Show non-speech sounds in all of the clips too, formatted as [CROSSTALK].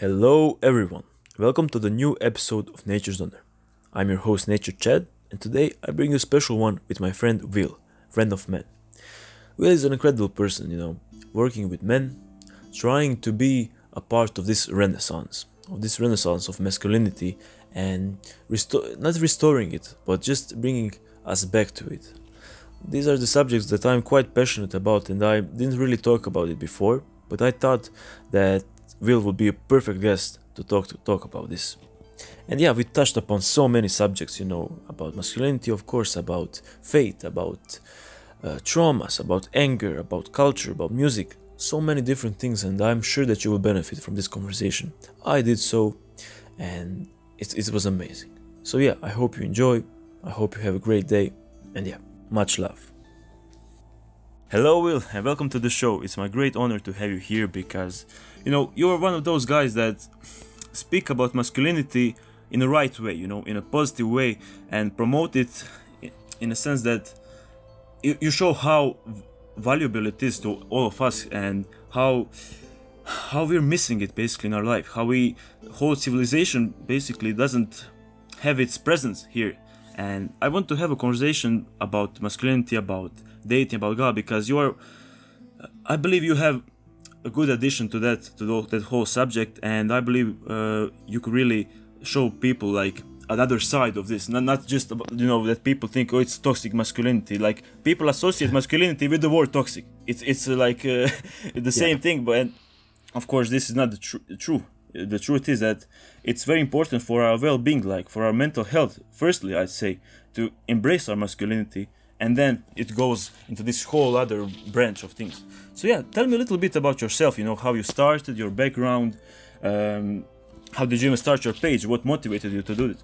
Hello, everyone. Welcome to the new episode of Nature's Donor. I'm your host, Nature Chad, and today I bring you a special one with my friend Will, friend of men. Will is an incredible person, you know, working with men, trying to be a part of this renaissance, of this renaissance of masculinity, and resto- not restoring it, but just bringing us back to it. These are the subjects that I'm quite passionate about, and I didn't really talk about it before, but I thought that Will would be a perfect guest to talk to talk about this. And yeah, we touched upon so many subjects, you know, about masculinity, of course, about faith, about uh, traumas, about anger, about culture, about music, so many different things, and I'm sure that you will benefit from this conversation. I did so, and it, it was amazing. So yeah, I hope you enjoy. I hope you have a great day, and yeah, much love. Hello, Will, and welcome to the show. It's my great honor to have you here because, you know, you're one of those guys that speak about masculinity in the right way, you know, in a positive way, and promote it in a sense that you, you show how valuable it is to all of us and how how we're missing it basically in our life how we whole civilization basically doesn't have its presence here. And i want to have a conversation about masculinity about dating about god because you are i believe you have a good addition to that to that whole subject and i believe uh, you could really show people like another side of this. Not, not just about, you know that people think oh it's toxic masculinity. Like people associate masculinity with the word toxic. It's it's uh, like uh, [LAUGHS] the same Yeah. thing but and of course this is not the tr- true. The truth is that it's very important for our well-being like for our mental health firstly i'd say to embrace our masculinity and then it goes into this whole other branch of things. So yeah tell me a little bit about yourself you know how you started your background um, how did you even start your page? What motivated you to do it?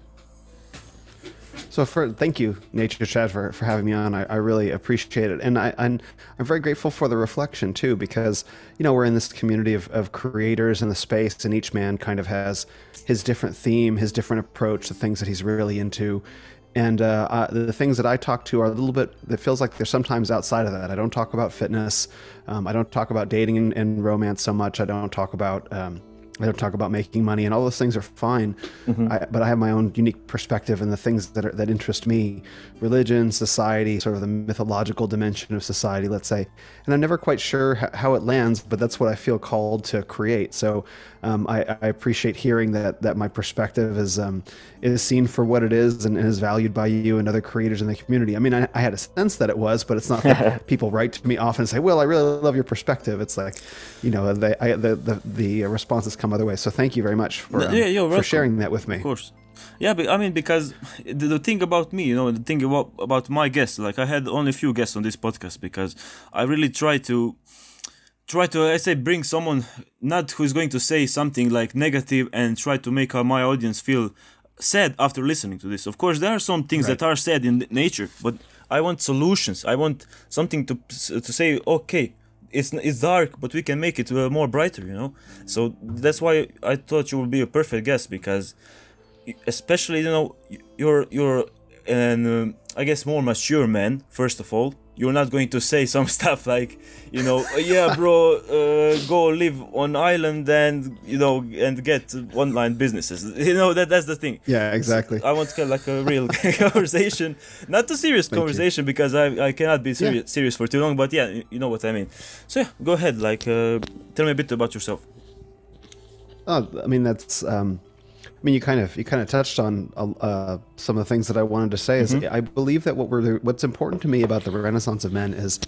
So for thank you, Nature Chad, for, for having me on. I, I really appreciate it, and I and I'm very grateful for the reflection too, because you know we're in this community of, of creators in the space, and each man kind of has his different theme, his different approach, the things that he's really into, and uh, the things that I talk to are a little bit. It feels like they're sometimes outside of that. I don't talk about fitness. Um, I don't talk about dating and, and romance so much. I don't talk about. Um, I don't talk about making money, and all those things are fine. I, but I have my own unique perspective and the things that are, that interest me: religion, society, sort of the mythological dimension of society, let's say. And I'm never quite sure how it lands, but that's what I feel called to create. So um, I, I appreciate hearing that that my perspective is um, is seen for what it is and is valued by you and other creators in the community. I mean, I, I had a sense that it was, but it's not that [LAUGHS] people write to me often and say, "Well, I really love your perspective." It's like, you know, they, I, the, the the responses come other ways. So thank you very much for um, yeah, for sharing that with me. Of course. Yeah, but I mean, because the, the thing about me, you know, the thing about, about my guests, like I had only a few guests on this podcast because I really try to try to I say bring someone not who's going to say something like negative and try to make my audience feel sad after listening to this. Of course, there are some things that are sad in nature, but I want solutions. I want something to to say. Okay, it's it's dark, but we can make it uh, more brighter. You know. So that's why I thought you would be a perfect guest because especially you know you're you're an um, I guess more mature man first of all you're not going to say some [LAUGHS] stuff like you know "Uh, yeah bro uh, go live on island and you know and get online businesses [LAUGHS] you know that that's the thing Yeah, exactly. I want to get like a real [LAUGHS] conversation, not a serious you. conversation because I, I cannot be serious, serious for too long. But yeah, you know what I mean. So yeah, go ahead. Like, uh, tell me a bit about yourself. Oh, I mean that's. Um, I mean, you kind of you kind of touched on uh, some of the things that I wanted to say. Is I believe that what we're what's important to me about the Renaissance of men is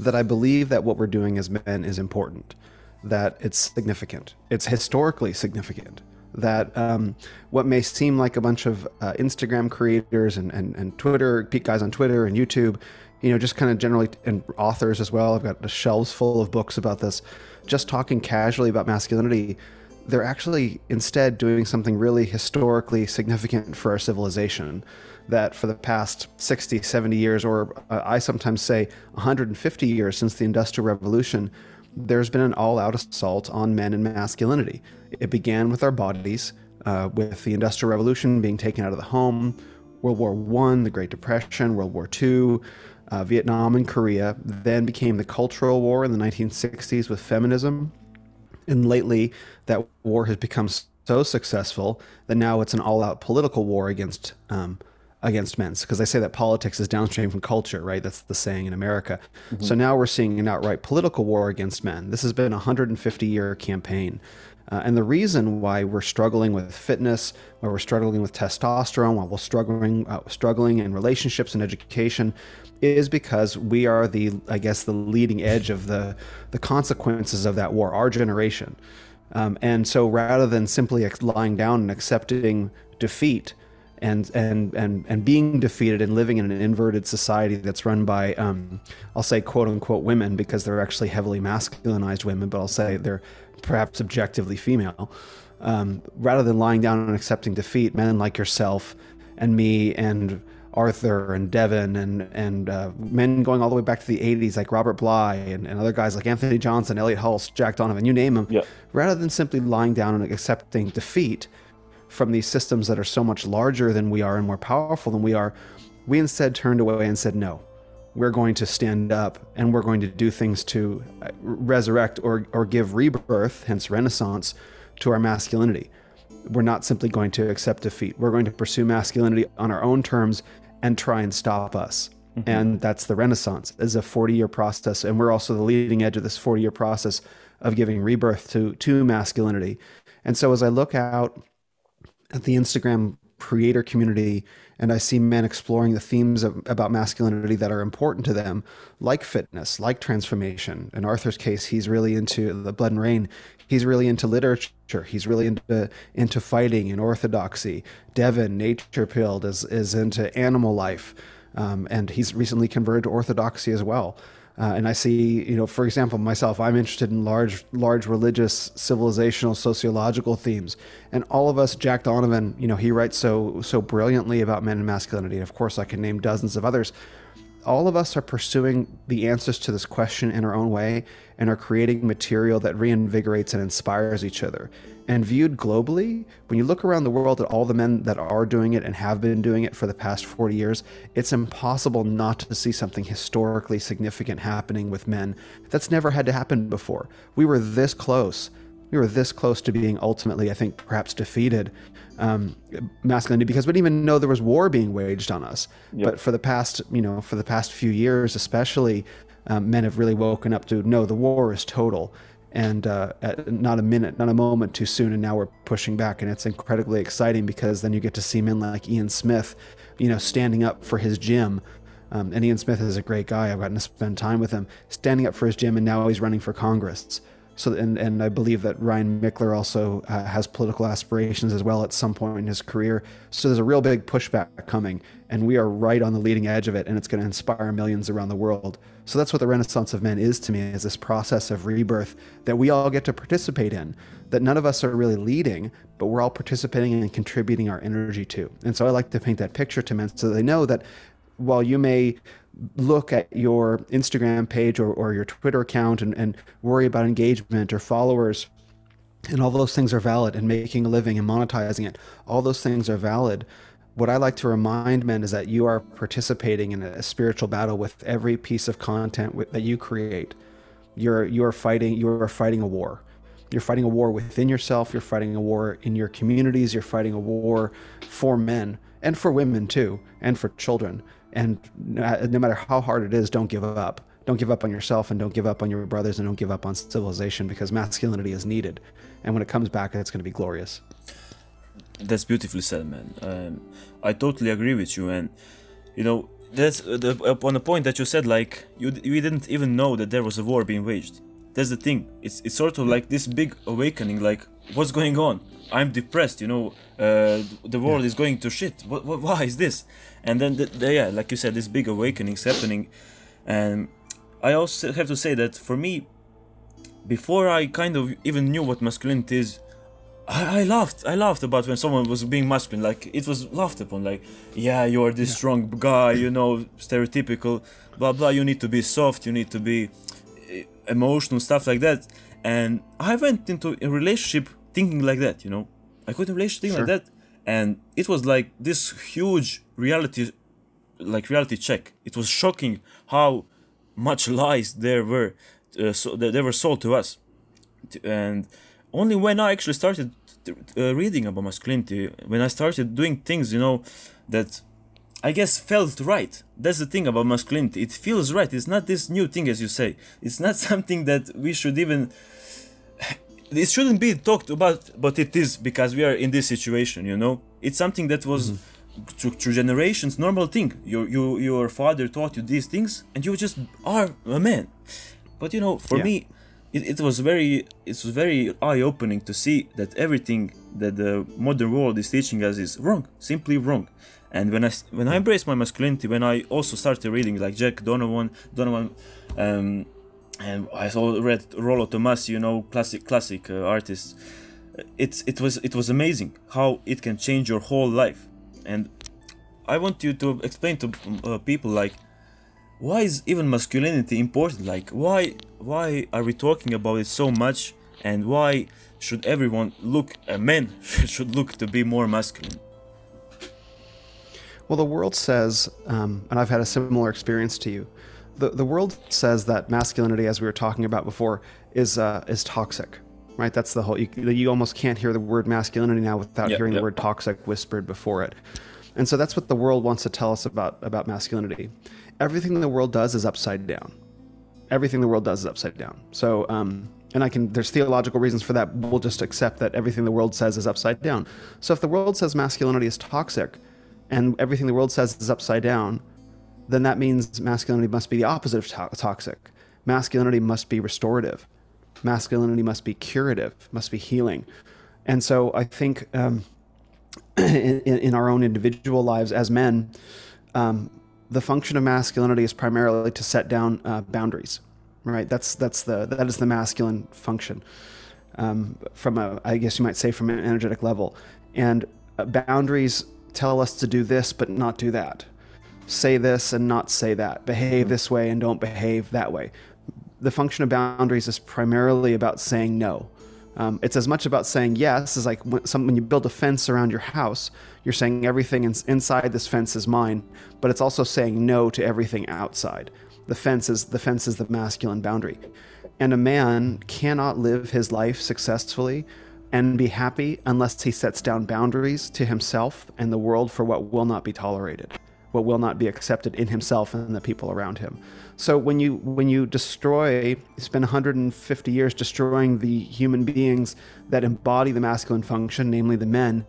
that I believe that what we're doing as men is important, that it's significant, it's historically significant. That um, what may seem like a bunch of uh, Instagram creators and, and, and Twitter peak guys on Twitter and YouTube, you know, just kind of generally and authors as well. I've got the shelves full of books about this. Just talking casually about masculinity, they're actually instead doing something really historically significant for our civilization. That for the past 60, 70 years, or uh, I sometimes say 150 years since the Industrial Revolution, there's been an all out assault on men and masculinity. It began with our bodies, uh, with the Industrial Revolution being taken out of the home, World War One, the Great Depression, World War Two, uh, Vietnam and Korea, then became the Cultural War in the 1960s with feminism, And lately, that war has become so successful that now it's an all-out political war against um, against men. Because they say that politics is downstream from culture, right? That's the saying in America. Mm-hmm. So now we're seeing an outright political war against men. This has been a 150 year campaign. Uh, and the reason why we're struggling with fitness, why we're struggling with testosterone, why we're struggling uh, struggling in relationships and education, is because we are the, I guess, the leading edge of the the consequences of that war. Our generation, um, and so rather than simply lying down and accepting defeat, and and and and being defeated and living in an inverted society that's run by um, I'll say quote unquote women because they're actually heavily masculinized women, but I'll say they're perhaps objectively female. Um, rather than lying down and accepting defeat, men like yourself and me and Arthur and Devin and and uh, men going all the way back to the 80s like Robert Bly and, and other guys like Anthony Johnson, Elliot Hulse, Jack Donovan, you name them. Yeah. Rather than simply lying down and accepting defeat from these systems that are so much larger than we are and more powerful than we are, we instead turned away and said no we're going to stand up and we're going to do things to uh, resurrect or, or give rebirth, hence renaissance, to our masculinity. We're not simply going to accept defeat. We're going to pursue masculinity on our own terms and try and stop us. Mm-hmm. And that's the Renaissance. It's a 40 year process. And we're also the leading edge of this 40 year process of giving rebirth to, to masculinity. And so as I look out at the Instagram creator community and I see men exploring the themes of, about masculinity that are important to them, like fitness, like transformation. In Arthur's case, he's really into the Blood and Rain. He's really into literature. He's really into into fighting and orthodoxy. Devin, nature pilled, is is into animal life, um, and he's recently converted to orthodoxy as well. Uh, and I see, you know, for example, myself, I'm interested in large, large religious, civilizational, sociological themes, and all of us, Jack Donovan, you know, he writes so so brilliantly about men and masculinity. And of course, I can name dozens of others. All of us are pursuing the answers to this question in our own way, and are creating material that reinvigorates and inspires each other. And viewed globally, when you look around the world at all the men that are doing it and have been doing it for the past 40 years, it's impossible not to see something historically significant happening with men that's never had to happen before. We were this close. We were this close to being ultimately, I think, perhaps defeated um, masculinity because we didn't even know there was war being waged on us. Yep. But for the past, you know, for the past few years, especially, um, men have really woken up to no, the war is total and uh, not a minute, not a moment too soon. And now we're pushing back, and it's incredibly exciting because then you get to see men like Ian Smith, you know, standing up for his gym. Um, and Ian Smith is a great guy. I've gotten to spend time with him, standing up for his gym, and now he's running for Congress. So, and, and I believe that Ryan Michler also uh, has political aspirations as well at some point in his career. So there's a real big pushback coming, and we are right on the leading edge of it, and it's going to inspire millions around the world. So that's what the Renaissance of Men is to me, is this process of rebirth that we all get to participate in, that none of us are really leading, but we're all participating and contributing our energy to. And so I like to paint that picture to men so they know that while you may look at your Instagram page or, or your Twitter account and, and worry about engagement or followers, and all those things are valid, and making a living and monetizing it, all those things are valid. What I like to remind men is that you are participating in a spiritual battle with every piece of content that you create. You're you are fighting you are fighting a war. You're fighting a war within yourself. You're fighting a war in your communities. You're fighting a war for men and for women too, and for children. And no matter how hard it is, don't give up. Don't give up on yourself and don't give up on your brothers and don't give up on civilization because masculinity is needed. And when it comes back, it's going to be glorious. That's beautifully said, man. Um, I totally agree with you. And, you know, that's the, on the point that you said, like, you, you didn't even know that there was a war being waged. That's the thing. It's, it's sort of like this big awakening, like, what's going on? I'm depressed, you know, uh, the world yeah. is going to shit. What, what, why is this? And then, the, the, yeah, like you said, this big awakening is happening. And I also have to say that for me, before I kind of even knew what masculinity is, I, I laughed. I laughed about when someone was being masculine. Like it was laughed upon. Like, yeah, you are this yeah. strong guy. You know, stereotypical. Blah blah. You need to be soft. You need to be eh, emotional stuff like that. And I went into a relationship thinking like that, you know. I couldn't relate to thinking sure. like that, and it was like this huge reality, like reality check. It was shocking how much lies there were, uh, so they were sold to us. and only when I actually started uh, reading about masculinity, when I started doing things, you know, that I guess felt right. That's the thing about masculinity. It feels right. It's not this new thing, as you say. It's not [LAUGHS] something that we should even. It shouldn't be talked about, but it is because we are in this situation. You know, it's something that was. Mm-hmm. Generations, normal thing. Your you, your father taught you these things, and you just are a man. But you know, for yeah. me, it, it was very it was very eye-opening to see that everything that the modern world is teaching us is wrong, simply wrong. And when I when I embraced my masculinity, when I also started reading like Jack Donovan, Donovan, um, and I also read Rollo Tomassi, you know, classic classic uh, artists. It's it was it was amazing how it can change your whole life. And I want you to explain to uh, people like why is even masculinity important? Like why why are we talking about it so much and why should everyone look uh, men [LAUGHS] should look to be more masculine? Well, the world says, um, and I've had a similar experience to you. The, the world says that masculinity, as we were talking about before, is uh, is toxic, right? That's the whole. You, you almost can't hear the word masculinity now without yep, hearing yep. the word toxic whispered before it, and so that's what the world wants to tell us about about masculinity. Everything the world does is upside down. Everything the world does is upside down. So, um, and I can. There's theological reasons for that. We'll just accept that everything the world says is upside down. So, if the world says masculinity is toxic, and everything the world says is upside down, then that means masculinity must be the opposite of to- toxic. Masculinity must be restorative. Masculinity must be curative, must be healing. And so I think um, [CLEARS THROAT] in, in, our own individual lives as men, um, the function of masculinity is primarily to set down uh, boundaries, right? That's that's the that is the masculine function um, from a I guess you might say from an energetic level, and uh, boundaries tell us to do this but not do that. Say this and not say that. Behave this way and don't behave that way. The function of boundaries is primarily about saying no. Um, it's as much about saying yes as like when, some, when you build a fence around your house, you're saying everything in, inside this fence is mine, but it's also saying no to everything outside. The fence is the fence is the masculine boundary, and a man cannot live his life successfully and be happy unless he sets down boundaries to himself and the world for what will not be tolerated, what will not be accepted in himself and the people around him. So when you when you destroy, spend 150 years destroying the human beings that embody the masculine function, namely the men,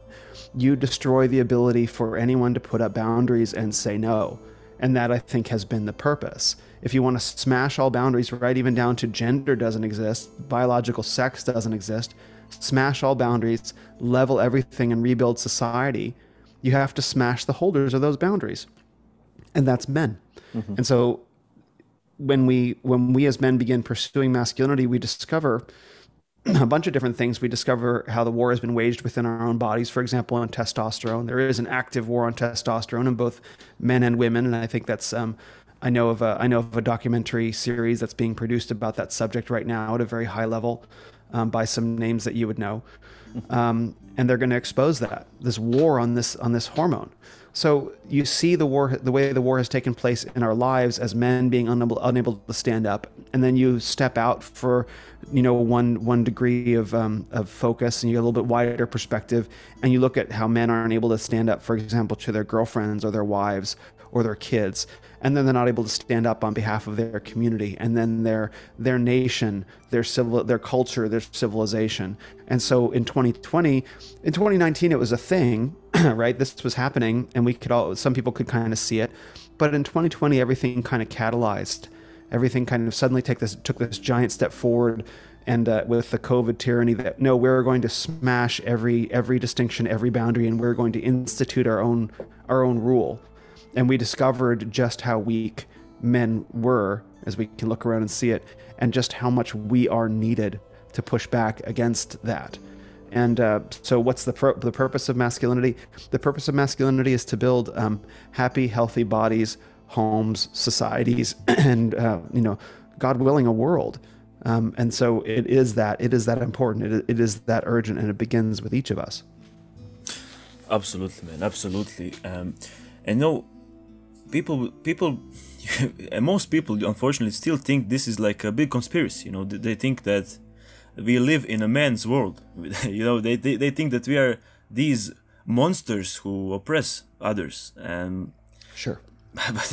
you destroy the ability for anyone to put up boundaries and say no. And that I think has been the purpose. If you want to smash all boundaries, right, even down to gender doesn't exist, biological sex doesn't exist, smash all boundaries, level everything, and rebuild society, you have to smash the holders of those boundaries. And that's men. Mm-hmm. And so when we when we as men begin pursuing masculinity, we discover [CLEARS THROAT] a bunch of different things. We discover how the war has been waged within our own bodies. For example, on testosterone, there is an active war on testosterone in both men and women, and I think that's. Um, I know of a I know of a documentary series that's being produced about that subject right now at a very high level um, by some names that you would know, um, and they're going to expose that this war on this on this hormone. So you see the war, the way the war has taken place in our lives as men being unable, unable to stand up, and then you step out for, you know, one one degree of um, of focus, and you get a little bit wider perspective, and you look at how men aren't able to stand up, for example, to their girlfriends or their wives or their kids and then they're not able to stand up on behalf of their community and then their their nation their civil their culture their civilization. And so in 2020 in 2019 it was a thing [CLEARS THROAT] right? This was happening and we could all some people could kind of see it. But in 2020 everything kind of catalyzed. Everything kind of suddenly take this took this giant step forward and uh, with the COVID tyranny that no, we're going to smash every every distinction, every boundary, and we're going to institute our own our own rule and we discovered just how weak men were as we can look around and see it and just how much we are needed to push back against that. And uh, so what's the, pro- the purpose of masculinity? The purpose of masculinity is to build um, happy healthy bodies homes societies [CLEARS THROAT] and uh, you know god willing a world. Um, and so it is that it is that important. It, it is that urgent and it begins with each of us. Absolutely man. Absolutely. Um, and no people people [LAUGHS] most people unfortunately still think this is like a big conspiracy you know they think that we live in a man's world. [LAUGHS] you know, they, they they think that we are these monsters who oppress others, and Sure. [LAUGHS] but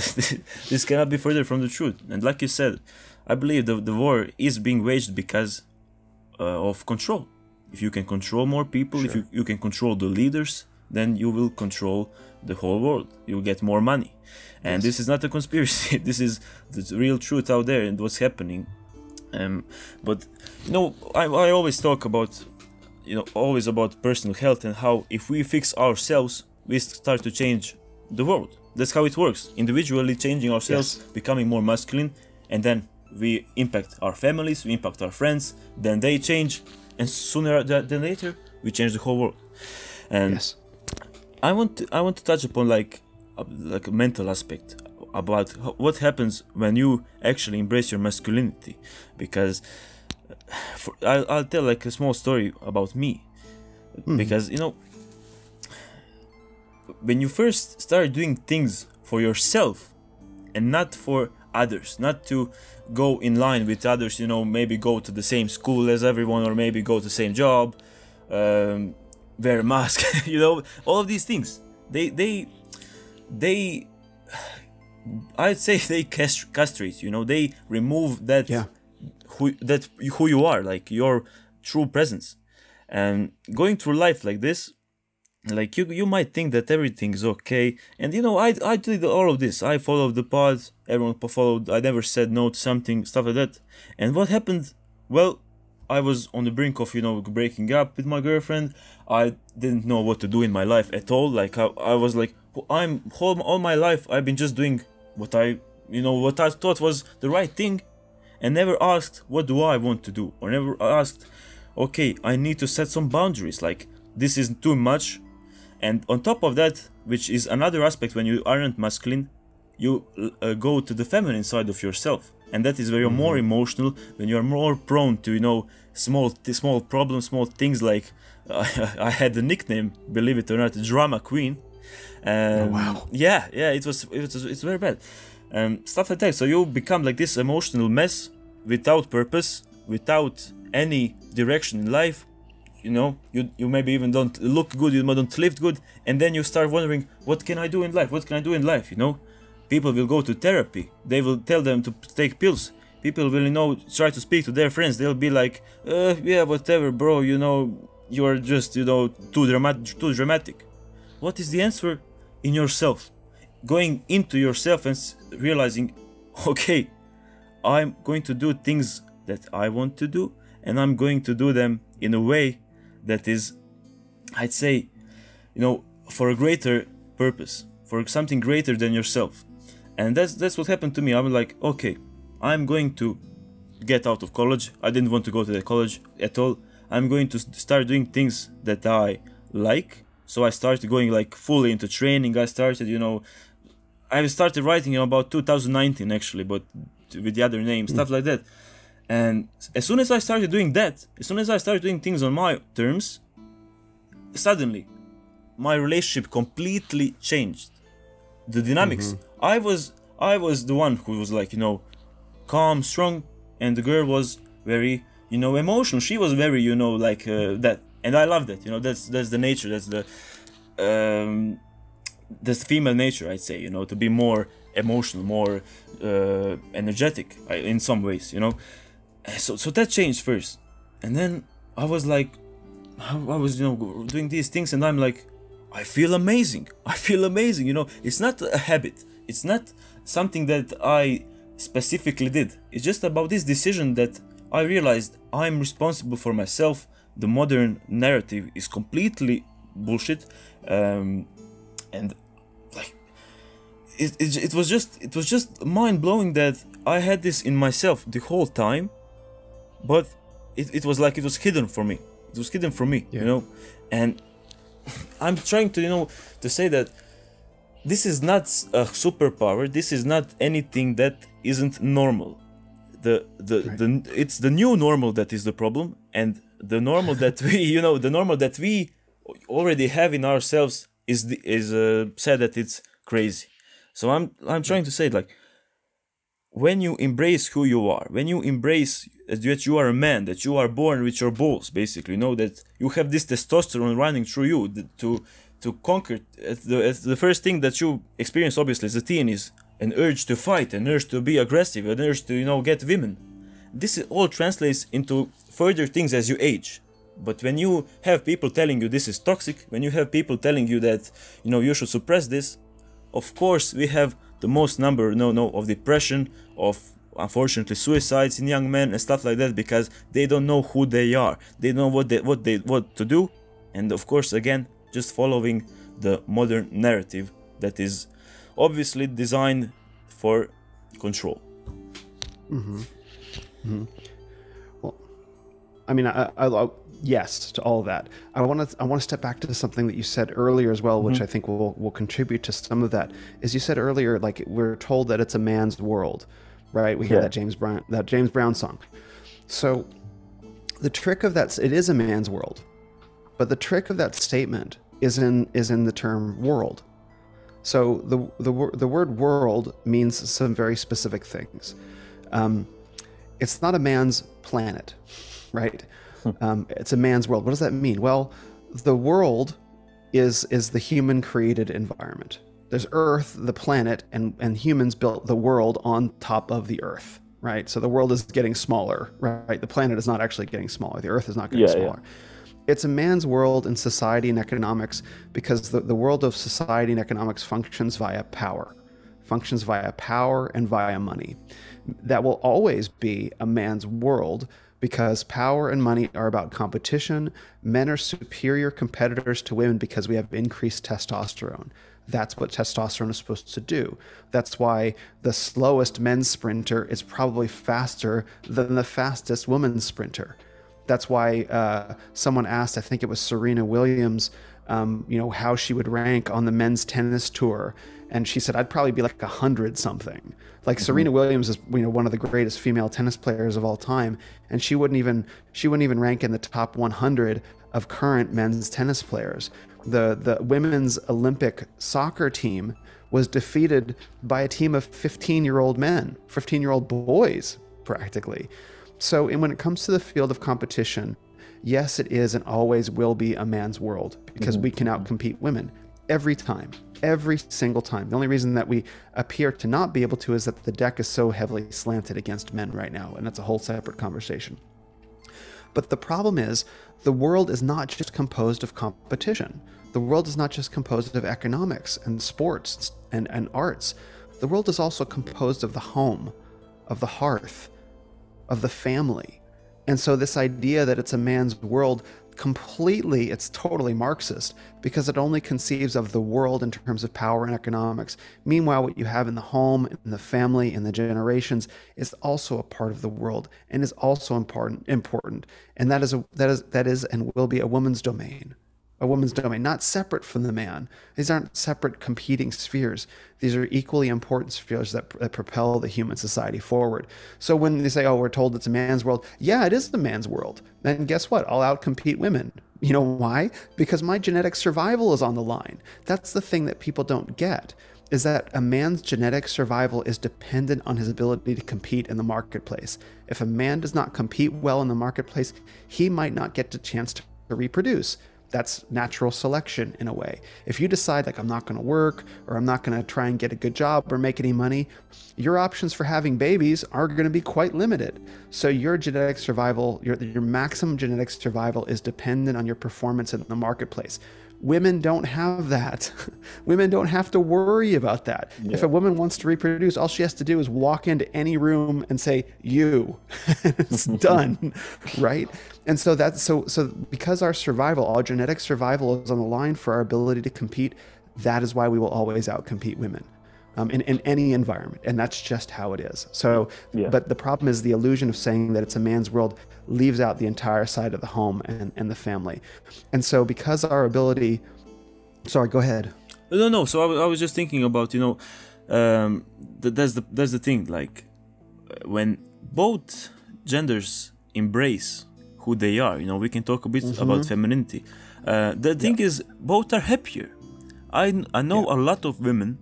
this cannot be further from the truth. And like you said, I believe the the war is being waged because uh, of control. If you can control more people, if you, you can control the leaders, then you will control the whole world. You'll get more money. And Yes. this is not a conspiracy. [LAUGHS] this is the real truth out there and what's happening. Um, but you know, I, I always talk about, you know, always about personal health and how if we fix ourselves, we start to change the world. That's how it works. Individually changing ourselves, Yes. becoming more masculine, and then we impact our families, we impact our friends, then they change, and sooner than later, we change the whole world. And Yes. I want to, I want to touch upon like like a mental aspect about what happens when you actually embrace your masculinity. Because for, I'll, I'll tell like a small story about me. Because you know when you first start doing things for yourself and not for others not to go in line with others you know maybe go to the same school as everyone or maybe go to the same job um, wear a mask [LAUGHS] you know all of these things they they they [SIGHS] i'd say [LAUGHS] they cast- castrate you know they remove that Yeah. who that who you are like your true presence. And going through life like this like you you might think that everything's okay. And you know i i did all of this. I followed the pod everyone followed. I never said no to something stuff like that. And what happened? Well i was on the brink of you know breaking up with my girlfriend. I didn't know what to do in my life at all. Like i, I was like i'm all, all my life i've been just doing what i you know what i thought was the right thing and never asked what do I want to do? or never asked okay I need to set some boundaries like this is too much. And on top of that which is another aspect when you aren't masculine you uh, go to the feminine side of yourself. And that is where you're more emotional when you're more prone to you know small small problems small things like [LAUGHS] I had a nickname believe it or not drama queen um, wow. yeah yeah it was it was it's very bad. Um, stuff like that. So you become like this emotional mess without purpose without any direction in life. You know you you maybe even don't look good you don't live good and then you start wondering what can i do in life? What can i do in life you know? People will go to therapy. They will tell them to take pills. People will you know try to speak to their friends. They'll be like uh, yeah whatever bro you know you're just you know too dramatic too dramatic. What is the answer in yourself going into yourself and realizing okay i'm going to do things that i want to do and i'm going to do them in a way that is i'd say you know for a greater purpose for something greater than yourself. And that's that's what happened to me. I'm like okay i'm going to get out of college. I didn't want to go to the college at all. I'm going to start doing things that i like so i started going like fully into training. I started you know i started writing about 2019 actually but with the other name stuff like that. And as soon as i started doing that as soon as i started doing things on my terms suddenly my relationship completely changed. The dynamics. I was i was the one who was like you know calm strong and the girl was very you know emotional. She was very you know like uh, that and i love that you know that's that's the nature that's the um that's the female nature i'd say you know to be more emotional more uh, energetic in some ways you know so so that changed first and then i was like I was, you know, doing these things, and I'm like, I feel amazing. [LAUGHS] I feel amazing. You know, it's not a habit. It's not something that I specifically did. It's just about this decision that I realized I'm responsible for myself. The modern narrative is completely bullshit, um, and like, it, it, it was just it was just mind blowing that I had this in myself the whole time, but it, it was like it was hidden for me. It was hidden from me, Yeah. you know, and [LAUGHS] I'm trying to you know to say that this is not a superpower. This is not anything that isn't normal. The the Right. the it's the new normal that is the problem, and the normal that we [LAUGHS] you know the normal that we already have in ourselves is the, is uh, said that it's crazy. So I'm I'm trying to say like when you embrace who you are, when you embrace that you are a man, that you are born with your balls, basically, you know that you have this testosterone running through you to to conquer. The, the first thing that you experience, obviously, as a teen is an urge to fight, an urge to be aggressive, an urge to you know get women. This all translates into further things as you age. But when you have people telling you this is toxic, when you have people telling you that you know you should suppress this, of course we have the most number no no of depression, of unfortunately suicides in young men and stuff like that because they don't know who they are. They know what they what they what to do. And of course again just following the modern narrative that is obviously designed for control. Mm-hmm. Mm-hmm. I mean, I, I, I, yes to all of that. I want to I want to step back to something that you said earlier as well, which mm-hmm. I think will will contribute to some of that. As you said earlier, like we're told that it's a man's world, right? We hear yeah. that James Brown that James Brown song. So the trick of that it is a man's world, but the trick of that statement is in is in the term world. So the the the word world means some very specific things. Um, it's not a man's planet, right? Hmm. Um, it's a man's world. What does that mean? Well, the world is is the human created environment. There's Earth, the planet, and and humans built the world on top of the Earth, right? So the world is getting smaller, right? The planet is not actually getting smaller. The Earth is not getting yeah, smaller. Yeah it's a man's world in society and economics because the, the world of society and economics functions via power, functions via power and via money. That will always be a man's world because power and money are about competition. Men are superior competitors to women because we have increased testosterone. That's what testosterone is supposed to do. That's why the slowest men's sprinter is probably faster than the fastest women's sprinter that's why uh, someone asked, I think it was Serena Williams, um, you know, how she would rank on the men's tennis tour. And she said, I'd probably be like a hundred something. Like mm-hmm. Serena Williams is, you know, one of the greatest female tennis players of all time. And she wouldn't even, she wouldn't even rank in the top 100 of current men's tennis players. The, the women's Olympic soccer team was defeated by a team of 15 year old men, 15 year old boys, practically. So, and when it comes to the field of competition, yes, it is and always will be a man's world because mm-hmm. we can outcompete women every time, every single time. The only reason that we appear to not be able to is that the deck is so heavily slanted against men right now, and that's a whole separate conversation. But the problem is, the world is not just composed of competition. The world is not just composed of economics and sports and, and arts. The world is also composed of the home, of the hearth, of the family. And so, this idea that it's a man's world completely, it's totally Marxist because it only conceives of the world in terms of power and economics. Meanwhile, what you have in the home, in the family, in the generations is also a part of the world and is also important. Important, and that is a that is that is and will be a woman's domain a woman's domain, not separate from the man. These aren't separate competing spheres. These are equally important spheres that, that propel the human society forward. So when they say, oh, we're told it's a man's world, yeah, it is the man's world. And guess what? I'll outcompete women. You know why? Because my genetic survival is on the line. That's the thing that people don't get is that a man's genetic survival is dependent on his ability to compete in the marketplace. If a man does not compete well in the marketplace, he might not get the chance to reproduce that's natural selection in a way. If you decide, like, I'm not going to work or I'm not going to try and get a good job or make any money, your options for having babies are going to be quite limited. So, your genetic survival, your, your maximum genetic survival is dependent on your performance in the marketplace. Women don't have that. [LAUGHS] women don't have to worry about that. Yeah. If a woman wants to reproduce, all she has to do is walk into any room and say, You. [LAUGHS] it's [LAUGHS] done. right? And so that's so so because our survival, our genetic survival is on the line for our ability to compete, that is why we will always outcompete women. Um, in, in any environment. And that's just how it is. So, yeah. but the problem is the illusion of saying that it's a man's world leaves out the entire side of the home and, and the family. And so, because our ability, sorry, go ahead. No, no. So I, I was just thinking about you know, um, that that's the that's the thing. Like when both genders embrace who they are, you know, we can talk a bit mm-hmm. about femininity. Uh, the thing yeah. is, both are happier. I I know yeah. a lot of women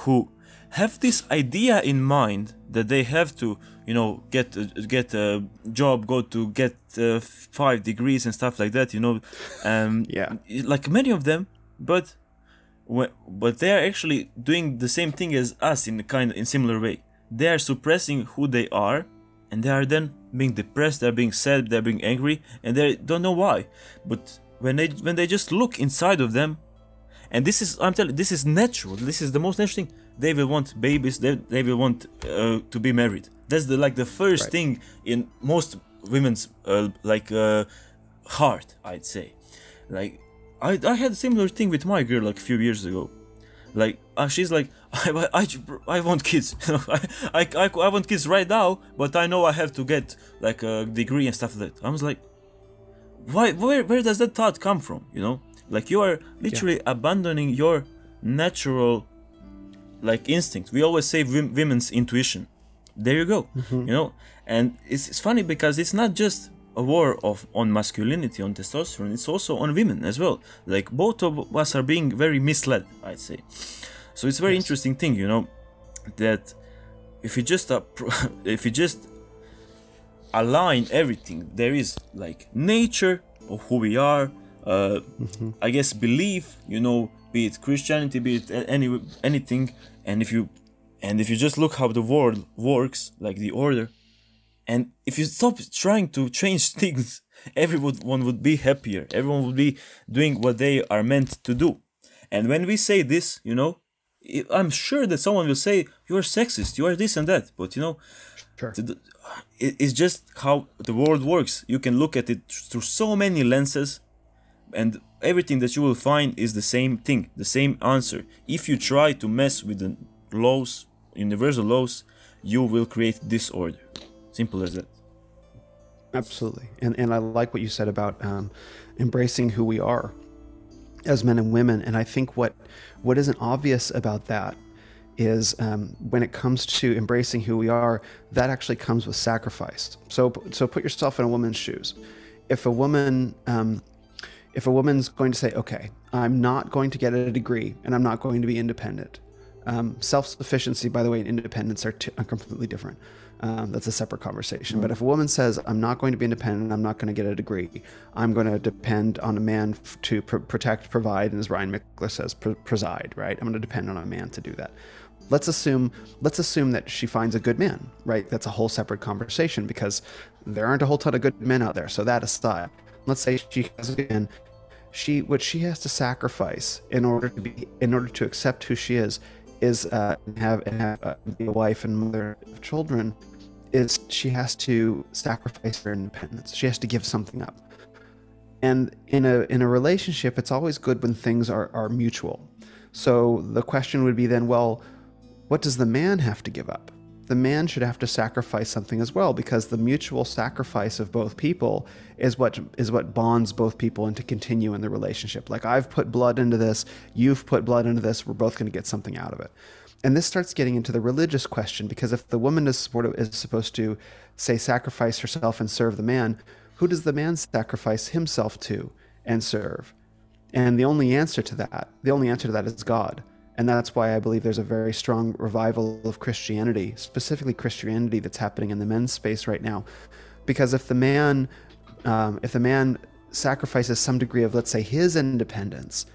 who have this idea in mind that they have to you know get a, get a job go to get uh, five degrees and stuff like that you know um [LAUGHS] Yeah. like many of them but but they are actually doing the same thing as us in a kind in similar way they are suppressing who they are and they are then being depressed they're being sad they're being angry and they don't know why but when they when they just look inside of them and this is i'm telling this is natural. This is the most natural thing. They will want babies. They, they will want uh, to be married. That's the like the first Right. thing in most women's uh, like uh, heart i'd say. Like I, I had a similar thing with my girl like a few years ago. Like uh, she's like [LAUGHS] I, I, I want kids. [LAUGHS] I, I, I, I want kids right now but i know i have to get like a degree and stuff like that. I was like why where where does that thought come from you know like you are literally abandoning your natural like instinct we always say wom- women's intuition. There you go. You know? And it's, it's funny because it's not just a war of on masculinity on testosterone. It's also on women as well. Like both of us are being very misled i'd say. So it's a very interesting thing you know that if you just uh, [LAUGHS] if you just align everything there is like nature of who we are uh, i guess belief you know be it christianity be it any anything and if you and if you just look how the world works like the order and if you stop trying to change [LAUGHS] things everyone would be happier everyone would be doing what they are meant to do and when we say this you know i'm sure that someone will say you're sexist you are this and that but you know Sure. to the- it- it's just how the world works. You can look at it through so many lenses, and everything that you will find is the same thing, the same answer. If you try to mess with the laws, universal laws, you will create disorder. Simple as that. Absolutely. And and I like what you said about um, embracing who we are as men and women. And I think what what isn't obvious about that is um, when it comes to embracing who we are, that actually comes with sacrifice. So so put yourself in a woman's shoes. If a woman um, if a woman's going to say, okay, I'm not going to get a degree and I'm not going to be independent. Um, Self sufficiency, by the way, and independence are, t- are completely different. Um, that's a separate conversation. But if a woman says, I'm not going to be independent, I'm not going to get a degree, I'm going to depend on a man f- to pr- protect, provide, and as Ryan Michler says, pr- preside, right? I'm going to depend on a man to do that. Let's assume let's assume that she finds a good man, right? That's a whole separate conversation because there aren't a whole ton of good men out there. So that aside, let's say she has a good man she what she has to sacrifice in order to be in order to accept who she is is uh, and have and have uh, be a wife and mother of children is she has to sacrifice her independence. She has to give something up. And in a in a relationship it's always good when things are are mutual. So the question would be then well what does the man have to give up the man should have to sacrifice something as well because the mutual sacrifice of both people is what is what bonds both people and to continue in the relationship. Like i've put blood into this you've put blood into this we're both going to get something out of it. And this starts getting into the religious question because if the woman is is supposed to say sacrifice herself and serve the man who does the man sacrifice himself to and serve? And the only answer to that the only answer to that is god and that's why I believe there's a very strong revival of Christianity, specifically Christianity, that's happening in the men's space right now. Because if the man, um, if the man sacrifices some degree of, let's say, his independence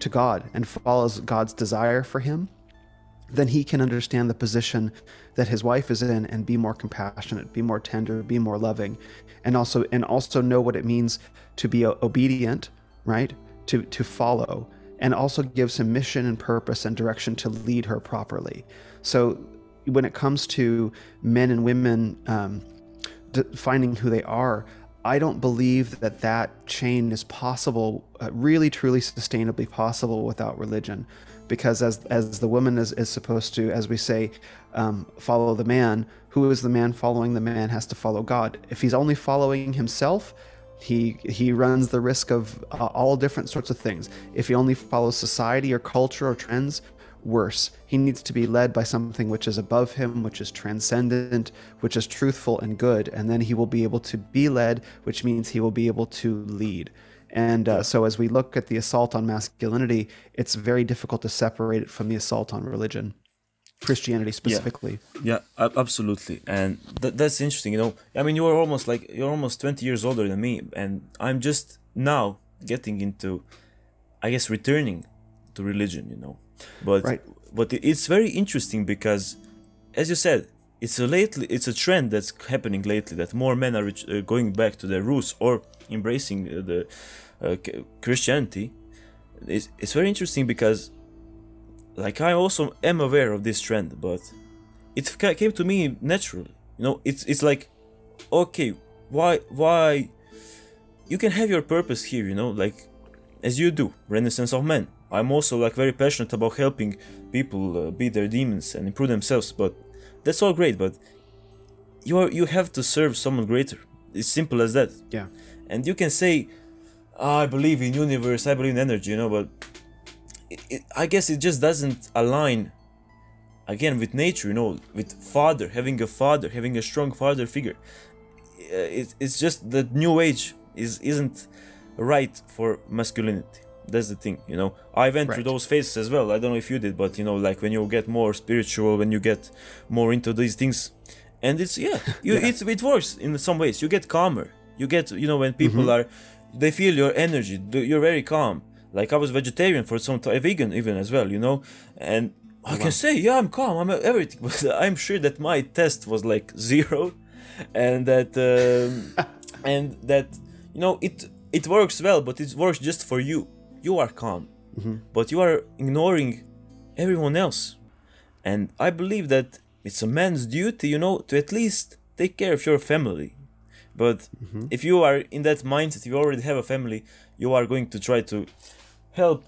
to God and follows God's desire for him, then he can understand the position that his wife is in and be more compassionate, be more tender, be more loving, and also and also know what it means to be obedient, right? To to follow and also gives him mission and purpose and direction to lead her properly. So, when it comes to men and women um, finding who they are, I don't believe that that chain is possible, uh, really, truly, sustainably possible without religion. Because as as the woman is, is supposed to, as we say, um, follow the man, who is the man following the man has to follow God. If he's only following himself, he he runs the risk of uh, all different sorts of things. If he only follows society or culture or trends, worse. He needs to be led by something which is above him, which is transcendent, which is truthful and good, and then he will be able to be led, which means he will be able to lead. And uh, so, as we look at the assault on masculinity, it's very difficult to separate it from the assault on religion. Christianity specifically. Yeah, yeah absolutely, and th- that's interesting. You know, I mean, you're almost like you're almost twenty years older than me, and I'm just now getting into, I guess, returning to religion. You know, but right. but it's very interesting because, as you said, it's a lately it's a trend that's happening lately that more men are uh, going back to their roots or embracing uh, the uh, Christianity. It's, it's very interesting because like I also am aware of this trend, but it came to me naturally. You know, it's it's like, okay, why why? You can have your purpose here. You know, like as you do, Renaissance of Men. I'm also like very passionate about helping people uh, beat their demons and improve themselves. But that's all great. But you are you have to serve someone greater. It's simple as that. Yeah. And you can say, I believe in universe. I believe in energy. You know, but it, it, I guess it just doesn't align again with nature, you know, with father, having a father, having a strong father figure. Uh, it, it's just that new age is isn't right for masculinity. That's the thing, you know. I went right. through those phases as well. I don't know if you did, but you know, like when you get more spiritual, when you get more into these things, and it's yeah, [LAUGHS] you, yeah. it's it works in some ways. You get calmer. You get you know when people mm-hmm. are, they feel your energy. You're very calm like I was vegetarian for some time, vegan even as well, you know, and I can say, yeah, I'm calm, I'm everything, [LAUGHS] but I'm sure that my test was like zero, and that um, [LAUGHS] and that you know it it works well, but it works just for you. You are calm, mm-hmm. but you are ignoring everyone else, and I believe that it's a man's duty, you know, to at least take care of your family. But mm-hmm. if you are in that mindset, you already have a family, you are going to try to help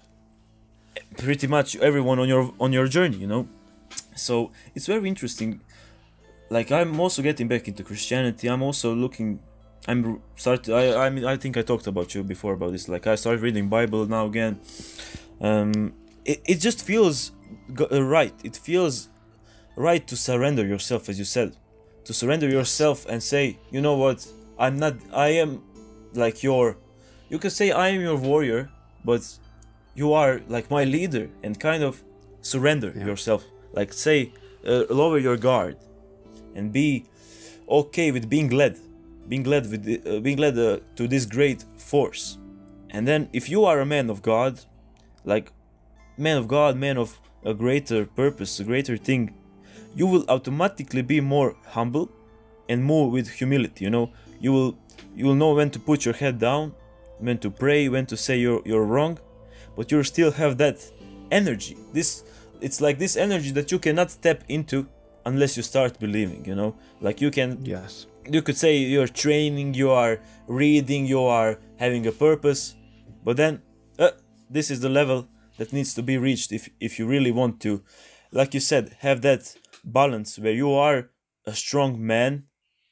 pretty much everyone on your on your journey you know? So it's very interesting. Like i'm also getting back into christianity. I'm also looking i'm started i i mean i think i talked about you before about this. Like i started reading bible now again. Um it, it just feels uh, right. It feels right to surrender yourself as you said. To surrender yourself and say you know what? I'm not i am like your you can say i am your warrior but you are like my leader and kind of surrender yeah. yourself. Like say uh, lower your guard and be okay with being led being led with the, uh, being led uh, to this great force. And then if you are a man of god like man of god man of a greater purpose a greater thing you will automatically be more humble and more with humility you know? You will you will know when to put your head down when to pray when to say you're, you're wrong but you still have that energy. This it's like this energy that you cannot step into unless you start believing you know? Like you can yes. you could say you're training you are reading you are having a purpose but then uh, this is the level that needs to be reached if if you really want to. Like you said have that balance where you are a strong man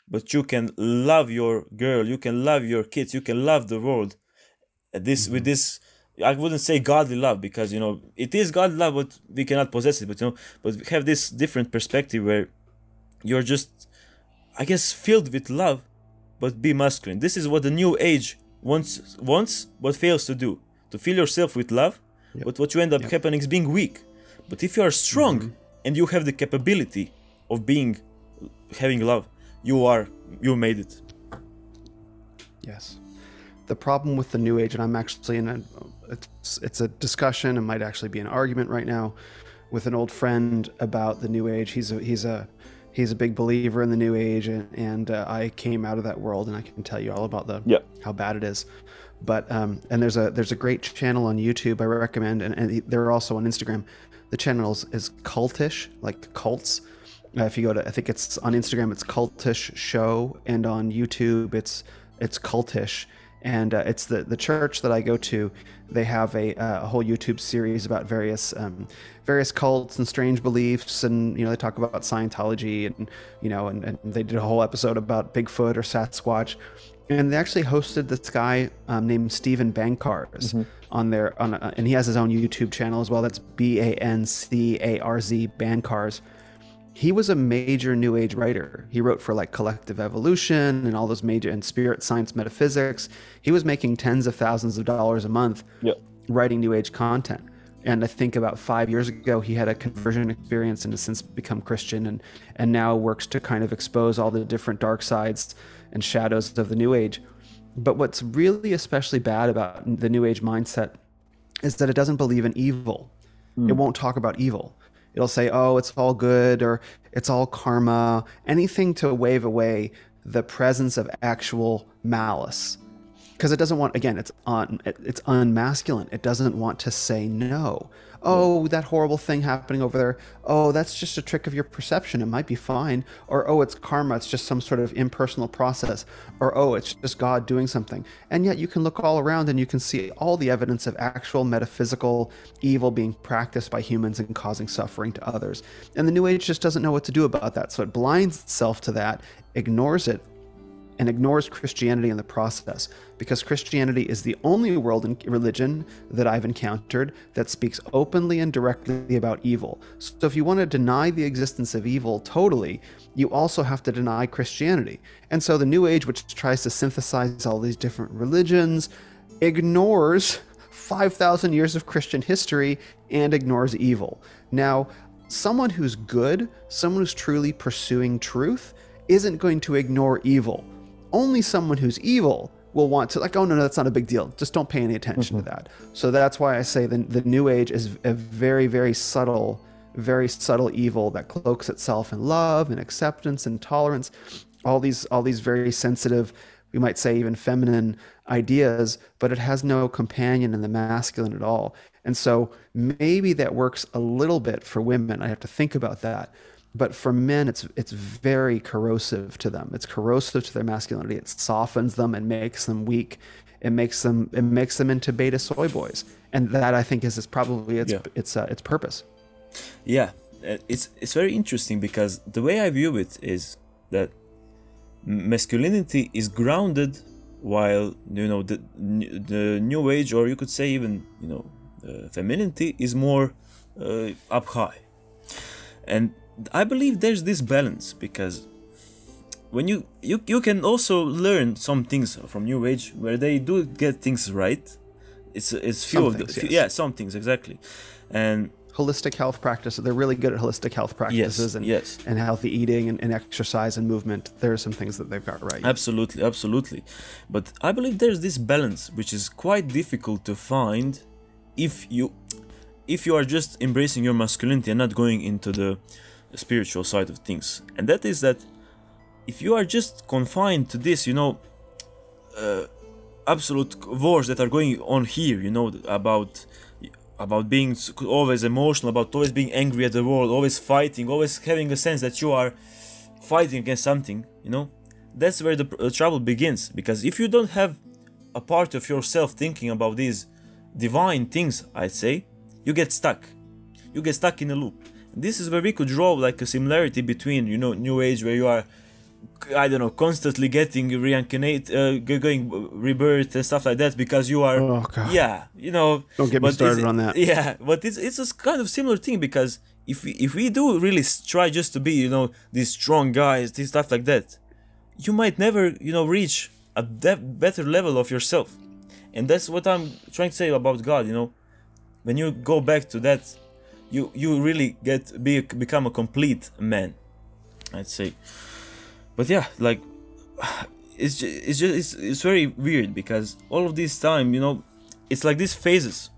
but you can love your girl you can love your kids you can love the world. This mm-hmm. with this I wouldn't say godly love because you know it is godly love, but we cannot possess it. But you know, but we have this different perspective where you're just, I guess, filled with love, but be masculine. This is what the new age wants wants, but fails to do. To fill yourself with love, yep. but what you end up yep. happening is being weak. But if you are strong mm-hmm. and you have the capability of being, having love, you are you made it. Yes the problem with the new age, and I'm actually in a it's it's a discussion. It might actually be an argument right now with an old friend about the new age. He's a he's a he's a big believer in the new age, and, and uh, I came out of that world, and I can tell you all about the yeah. how bad it is. But um, and there's a there's a great channel on YouTube I recommend, and, and they're also on Instagram. The channel is, is cultish, like cults. Uh, if you go to, I think it's on Instagram, it's cultish show, and on YouTube, it's it's cultish and uh, it's the the church that I go to. They have a, uh, a whole YouTube series about various um, various cults and strange beliefs, and you know they talk about Scientology, and you know, and, and they did a whole episode about Bigfoot or Sasquatch, and they actually hosted this guy um, named Steven Bancarz mm-hmm. on there, on a, and he has his own YouTube channel as well. That's B A N C A R Z Bancarz he was a major new age writer. He wrote for like collective evolution and all those major and spirit science metaphysics. He was making tens of thousands of dollars a month yep. writing new age content. and I think about five years ago he had a conversion experience and has since become Christian and and now works to kind of expose all the different dark sides and shadows of the New Age. But what's really especially bad about the New Age mindset is that it doesn't believe in evil. Mm. It won't talk about evil. It'll say, "Oh, it's all good," or "It's all karma." Anything to wave away the presence of actual malice because it doesn't want again it's on it's unmasculine it doesn't want to say no oh that horrible thing happening over there. Oh that's just a trick of your perception. It might be fine. Or oh it's karma. It's just some sort of impersonal process. Or oh it's just god doing something. And yet you can look all around and you can see all the evidence of actual metaphysical evil being practiced by humans and causing suffering to others. And the new age just doesn't know what to do about that. So it blinds itself to that ignores it and ignores Christianity in the process because Christianity is the only world religion that I've encountered that speaks openly and directly about evil. So if you want to deny the existence of evil totally, you also have to deny Christianity. And so the New Age, which tries to synthesize all these different religions, ignores 5,000 years of Christian history and ignores evil. Now, someone who's good, someone who's truly pursuing truth, isn't going to ignore evil only someone who's evil will want to like oh no no that's not a big deal. Just don't pay any attention mm-hmm. to that. So that's why i say the, the new age is a very very subtle very subtle evil that cloaks itself in love and acceptance and tolerance. All these all these very sensitive we might say even feminine ideas but it has no companion in the masculine at all. And so maybe that works a little bit for women. I have to think about that but for men it's it's very corrosive to them. It's corrosive to their masculinity. It softens them and makes them weak. It makes them it makes them into beta soy boys. And that i think is, is probably its yeah. its uh, its purpose. Yeah. It's it's very interesting because the way i view it is that masculinity is grounded while you know the the new age or you could say even you know uh, femininity is more uh, up high. And I believe there's this balance because when you you you can also learn some things from New Age where they do get things right. It's it's few of the, yes. yeah some things exactly, and holistic health practices. They're really good at holistic health practices yes, and yes. and healthy eating and, and, exercise and movement. There are some things that they've got right. Absolutely, absolutely. But I believe there's this balance which is quite difficult to find if you if you are just embracing your masculinity and not going into the spiritual side of things, and that is that if you are just confined to this, you know, uh, absolute wars that are going on here, you know, about about being always emotional, about always being angry at the world, always fighting, always having a sense that you are fighting against something, you know, that's where the, the trouble begins. Because if you don't have a part of yourself thinking about these divine things, I'd say, you get stuck. You get stuck in a loop this is where we could draw like a similarity between you know new age where you are I don't know, constantly getting reincarnate, uh, going rebirth and stuff like that because you are, oh, yeah, you know. Don't get me started on that. [LAUGHS] Yeah, but it's it's a kind of similar thing because if we, if we do really try just to be, you know, these strong guys, this stuff like that, you might never, you know, reach a better level of yourself, and that's what I'm trying to say about God. You know, when you go back to that you you really get be become a complete man i'd say. But yeah like [SIGHS] it's just, it's just it's, it's very weird because all of this time you know it's like these phases.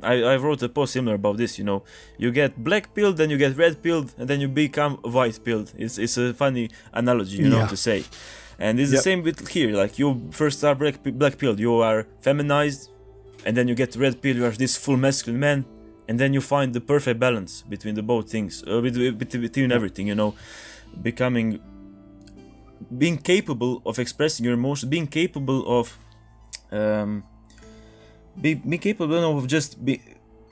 I, I wrote a post similar about this you know. You get black pilled then you get red pilled and then you become white pilled it's, it's a funny analogy you know to say. And it's yep. the same with here like you first are black, black pilled you are feminized and then you get red pill you are this full masculine man and then you find the perfect balance between the both things uh, between everything you know becoming being capable of expressing your emotions being capable of um, be, be capable of just be,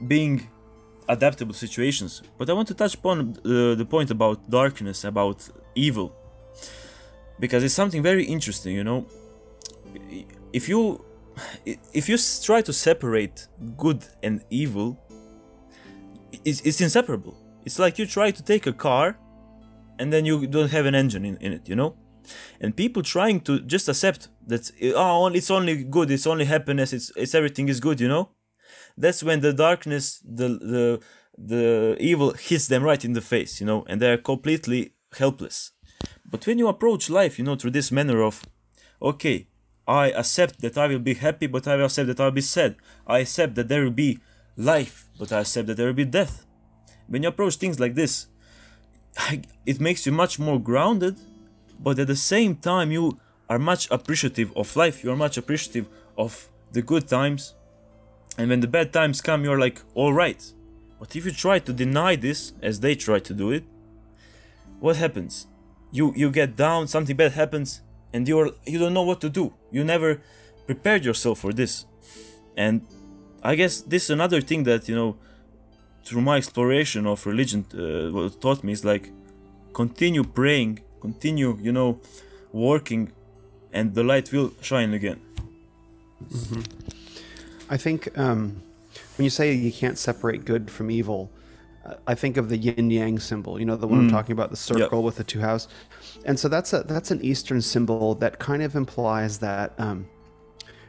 being adaptable situations. But i want to touch upon uh, the point about darkness about evil. Because it's something very interesting you know. If you if you try to separate good and evil it's, it's inseparable. It's like you try to take a car and then you don't have an engine in, in it, you know? And people trying to just accept that oh it's only good, it's only happiness, it's it's everything is good, you know? that's when the darkness, the the the evil hits them right in the face, you know, and they're completely helpless. But when you approach life, you know, through this manner of, okay, I accept that I will be happy, but I will accept that I will be sad. I accept that there will be life, but I accept that there will be death. When you approach things like this, it makes you much more grounded, but at the same time, you are much appreciative of life. You are much appreciative of the good times. And when the bad times come, you're like, all right. But if you try to deny this, as they try to do it, what happens? You you get down, something bad happens, and you're you don't know what to do. You never prepared yourself for this. And I guess this is another thing that you know, through my exploration of religion, uh, taught me is like continue praying, continue you know, working, and the light will shine again. Mm-hmm. I think um, when you say you can't separate good from evil, uh, I think of the yin yang symbol. You know, the one mm. I'm talking about, the circle yep. with the two halves. And so that's a that's an Eastern symbol that kind of implies that. Um,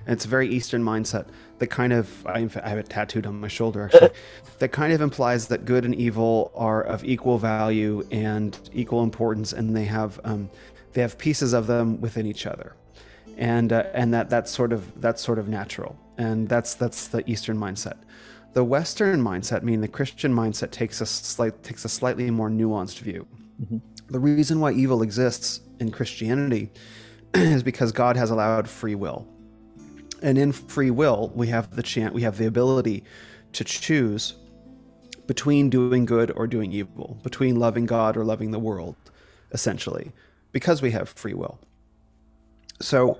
it's a very Eastern mindset that kind of I, I have it tattooed on my shoulder actually. [LAUGHS] that kind of implies that good and evil are of equal value and equal importance, and they have um, they have pieces of them within each other and uh, and that that's sort of that's sort of natural and that's that's the eastern mindset the western mindset meaning the christian mindset takes a slight takes a slightly more nuanced view mm-hmm. the reason why evil exists in christianity [CLEARS THROAT] is because god has allowed free will and in free will we have the chance we have the ability to choose between doing good or doing evil between loving god or loving the world essentially because we have free will so,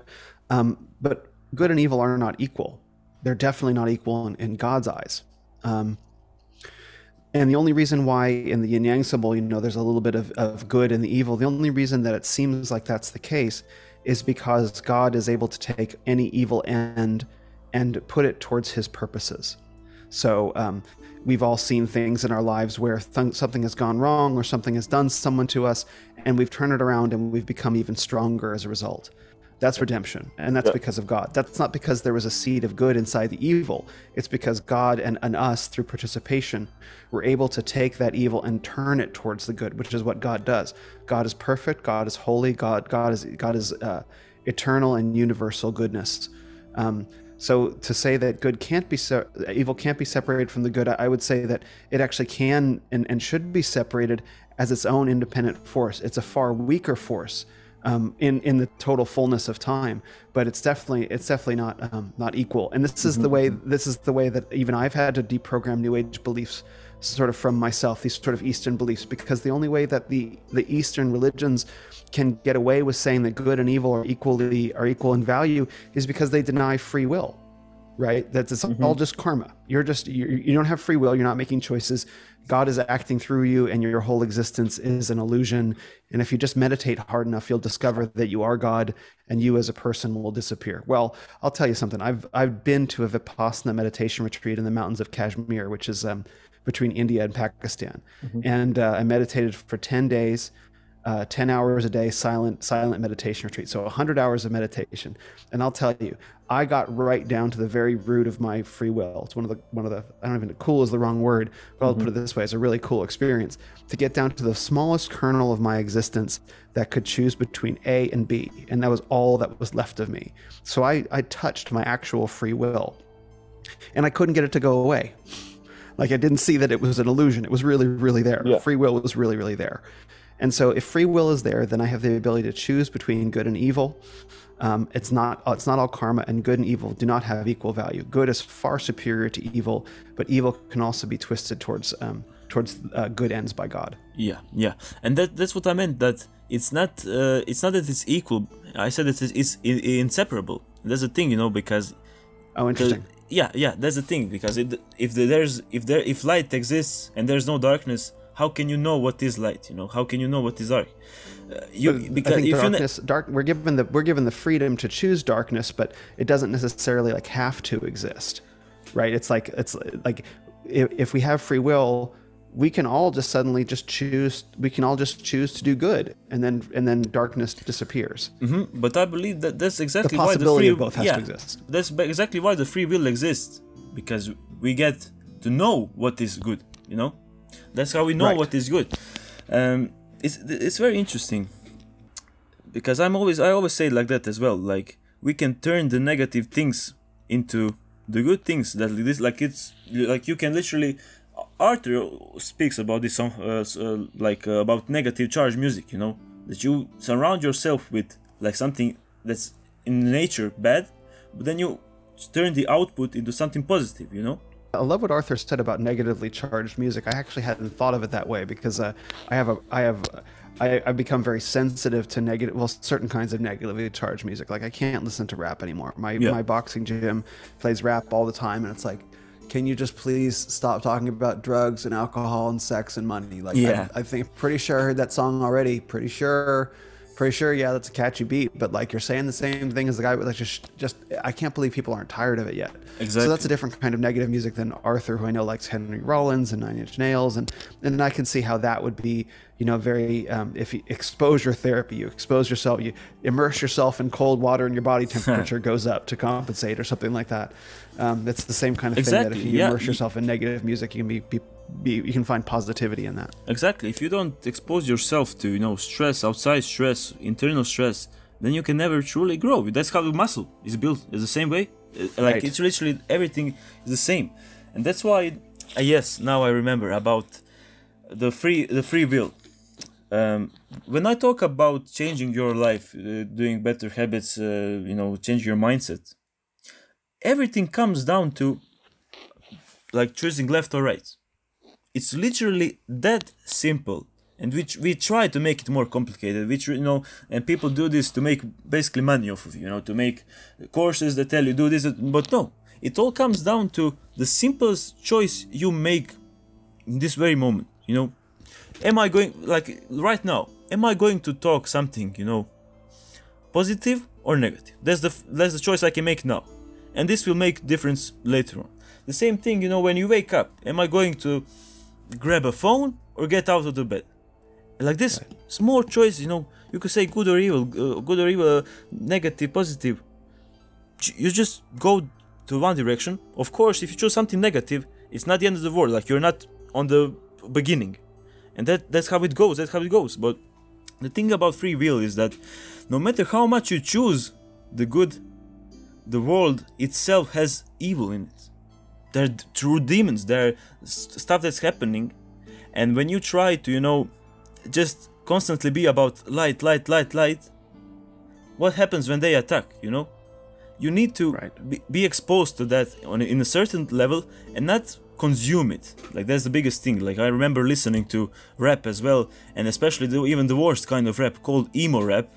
um, but good and evil are not equal. They're definitely not equal in, in God's eyes. Um, and the only reason why in the yin yang symbol, you know, there's a little bit of, of good and the evil, the only reason that it seems like that's the case is because God is able to take any evil end and put it towards his purposes. So um, we've all seen things in our lives where th- something has gone wrong or something has done someone to us, and we've turned it around and we've become even stronger as a result. That's redemption. And that's yeah. because of God. That's not because there was a seed of good inside the evil. It's because God and, and us, through participation, were able to take that evil and turn it towards the good, which is what God does. God is perfect. God is holy. God, God is, God is uh, eternal and universal goodness. Um, so to say that good can't be se- evil can't be separated from the good, I would say that it actually can and, and should be separated as its own independent force. It's a far weaker force um, in in the total fullness of time. But it's definitely it's definitely not um, not equal. And this is mm-hmm. the way this is the way that even I've had to deprogram New Age beliefs sort of from myself these sort of eastern beliefs because the only way that the the eastern religions can get away with saying that good and evil are equally are equal in value is because they deny free will right that's it's mm-hmm. all just karma you're just you, you don't have free will you're not making choices God is acting through you and your whole existence is an illusion. And if you just meditate hard enough, you'll discover that you are God and you as a person will disappear. Well, I'll tell you something. I've, I've been to a Vipassana meditation retreat in the mountains of Kashmir, which is um, between India and Pakistan. Mm-hmm. And uh, I meditated for 10 days uh, 10 hours a day silent silent meditation retreat. So 100 hours of meditation. And i'll tell you i got right down to the very root of my free will. It's one of the one of the i don't even cool is the wrong word but i'll mm-hmm. put it this way. It's a really cool experience to get down to the smallest kernel of my existence that could choose between a and b. And that was all that was left of me. So i i touched my actual free will. And i couldn't get it to go away. Like i didn't see that it was an illusion. It was really really there. Yeah. free will was really really there and so, if free will is there, then I have the ability to choose between good and evil. Um, it's not it's not all karma, and good and evil do not have equal value. Good is far superior to evil, but evil can also be twisted towards um, towards uh, good ends by God. Yeah, yeah, and that that's what I meant. That it's not uh, it's not that it's equal. I said that it's, it's inseparable. That's the thing, you know, because oh, interesting. Yeah, yeah, that's the thing because it, if there's if there if light exists and there's no darkness, how can you know what is light you know? How can you know what is dark? Uh, you because I think darkness, dark we're given the we're given the freedom to choose darkness but it doesn't necessarily like have to exist right? It's like it's like if, if we have free will we can all just suddenly just choose we can all just choose to do good and then and then darkness disappears. Mm-hmm. but i believe that that's exactly the why the free of both has yeah, to exist. that's exactly why the free will exists because we get to know what is good. You know, that's how we know Right. what is good. Um, it's it's very interesting because I'm always I always say it like that as well. Like we can turn the negative things into the good things. That this like it's like you can literally. Arthur speaks about this song, uh, uh, like uh, about negative charge music. You know that you surround yourself with like something that's in nature bad, but then you turn the output into something positive. You know. I love what Arthur said about negatively charged music. I actually hadn't thought of it that way because uh, I have a I have I, I've become very sensitive to negative well certain kinds of negatively charged music. Like I can't listen to rap anymore. My Yeah. my boxing gym plays rap all the time, and it's like. Can you just please stop talking about drugs and alcohol and sex and money? Like, Yeah. I, I think pretty sure I heard that song already. Pretty sure, pretty sure. Yeah, that's a catchy beat. But like, you're saying the same thing as the guy. With like, just, just, I can't believe people aren't tired of it yet. Exactly. So that's a different kind of negative music than Arthur, who I know likes Henry Rollins and Nine Inch Nails, and and I can see how that would be, you know, very um, if you exposure therapy, you expose yourself, you immerse yourself in cold water, and your body [LAUGHS] temperature goes up to compensate, or something like that. Um, it's the same kind of thing that if you yeah. immerse yourself in negative music, you can be, be, be you can find positivity in that. Exactly. If you don't expose yourself to, you know, stress, outside stress, internal stress, then you can never truly grow. That's how the muscle is built. It's the same way. Uh, Like Right. it's literally everything is the same, and that's why. Uh, yes, now I remember about the free the free will. Um, when I talk about changing your life, uh, doing better habits, uh, you know, change your mindset, everything comes down to like choosing left or right. It's literally that simple, and which we try to make it more complicated. Which you know, and people do this to make basically money off of you, you know, to make courses that tell you do this, but no, it all comes down to the simplest choice you make in this very moment. You know, am I going like right now? Am I going to talk something, you know, positive or negative? That's the that's the choice I can make now, and this will make difference later on. The same thing, you know, when you wake up, am I going to grab a phone or get out of the bed? Like this small choice, you know, you could say good or evil, uh, good or evil, uh, negative, positive. You just go to one direction. Of course, if you choose something negative, it's not the end of the world. Like you're not on the beginning, and that that's how it goes. That's how it goes. But the thing about free will is that no matter how much you choose the good, the world itself has evil in it. There are true demons. S- stuff that's happening, and when you try to, you know, just constantly be about light, light, light, light, what happens when they attack? You know, you need to Right. be, be exposed to that on in a certain level and not consume it. Like that's the biggest thing. Like I remember listening to rap as well, and especially the, even the worst kind of rap called emo rap.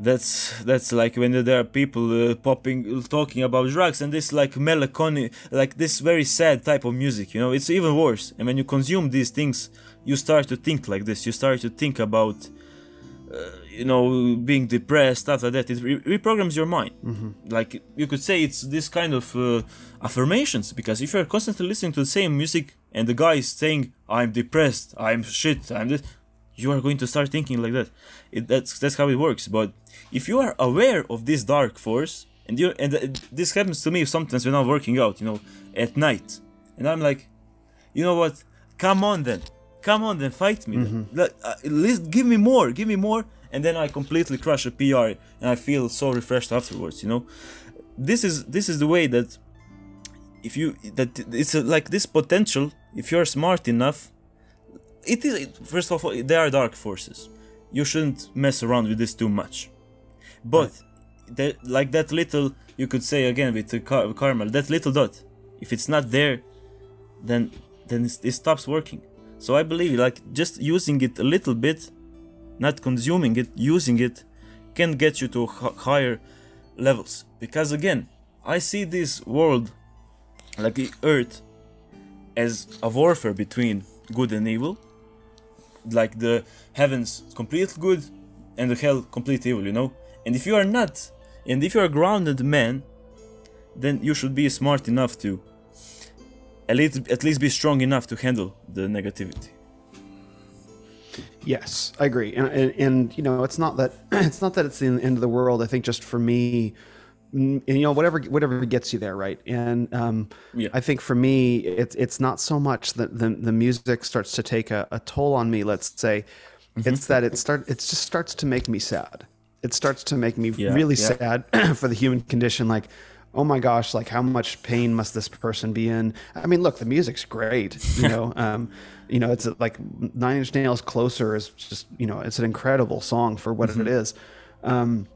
That's that's like when there are people uh, popping, talking about drugs, and this like melancholy, like this very sad type of music. You know, it's even worse. And when you consume these things, you start to think like this. You start to think about you know, being depressed, stuff like that. It re- reprograms your mind. Like you could say, it's this kind of uh, affirmations because if you're constantly listening to the same music and the guy is saying, "I'm depressed, I'm shit, I'm this," you are going to start thinking like that. It, that's that's how it works. But if you are aware of this dark force, and you and uh, this happens to me sometimes when I'm working out, you know, at night, and I'm like, you know what? Come on then. Come on then, fight me. Then. Let- uh, at least give me more, give me more, and then I completely crush a PR and I feel so refreshed afterwards. You know, this is this is the way that if you that it's a, like this potential. If you're smart enough, it is first of all there are dark forces. You shouldn't mess around with this too much. But that like that little you could say again with the car- karma that little dot if it's not there then then it stops working. So i believe like just using it a little bit not consuming it using it can get you to h- higher levels. Because again i see this world like the earth as a warfare between good and evil. Like the heavens complete good and the hell complete evil you know and if you are not and if you are a grounded man then you should be smart enough to at least, at least be strong enough to handle the negativity Yes, I agree, and, and and you know, it's not that [CLEARS THROAT] it's not that it's the end of the world. I think just for me, mm, you know whatever whatever gets you there right and um, Yeah. i think for me it's it's not so much that the, the music starts to take a, a toll on me let's say Mm-hmm. it's that it start it just starts to make me sad it starts to make me Yeah, really yeah. sad [CLEARS THROAT] for the human condition like oh my gosh like how much pain must this person be in i mean look the music's great you know [LAUGHS] um you know it's like nine inch nails closer is just you know it's an incredible song for what Mm-hmm. it is um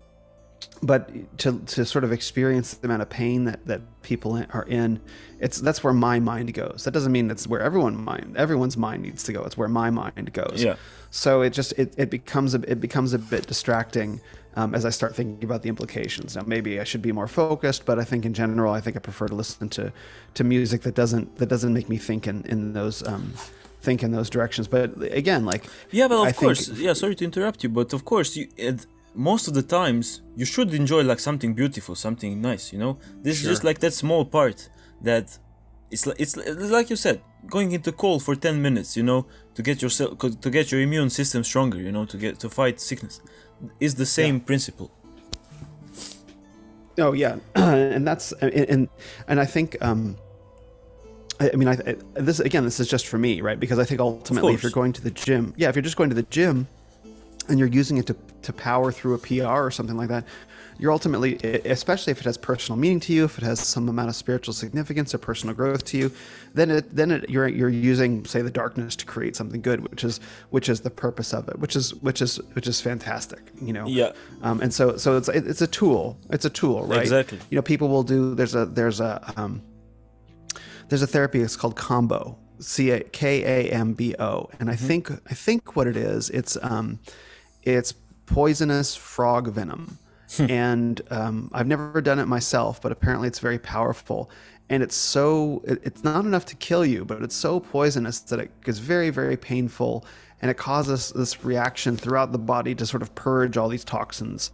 but to to sort of experience the amount of pain that that people are in it's that's where my mind goes that doesn't mean it's where everyone mind everyone's mind needs to go it's where my mind goes Yeah. So it just it, it becomes a it becomes a bit distracting um, as I start thinking about the implications. Now maybe I should be more focused, but I think in general I think I prefer to listen to to music that doesn't that doesn't make me think in in those um, think in those directions. But again, like Yeah, well, of I think- course. yeah, sorry to interrupt you, but of course, you, at most of the times you should enjoy like something beautiful, something nice. You know, this is just like that small part that it's li- it's like you said, going into cold for ten minutes. You know, to get yourself to get your immune system stronger. You know, to get to fight sickness, is the same principle. Oh yeah, [CLEARS THROAT] and that's and and, I think um, I, I mean I, I this again this is just for me right because I think ultimately if you're going to the gym yeah if you're just going to the gym and you're using it to to power through a PR or something like that you're ultimately especially if it has personal meaning to you if it has some amount of spiritual significance or personal growth to you then it then it, you're you're using say the darkness to create something good which is which is the purpose of it which is which is which is fantastic you know? Yeah. um, and so so it's it, it's a tool. It's a tool right? Exactly. you know people will do there's a there's a um, there's a therapy it's called Kambo c a k a m b o. And i think i think what it is it's um it's poisonous frog venom and um, i've never done it myself but apparently it's very powerful and it's so it, it's not enough to kill you but it's so poisonous that it is very very painful and it causes this reaction throughout the body to sort of purge all these toxins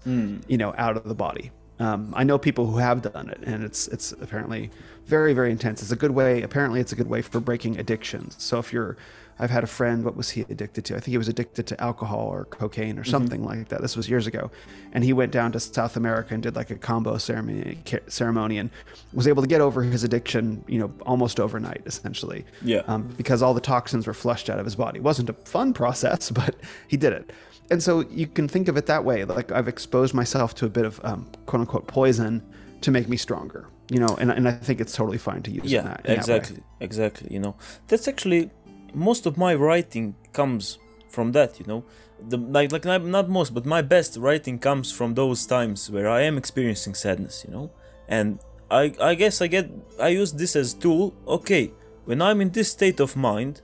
you know out of the body um, I know people who have done it, and it's it's apparently very very intense. It's a good way. Apparently, it's a good way for breaking addictions. So if you're, I've had a friend. What was he addicted to? I think he was addicted to alcohol or cocaine or something like that. This was years ago, and he went down to South America and did like a Kambo ceremony ceremony and was able to get over his addiction. You know, almost overnight, essentially. Yeah. Um, because all the toxins were flushed out of his body. It wasn't a fun process, [LAUGHS] but he did it. And so you can think of it that way. Like I've exposed myself to a bit of um, quote unquote poison to make me stronger. You know, and, and I think it's totally fine to use yeah that, exactly exactly you know that's actually most of my writing comes from that you know? The like like not, most but my best writing comes from those times where i am experiencing sadness you know? And i i guess i get i use this as tool okay when i'm in this state of mind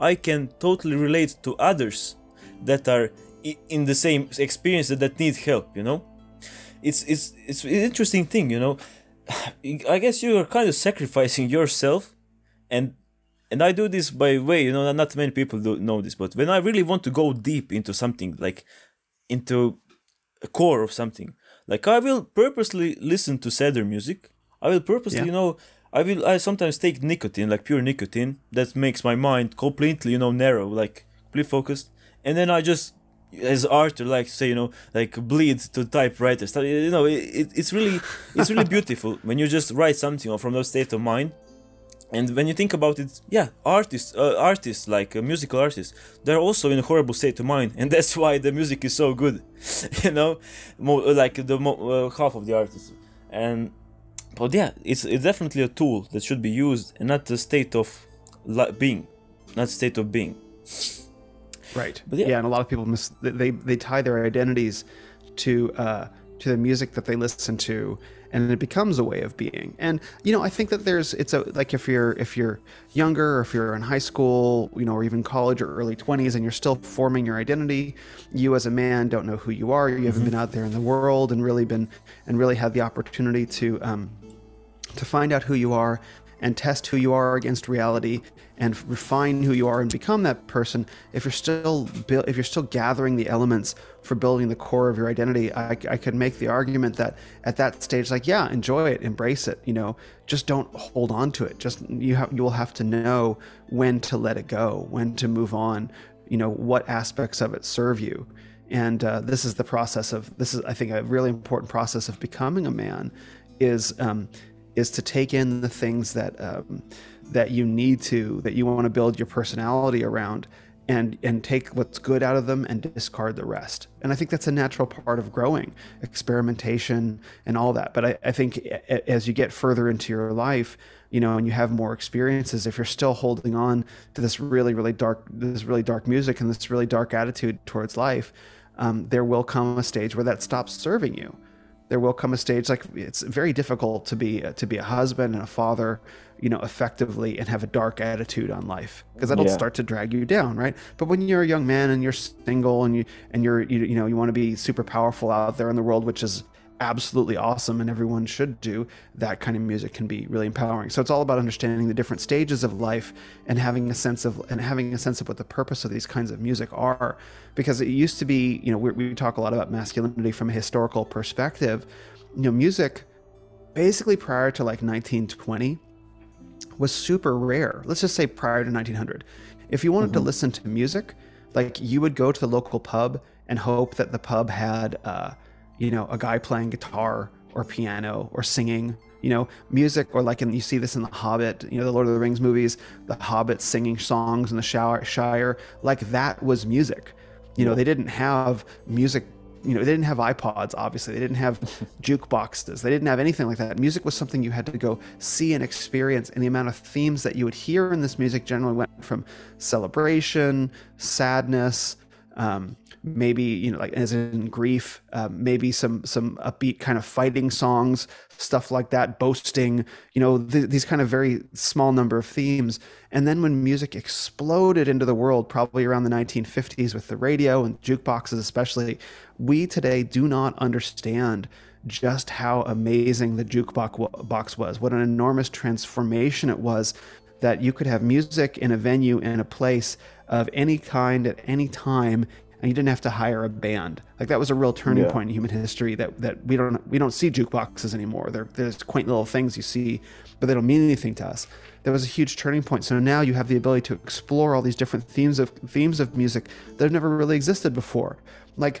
i can totally relate to others that are in the same experience that, that need help you know? It's it's it's an interesting thing you know? [SIGHS] I guess you are kind of sacrificing yourself and and i do this by way you know not many people do know this but when i really want to go deep into something like into a core of something like i will purposely listen to sadder music i will purposely Yeah. you know i will i sometimes take nicotine like pure nicotine that makes my mind completely you know narrow like completely focused and then i just as Arthur likes to say, you know, like bleed to typewriter. So, You know, it, it's really, it's really [LAUGHS] beautiful when you just write something from that state of mind. And when you think about it, yeah, artists, uh, artists like uh, musical artists, they're also in a horrible state of mind, and [LAUGHS] that's why the music is so good. [LAUGHS] you know, Mo- like the mo- uh, half of the artists. And but yeah, it's it's definitely a tool that should be used, and not a state of li- being, not state of being. Right. But yeah. yeah. and a lot of people miss they they tie their identities to uh, to the music that they listen to, and it becomes a way of being. And you know, I think that there's it's a like if you're if you're younger, or if you're in high school, you know, or even college or early twenties, and you're still forming your identity, you as a man don't know who you are. You haven't been out there in the world and really been and really had the opportunity to um, to find out who you are and test who you are against reality and refine who you are and become that person if you're still if you're still gathering the elements for building the core of your identity I, I could make the argument that at that stage like yeah enjoy it embrace it you know just don't hold on to it. Just you have you will have to know when to let it go when to move on you know what aspects of it serve you. And uh, this is the process of this is I think a really important process of becoming a man is um, is to take in the things that um, that you need to that you want to build your personality around and and take what's good out of them and discard the rest. And i think that's a natural part of growing experimentation and all that. But i, I think as you get further into your life you know and you have more experiences if you're still holding on to this really really dark this really dark music and this really dark attitude towards life um, there will come a stage where that stops serving you. There will come a stage like it's very difficult to be to be a husband and a father you know effectively and have a dark attitude on life because that'll yeah. start to drag you down right but when you're a young man and you're single and you and you're you, you know you want to be super powerful out there in the world which is absolutely awesome and everyone should do, that kind of music can be really empowering. So it's all about understanding the different stages of life and having a sense of and having a sense of what the purpose of these kinds of music are. Because it used to be, you know, we, we talk a lot about masculinity from a historical perspective. You know, music basically prior to like 1920 was super rare. Let's just say prior to 1900. If you wanted mm-hmm. to listen to music, like you would go to the local pub and hope that the pub had uh, you know, a guy playing guitar or piano or singing, you know, music, or like in, you see this in The Hobbit, you know, the Lord of the Rings movies, the Hobbit singing songs in the Shire, like that was music. You know, they didn't have music, you know, they didn't have iPods, obviously. They didn't have [LAUGHS] jukeboxes. They didn't have anything like that. Music was something you had to go see and experience. And the amount of themes that you would hear in this music generally went from celebration, sadness, um, maybe you know like as in grief um, maybe some some upbeat kind of fighting songs stuff like that boasting you know th- these kind of very small number of themes. And then when music exploded into the world probably around the 1950s with the radio and jukeboxes especially we today do not understand just how amazing the jukebox was what an enormous transformation it was that you could have music in a venue in a place of any kind at any time and you didn't have to hire a band. Like that was a real turning yeah. point in human history that, that we don't we don't see jukeboxes anymore. They're there's quaint little things you see, but they don't mean anything to us. That was a huge turning point. So now you have the ability to explore all these different themes of themes of music that have never really existed before. Like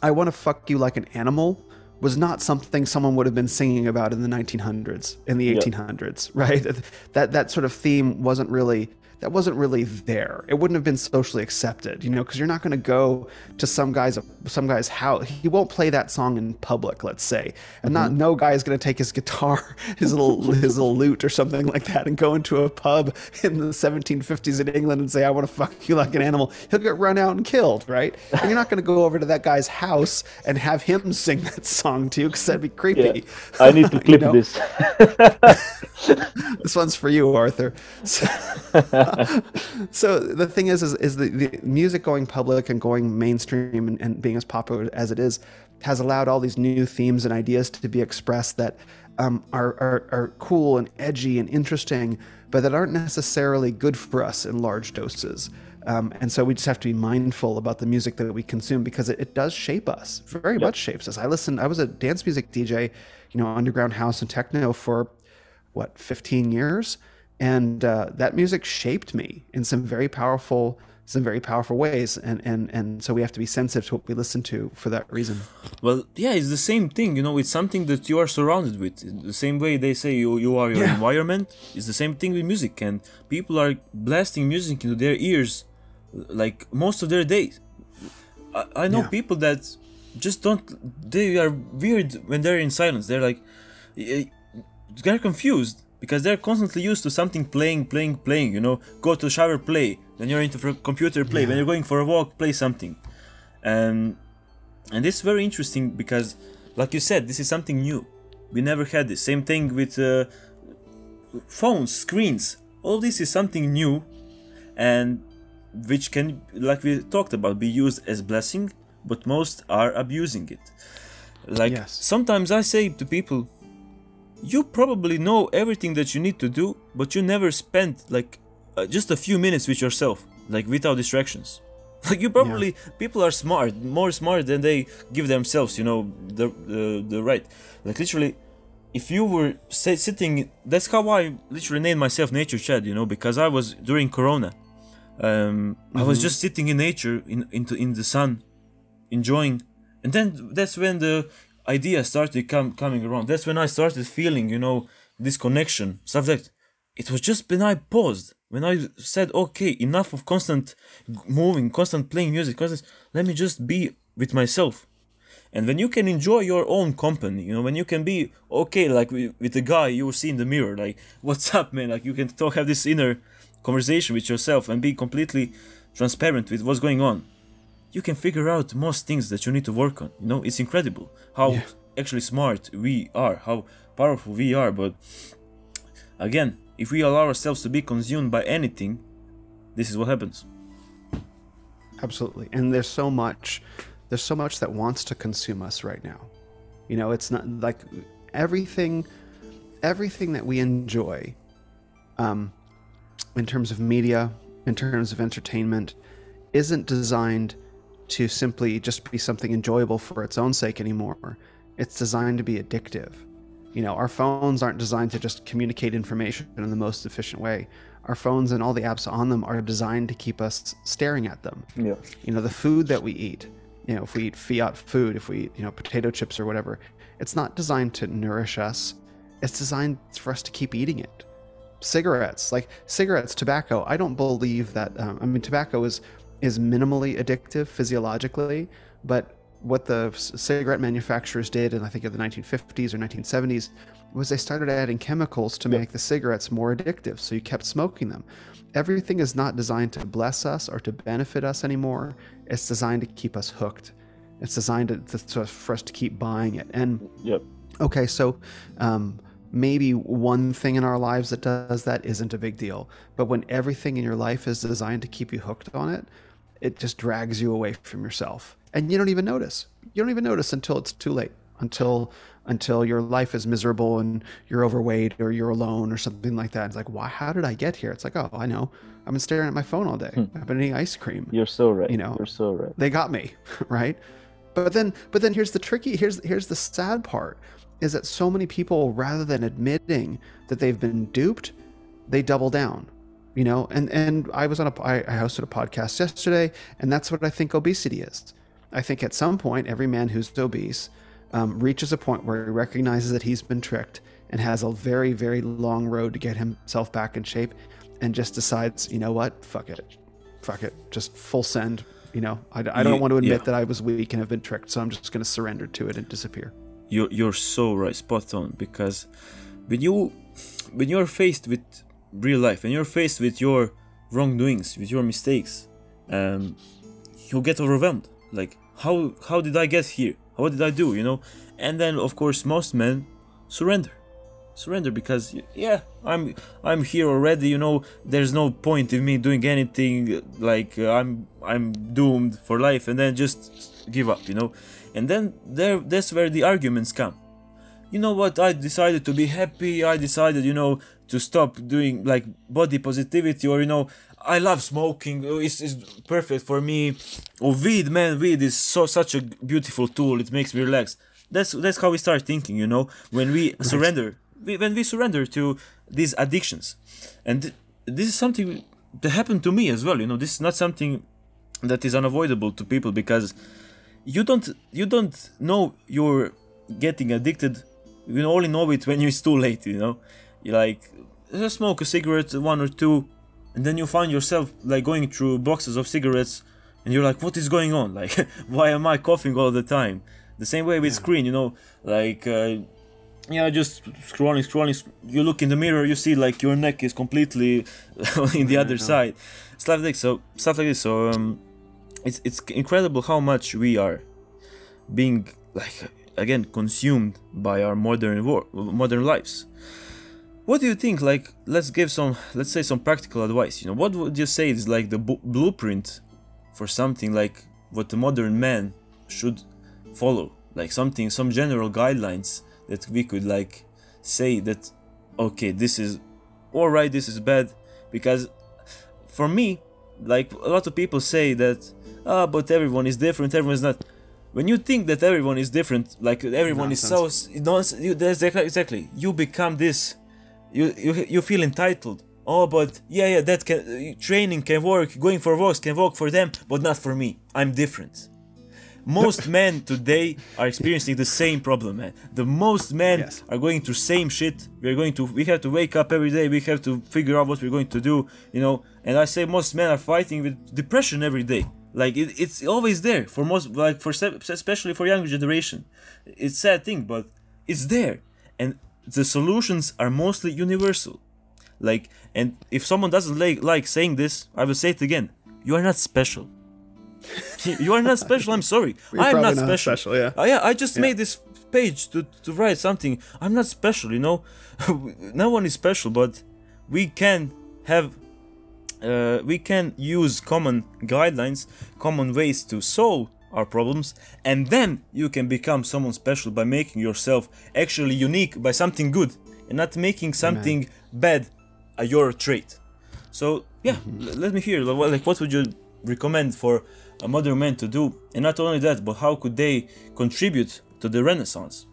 I want to fuck you like an animal was not something someone would have been singing about in the 1900s in the 1800s [LAUGHS] right that that sort of theme wasn't really that wasn't really there. It wouldn't have been socially accepted, you know, because you're not going to go to some guy's some guy's house. He won't play that song in public, let's say, and mm-hmm. not no guy is going to take his guitar, [LAUGHS] his little his little lute or something like that, and go into a pub in the 1750s in England and say, "I want to fuck you like an animal." He'll get run out and killed, right? [LAUGHS] And you're not going to go over to that guy's house and have him sing that song to you because that'd be creepy. Yeah. I need to [LAUGHS] clip you this. this one's for you, Arthur. So, [LAUGHS] so the thing is, is, is the, the music going public and going mainstream and, and, being as popular as it is has allowed all these new themes and ideas to be expressed that um, are, are, are cool and edgy and interesting, but that aren't necessarily good for us in large doses. Um, and so we just have to be mindful about the music that we consume because it, it does shape us, very yep. much shapes us. I listened, I was a dance music DJ, you know, underground house and techno for what, 15 years? And uh, that music shaped me in some very powerful some very powerful ways. And, and and so we have to be sensitive to what we listen to for that reason. Well yeah it's the same thing you know it's something that you are surrounded with. The same way they say you you are your yeah. environment it's the same thing with music. And people are blasting music into their ears like most of their days. I, I know yeah. people that just don't they are weird when they're in silence. They're like they're confused because they're constantly used to something playing, playing, playing. You know, go to the shower, play. when you're into computer, play. Yeah. When you're going for a walk, play something. And and it's very interesting because, like you said, this is something new. We never had this. Same thing with uh, phones, screens. All this is something new, and which can, like we talked about, be used as blessing, but most are abusing it. Like yes. sometimes I say to people, you probably know everything that you need to do, but you never spent like uh, just a few minutes with yourself, like without distractions. [LAUGHS] Like you probably yeah. people are smart, more smart than they give themselves. You know the the, the right. Like literally, if you were say, sitting, that's how I literally named myself Nature Chad. You know because I was during Corona. Um, mm-hmm. I was mm-hmm. just sitting in nature, in into in the sun, enjoying and then that's when the idea started coming around. That's when i started feeling you know this connection. Subject. it was just when i paused when i said okay enough of constant moving constant playing music constant let me just be with myself. And when you can enjoy your own company you know when you can be okay like with, with the guy you see in the mirror like [LAUGHS] what's up man? Like you can talk have this inner conversation with yourself and be completely transparent with what's going on you can figure out most things that you need to work on you know it's incredible how Yeah. actually smart we are how powerful we are but again if we allow ourselves to be consumed by anything this is what happens Absolutely. And there's so much there's so much that wants to consume us right now. You know, it's not like everything everything that we enjoy um in terms of media, in terms of entertainment isn't designed to simply just be something enjoyable for its own sake anymore. It's designed to be addictive. You know, our phones aren't designed to just communicate information in the most efficient way. Our phones and all the apps on them are designed to keep us staring at them. yeah You know, the food that we eat, you know, if we eat fiat food, if we eat, you know, potato chips or whatever, it's not designed to nourish us. It's designed for us to keep eating it. Cigarettes, like cigarettes, tobacco, I don't believe that. Um, I mean, tobacco is is minimally addictive physiologically, but what the cigarette manufacturers did, in I think in the 1950s or 1970s, was they started adding chemicals to make the cigarettes more addictive. So you kept smoking them. Everything is not designed to bless us or to benefit us anymore. It's designed to keep us hooked. It's designed to, to, to- for us to keep buying it. And yep Okay, so um, maybe one thing in our lives that does that isn't a big deal. But when everything in your life is designed to keep you hooked on it, it just drags you away from yourself, and you don't even notice. You don't even notice until it's too late. Until until your life is miserable and you're overweight or you're alone or something like that. It's like, why? How did I get here? It's like, oh, I know. I've been staring at my phone all day. Hmm. I've been eating ice cream You're so right. You know, You're so right. they got me [LAUGHS] right but then but then here's the tricky here's here's the sad part is that so many people rather than admitting that they've been duped they double down you know and and i was on a i, I hosted a podcast yesterday and that's what i think obesity is i think at some point every man who's obese um, reaches a point where he recognizes that he's been tricked and has a very very long road to get himself back in shape and just decides you know what fuck it fuck it, just full send. You know, I, I don't Ye- want to admit yeah. that I was weak and have been tricked, so I'm just going to surrender to it and disappear. you're you're so right spot on because when you when you're faced with real life and you're faced with your wrongdoings with your mistakes um you get overwhelmed. Like how how did i get here? What did i do you know? And then of course most men surrender. Surrender because yeah i'm i'm here already you know? There's no point in me doing anything like uh, i'm i'm doomed for life and then just give up you know? And then there that's where the arguments come. You know what? I decided to be happy. I decided you know to stop doing like body positivity or you know i love smoking. Oh, it's, it's perfect for me. Or weed man weed is so such a beautiful tool. It makes me relax. That's that's how we start thinking you know when we surrender. We, when we surrender to these addictions. And th- this is something that happened to me as well you know. This is not something that is unavoidable to people because you don't you don't know you're getting addicted you only know it when it's too late you know you like just smoke a cigarette one or two and then you find yourself like going through boxes of cigarettes and you're like what is going on? [LAUGHS] Like why am i coughing all the time? The same way with screen you know like uh, yeah just scrolling scrolling you look in the mirror you see like your neck is completely [LAUGHS] in the other side. Stuff like so stuff like this. So um it's it's incredible how much we are being like again consumed by our modern world modern lives what do you think like let's give some let's say some practical advice you know? What would you say is like the blueprint for something like what the modern man should follow? Like something some general guidelines that we could like say that okay this is all right this is bad because for me like a lot of people say that ah but everyone is different everyone's not when you think that everyone is different like everyone is so nonsense you, that's exactly, exactly you become this you, you you feel entitled oh but yeah yeah that can training can work going for walks can work for them but not for me i'm different most [LAUGHS] men today are experiencing the same problem, man. The most men Yes. are going through same shit. We're going to we have to wake up every day. We have to figure out what we're going to do, you know. And I say most men are fighting with depression every day. Like it, it's always there for most, like for especially for younger generation. It's sad thing, but it's there, and the solutions are mostly universal. Like, and if someone doesn't like like saying this, I will say it again. You are not special. [LAUGHS] you are not special. I'm sorry. [LAUGHS] I'm not not special. special, yeah. Uh, yeah, I just made this page to, to write something. I'm not special, you know. [LAUGHS] no one is special, but we can have uh, we can use common guidelines, common ways to solve our problems, and then you can become someone special by making yourself actually unique by something good and not making something bad a your trait. So yeah, mm-hmm. l- let me hear like what would you recommend for a modern man to do, and not only that, but how could they contribute to the Renaissance?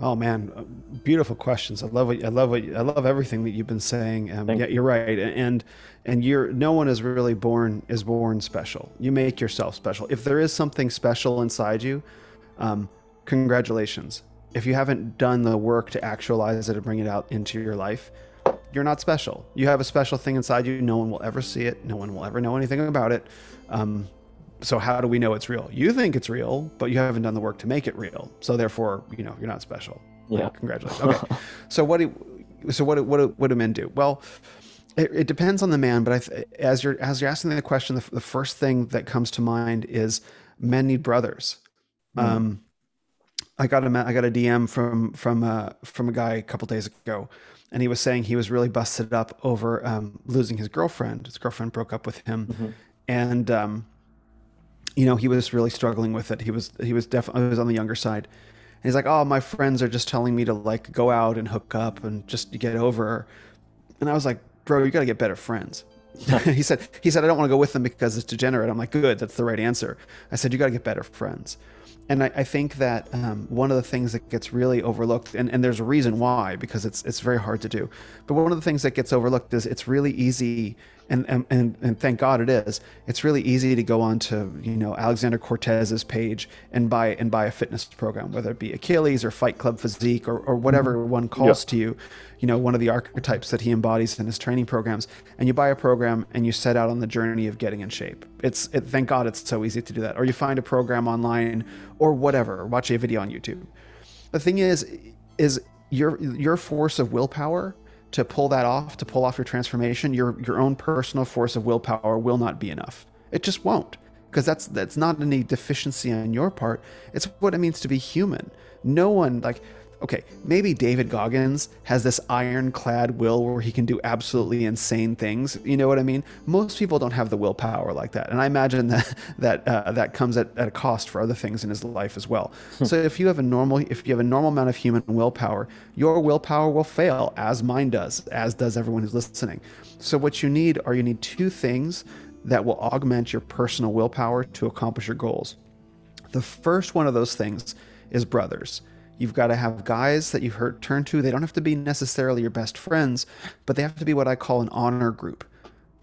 Oh man, uh, beautiful questions. I love what I love what I love everything that you've been saying. Um, yeah, you're right, and and you're no one is really born is born special. You make yourself special. If there is something special inside you, um, congratulations. If you haven't done the work to actualize it and bring it out into your life, you're not special. You have a special thing inside you. No one will ever see it. No one will ever know anything about it. Um, so how do we know it's real? You think it's real, but you haven't done the work to make it real. So therefore, you know, you're not special. Yeah. Congratulations. Okay. [LAUGHS] so what do so what do, what do, what do men do? Well, it, it depends on the man, but th- as you're as you're asking the question, the, the first thing that comes to mind is men need brothers. Um, I got a I got a DM from from uh, from a guy a couple days ago, and he was saying he was really busted up over um, losing his girlfriend. His girlfriend broke up with him, and um, you know he was really struggling with it. He was he was definitely was on the younger side. And he's like, "Oh, my friends are just telling me to like go out and hook up and just get over." her." And I was like, "Bro, you got to get better friends." [LAUGHS] he said he said I don't want to go with them because it's degenerate. I'm like, "Good, that's the right answer." I said, "You got to get better friends." And I, I think that um, one of the things that gets really overlooked, and, and there's a reason why, because it's it's very hard to do. But one of the things that gets overlooked is it's really easy, and and, and, thank God it is. It's really easy to go on to you know Alexander Cortes's page and buy and buy a fitness program, whether it be Achilles or Fight Club Physique or, or whatever mm-hmm. one calls to you, you know one of the archetypes that he embodies in his training programs. And you buy a program and you set out on the journey of getting in shape. It's it, thank God it's so easy to do that. Or you find a program online or whatever, or watch a video on YouTube. The thing is, is your your force of willpower to pull that off, to pull off your transformation, your your own personal force of willpower will not be enough. It just won't. Because that's that's not any deficiency on your part. It's what it means to be human. No one like okay, maybe David Goggins has this ironclad will where he can do absolutely insane things. You know what I mean? Most people don't have the willpower like that, and I imagine [LAUGHS] that that uh, that comes at, at a cost for other things in his life as well. so if you have a normal if you have a normal amount of human willpower, your willpower will fail, as mine does, as does everyone who's listening. So what you need are you need two things that will augment your personal willpower to accomplish your goals. The first one of those things is brothers. You've got to have guys that you hurt, turn to. They don't have to be necessarily your best friends, but they have to be what I call an honor group.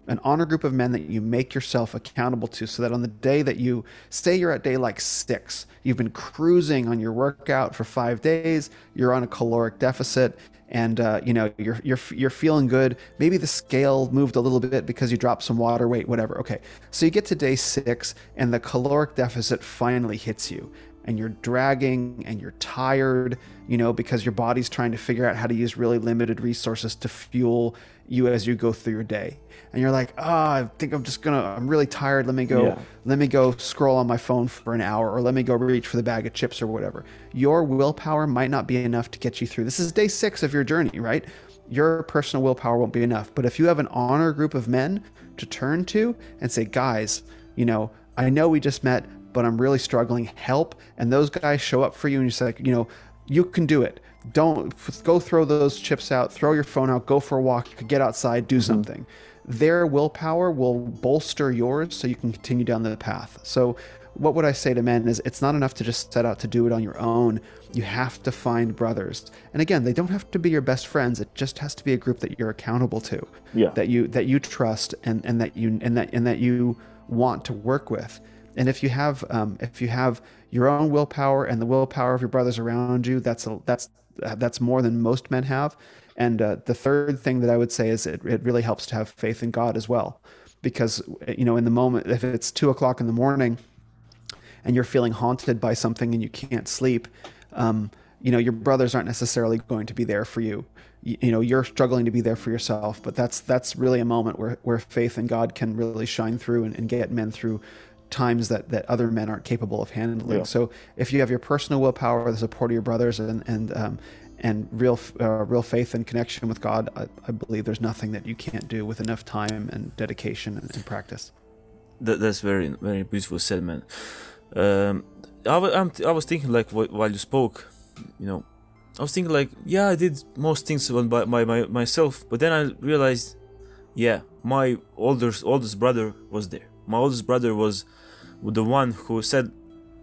An honor group of men that you make yourself accountable to so that on the day that you say you're at day like six, you've been cruising on your workout for five days, you're on a caloric deficit, and uh, you know you're you're you're feeling good. Maybe the scale moved a little bit because you dropped some water weight, whatever. Okay, so you get to day six, and the caloric deficit finally hits you, and you're dragging and you're tired, you know, because your body's trying to figure out how to use really limited resources to fuel you as you go through your day. And you're like, ah, I think I'm just gonna, I'm really tired. Let me go, Yeah. let me go scroll on my phone for an hour, or let me go reach for the bag of chips or whatever. Your willpower might not be enough to get you through. This is day six of your journey, right? Your personal willpower won't be enough. But if you have an honor group of men to turn to and say, guys, you know, I know we just met, but I'm really struggling. Help. And those guys show up for you and you say, you know, you can do it. Don't go throw those chips out, throw your phone out, go for a walk, get outside, do mm-hmm. something. Their willpower will bolster yours so you can continue down the path. So, what would I say to men is it's not enough to just set out to do it on your own. You have to find brothers. And again, they don't have to be your best friends. It just has to be a group that you're accountable to. Yeah. That you that you trust and, and that you and that and that you want to work with. And if you have um, if you have your own willpower and the willpower of your brothers around you, that's a, that's that's more than most men have. And uh, the third thing that I would say is it, it really helps to have faith in God as well, because you know in the moment if it's two o'clock in the morning and you're feeling haunted by something and you can't sleep, um, you know your brothers aren't necessarily going to be there for you. you. You know you're struggling to be there for yourself, but that's that's really a moment where where faith in God can really shine through and, and get men through times that that other men aren't capable of handling. Yeah. So if you have your personal willpower, the support of your brothers, and and um, and real uh, real faith and connection with God, I, I, believe there's nothing that you can't do with enough time and dedication and, and practice. That, that's very very beautiful said, man. Um, I, I'm, I was thinking like while you spoke, you know, I was thinking like, yeah, I did most things by, by, by myself, but then I realized, yeah, my oldest oldest brother was there. My oldest brother was the one who said,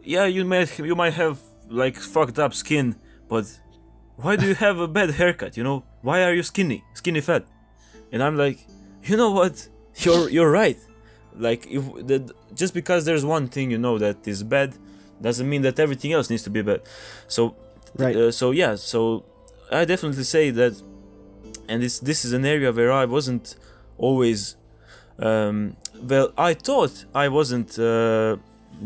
yeah, you might you might have like fucked up skin, but why do you have a bad haircut? You know, why are you skinny, skinny fat? And I'm like, you know what? [LAUGHS] You're you're right. Like if the, just because there's one thing you know that is bad, doesn't mean that everything else needs to be bad. So, right. Uh, so yeah. So I definitely say that, and this this is an area where I wasn't always. Um, well, I thought I wasn't uh,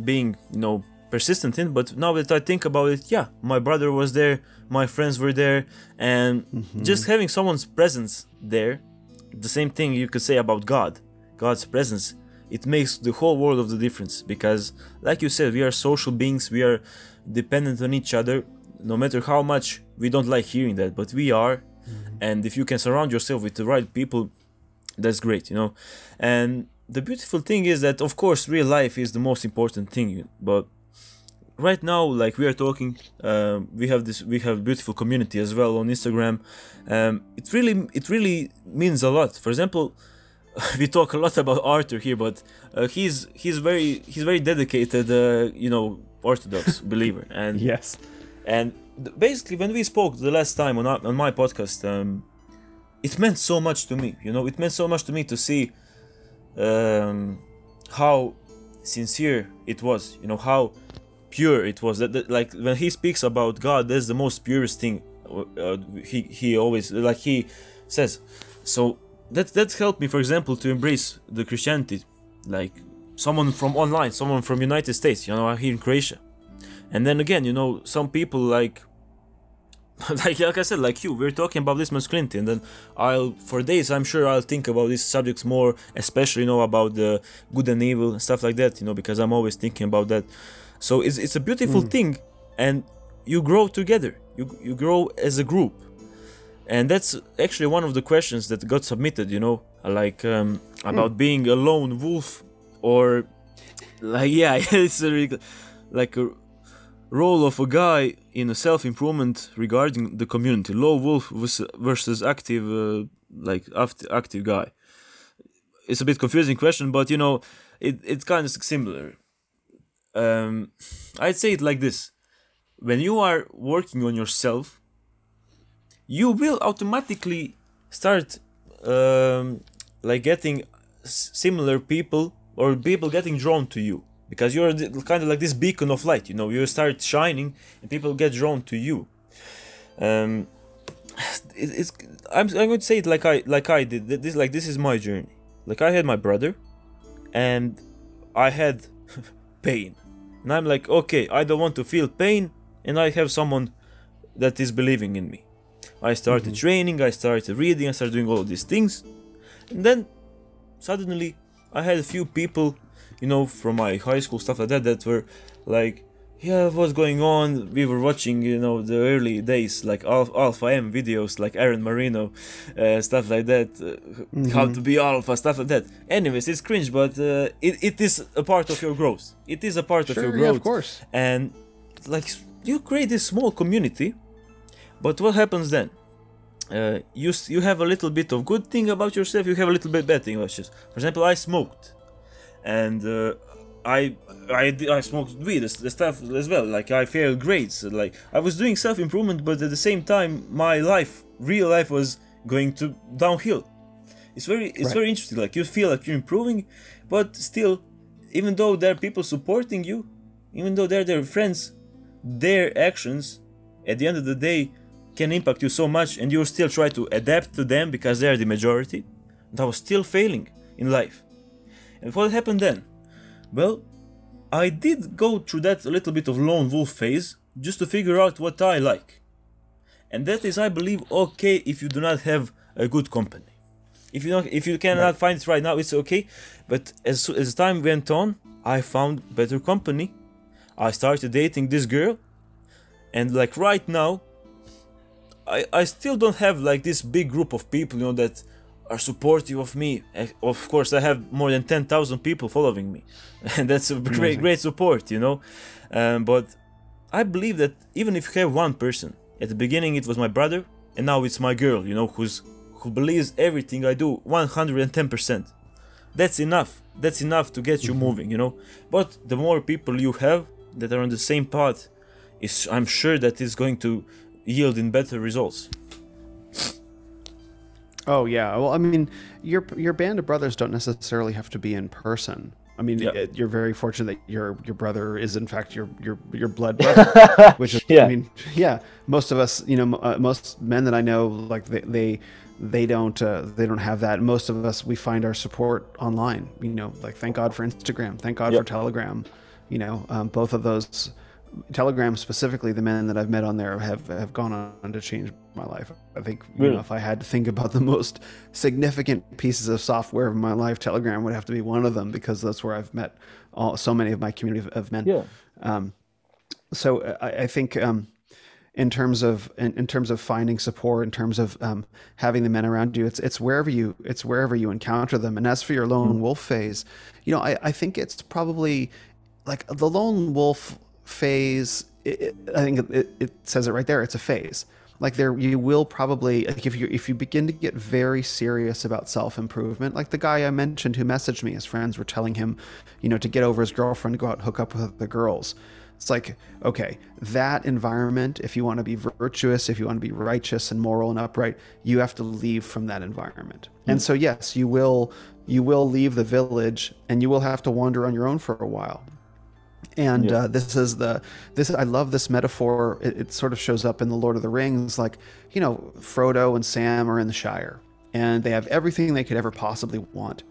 being you know persistent in, but now that I think about it, yeah, my brother was there, my friends were there, and mm-hmm. just having someone's presence there, the same thing you could say about God, God's presence it makes the whole world of the difference because like you said we are social beings we are dependent on each other no matter how much we don't like hearing that but we are mm-hmm. and if you can surround yourself with the right people that's great you know and the beautiful thing is that of course real life is the most important thing but right now like we are talking um, we have this we have beautiful community as well on instagram. Um, it really it really means a lot. For example [LAUGHS] we talk a lot about Arthur here, but uh, he's he's very he's very dedicated, uh, you know, Orthodox [LAUGHS] believer, and yes, and basically when we spoke the last time on our, on my podcast, um, it meant so much to me. You know, it meant so much to me to see um, how sincere it was. You know how pure it was. That, that like when he speaks about God, that's the most purest thing. Uh, he he always like he says. So that that helped me for example to embrace the christianity like someone from online someone from united states you know here in croatia and then again you know some people like [LAUGHS] like like i said like you we're talking about this masculinity and then i'll for days i'm sure i'll think about these subjects more especially you know about the good and evil and stuff like that you know because i'm always thinking about that so it's, it's a beautiful mm. thing and you grow together you you grow as a group and that's actually one of the questions that got submitted you know like um, about mm. being a lone wolf or like [LAUGHS] yeah it's a like a role of a guy in a self-improvement regarding the community. Low wolf versus active uh, like active guy. It's a bit confusing question but you know it, it's kind of similar. Um, i'd say it like this. When you are working on yourself you will automatically start um, like getting similar people or people getting drawn to you because you're kind of like this beacon of light you know you start shining and people get drawn to you um it, it's I'm, I'm going to say it like i like i did this like this is my journey like i had my brother and i had [LAUGHS] pain and i'm like okay i don't want to feel pain and i have someone that is believing in me I started mm-hmm. training, I started reading, I started doing all of these things. And then suddenly I had a few people, you know, from my high school stuff like that that were like, yeah, what's going on? We were watching, you know, the early days, like Alpha, Alpha M videos, like Aaron Marino, uh, stuff like that, uh, mm-hmm. how to be Alpha, stuff like that. Anyways, it's cringe, but uh, it, it is a part of your growth. It is a part sure, of your growth. Yeah, of course. And, like, you create this small community but what happens then? Uh, you you have a little bit of good thing about yourself. You have a little bit bad thing about yourself. For example, I smoked, and uh, I I I smoked weed, the stuff as well. Like I failed grades. Like I was doing self improvement, but at the same time, my life, real life, was going to downhill. It's very it's right. very interesting. Like you feel like you're improving, but still, even though there are people supporting you, even though they're their friends, their actions at the end of the day can impact you so much and you still try to adapt to them because they're the majority. And I was still failing in life. And what happened then? Well, I did go through that little bit of lone wolf phase just to figure out what I like. And that is, I believe, okay if you do not have a good company. If you don't, if you cannot right. find it right now, it's okay. But as as time went on, I found better company. I started dating this girl, and like right now, I I still don't have like this big group of people, you know, that are supportive of me. Eh, of course, I have more than ten thousand people following me, [LAUGHS] and that's a great great support, you know. Um, but I believe that even if you have one person, at the beginning it was my brother, and now it's my girl, you know, who's who believes everything I do 110%. That's enough. That's enough to get you mm-hmm. moving, you know. But the more people you have that are on the same path, is I'm sure that is going to yield in better results. Oh yeah. Well, I mean, your your band of brothers don't necessarily have to be in person. I mean, yep. it, you're very fortunate that your your brother is in fact your your your blood brother, [LAUGHS] which is yeah. I mean, yeah. Most of us, you know, uh, most men that I know, like they they they don't uh, they don't have that. Most of us we find our support online. You know, like thank God for Instagram, thank God yep. for Telegram. You know, um, both of those Telegram specifically, the men that I've met on there have have gone on to change my life. I think you really? know if I had to think about the most significant pieces of software of my life, Telegram would have to be one of them because that's where I've met all so many of my community of men. Yeah. Um, so I, I think um, in terms of in, in, terms of finding support, in terms of um, having the men around you, it's it's wherever you it's wherever you encounter them. And as for your lone mm-hmm. wolf phase, you know, I, I think it's probably like the lone wolf phase it, it, i think it, it, says it right there it's a phase. Like there you will probably like if you if you begin to get very serious about self-improvement like the guy i mentioned who messaged me his friends were telling him you know to get over his girlfriend to go out and hook up with the girls. It's like okay that environment if you want to be virtuous if you want to be righteous and moral and upright you have to leave from that environment. Mm-hmm. and so yes you will you will leave the village and you will have to wander on your own for a while and yeah. uh, this is the this i love this metaphor. It, it, sort of shows up in the lord of the rings like you know frodo and sam are in the shire and they have everything they could ever possibly want.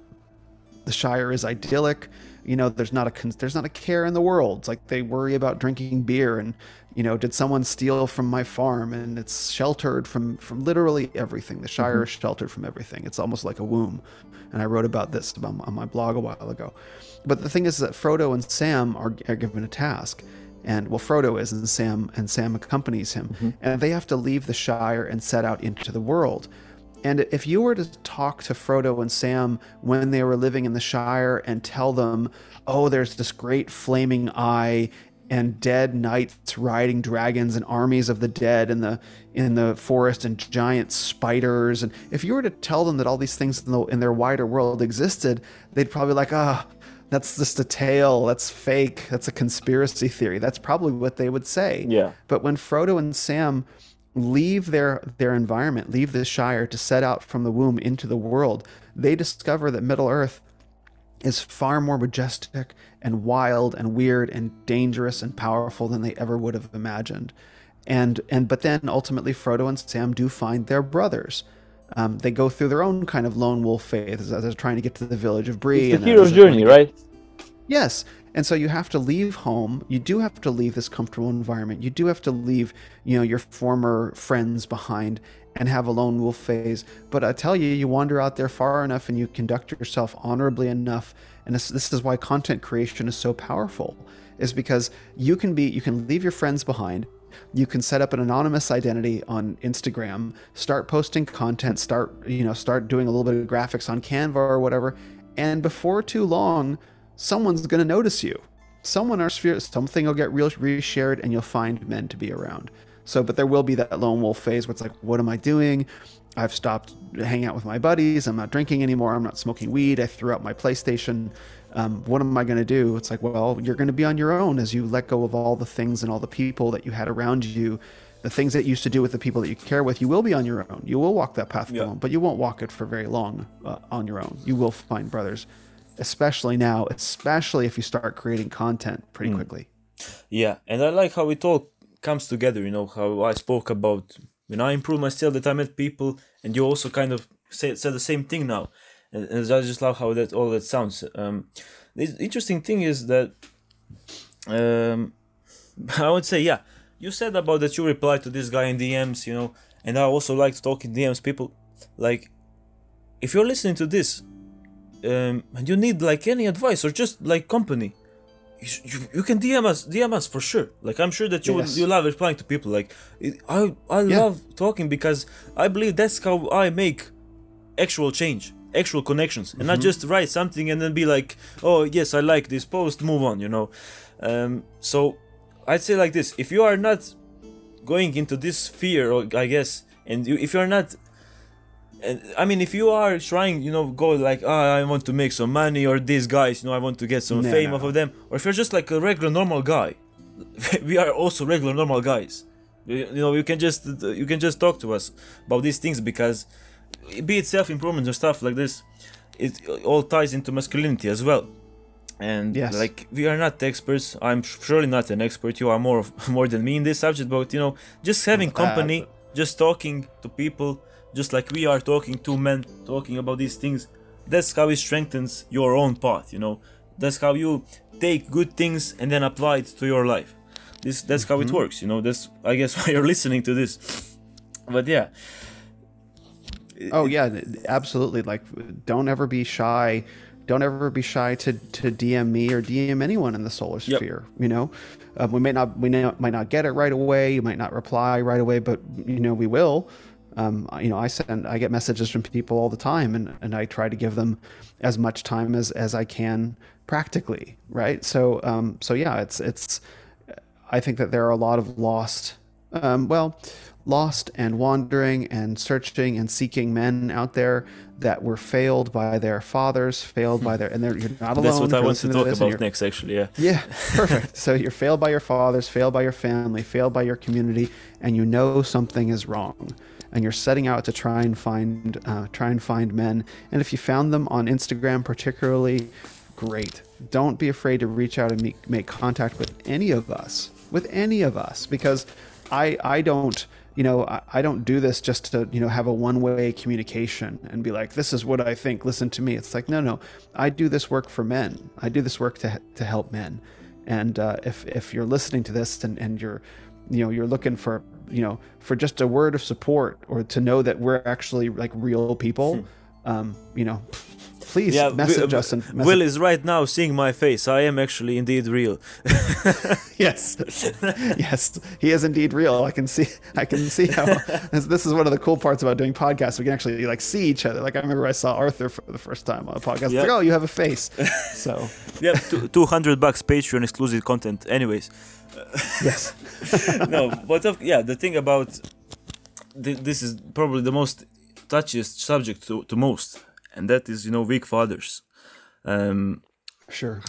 The shire is idyllic you know there's not a there's not a care in the world. It's like they worry about drinking beer and you know did someone steal from my farm? And it's sheltered from from literally everything. The shire mm-hmm. is sheltered from everything. It's almost like a womb. And i wrote about this on my blog a while ago but the thing is that Frodo and Sam are, are given a task, and well, Frodo is, and Sam and Sam accompanies him, mm-hmm. and they have to leave the Shire and set out into the world. And if you were to talk to Frodo and Sam when they were living in the Shire and tell them, oh, there's this great flaming eye and dead knights riding dragons and armies of the dead in the in the forest and giant spiders and if you were to tell them that all these things in, the, in their wider world existed they'd probably like ah oh, that's just a tale. That's fake. That's a conspiracy theory. That's probably what they would say. Yeah. But when Frodo and Sam leave their their environment, leave the Shire to set out from the womb into the world, they discover that Middle Earth is far more majestic and wild and weird and dangerous and powerful than they ever would have imagined. And and but then ultimately Frodo and Sam do find their brothers. Um, they go through their own kind of lone wolf phase as they're trying to get to the village of Bree. It's the hero's journey, right? Yes. And so you have to leave home. You do have to leave this comfortable environment. You do have to leave, you know, your former friends behind and have a lone wolf phase. But I tell you, you wander out there far enough and you conduct yourself honorably enough. And this, this is why content creation is so powerful, is because you can be, you can leave your friends behind you can set up an anonymous identity on Instagram, start posting content, start, you know, start doing a little bit of graphics on Canva or whatever, and before too long, someone's going to notice you. Someone or sphere, something will get real reshared and you'll find men to be around. So, but there will be that lone wolf phase where it's like, what am I doing? I've stopped hanging out with my buddies. I'm not drinking anymore. I'm not smoking weed. I threw out my PlayStation um, what am I going to do? It's like, well, you're going to be on your own as you let go of all the things and all the people that you had around you, the things that you used to do with the people that you care with. You will be on your own. You will walk that path yeah. alone, but you won't walk it for very long uh, on your own. You will find brothers especially now, especially if you start creating content pretty Hmm. quickly. Yeah, and I like how it all comes together. You know how I spoke about when I improved myself, that I met people, and you also kind of said said the same thing now, and, and I just love how that all that sounds. Um, the interesting thing is that um, [LAUGHS] I would say yeah, you said about that you replied to this guy in DMs, you know, and I also like to talk in DMs. People like if you're listening to this, um, and you need like any advice or just like company you, you, you can DM us, DM us for sure. Like I'm sure that you Yes. would, you love replying to people. Like it, I I Yeah. love talking because I believe that's how I make actual change, actual connections, and Mm-hmm. not just write something and then be like, oh yes, I like this post, move on. You know. Um, so I'd say like this: if you are not going into this sphere, or I guess, and you, if you're not and I mean, if you are trying, you know, go like, ah, I want to make some money, or these guys, you know, I want to get some No, fame no. off of them, or if you're just like a regular normal guy, [LAUGHS] we are also regular normal guys. You, you know, you can just you can just talk to us about these things because, be it self improvement or stuff like this, it all ties into masculinity as well. And Yes. like we are not experts. I'm surely not an expert. You are more of, [LAUGHS] more than me in this subject, but you know, just having company, but- just talking to people, just like we are talking to men, talking about these things. That's how it strengthens your own path. You know, that's how you take good things and then apply it to your life. This that's how Mm-hmm. it works. You know, that's I guess [LAUGHS] why you're listening to this. But yeah, Oh yeah, absolutely. Like, don't ever be shy. Don't ever be shy to to DM me or DM anyone in the solar Yep. sphere. You know, uh, we may not we may- might not get it right away. You might not reply right away, but you know we will. Um, you know, I send I get messages from people all the time, and and I try to give them as much time as as I can practically. Right. So um, so yeah, it's it's. I think that there are a lot of lost, um, well, lost and wandering and searching and seeking men out there that were failed by their fathers, failed by their, and they're, you're not alone. [LAUGHS] that's what I want to talk about next. Actually, yeah. yeah, perfect. so you're failed by your fathers, failed by your family, failed by your community, and you know something is wrong, and you're setting out to try and find, uh, try and find men. And if you found them on Instagram, particularly, great. Don't be afraid to reach out and make, make contact with any of us, with any of us, because I I don't you know I, I don't do this just to you know have a one way communication and be like this is what I think. Listen to me. It's like no no. I do this work for men. I do this work to to help men. And uh, if if you're listening to this and and you're you know you're looking for you know for just a word of support or to know that we're actually like real people um you know please Yeah, message us and message Will is right now seeing my face. I am actually indeed real. [LAUGHS] yes. Yes he is indeed real. I can see i can see how [LAUGHS] this, is one of the cool parts about doing podcasts. We can actually like see each other. Like i remember i saw arthur for the first time on a podcast. Yeah. like oh you have a face. [LAUGHS] So. Yeah, two- 200 bucks Patreon exclusive content. Anyways, yes. No, but of, yeah, the thing about th- this is probably the most touchiest subject to, to most, and that is you know weak fathers. Um, sure.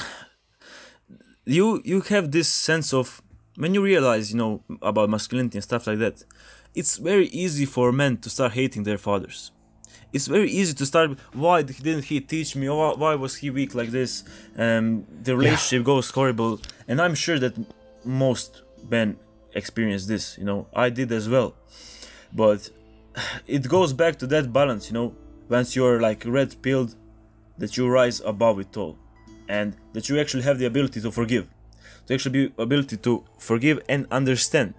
you you have this sense of when you realize you know about masculinity and stuff like that it's very easy for men to start hating their fathers. It's very easy to start why didn't he teach me? Or why, why was he weak like this? Um the relationship goes horrible. And i'm sure that most men experience this you know. I did as well. But [SIGHS] it goes back to that balance you know once you're like red pilled that you rise above it all and that you actually have the ability to forgive. To actually be ability to forgive and understand.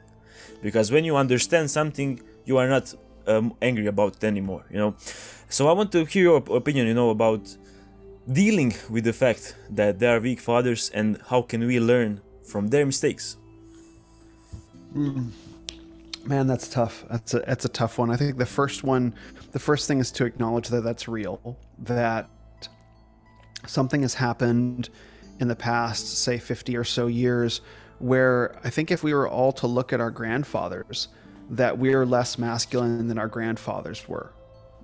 Because when you understand something you are not um, angry about it anymore you know? So i want to hear your opinion you know about dealing with the fact that they are weak fathers and how can we learn from their mistakes man that's tough. That's a that's a tough one. I think the first one the first thing is to acknowledge that that's real that something has happened in the past say 50 or so years where i think if we were all to look at our grandfathers that we're less masculine than our grandfathers were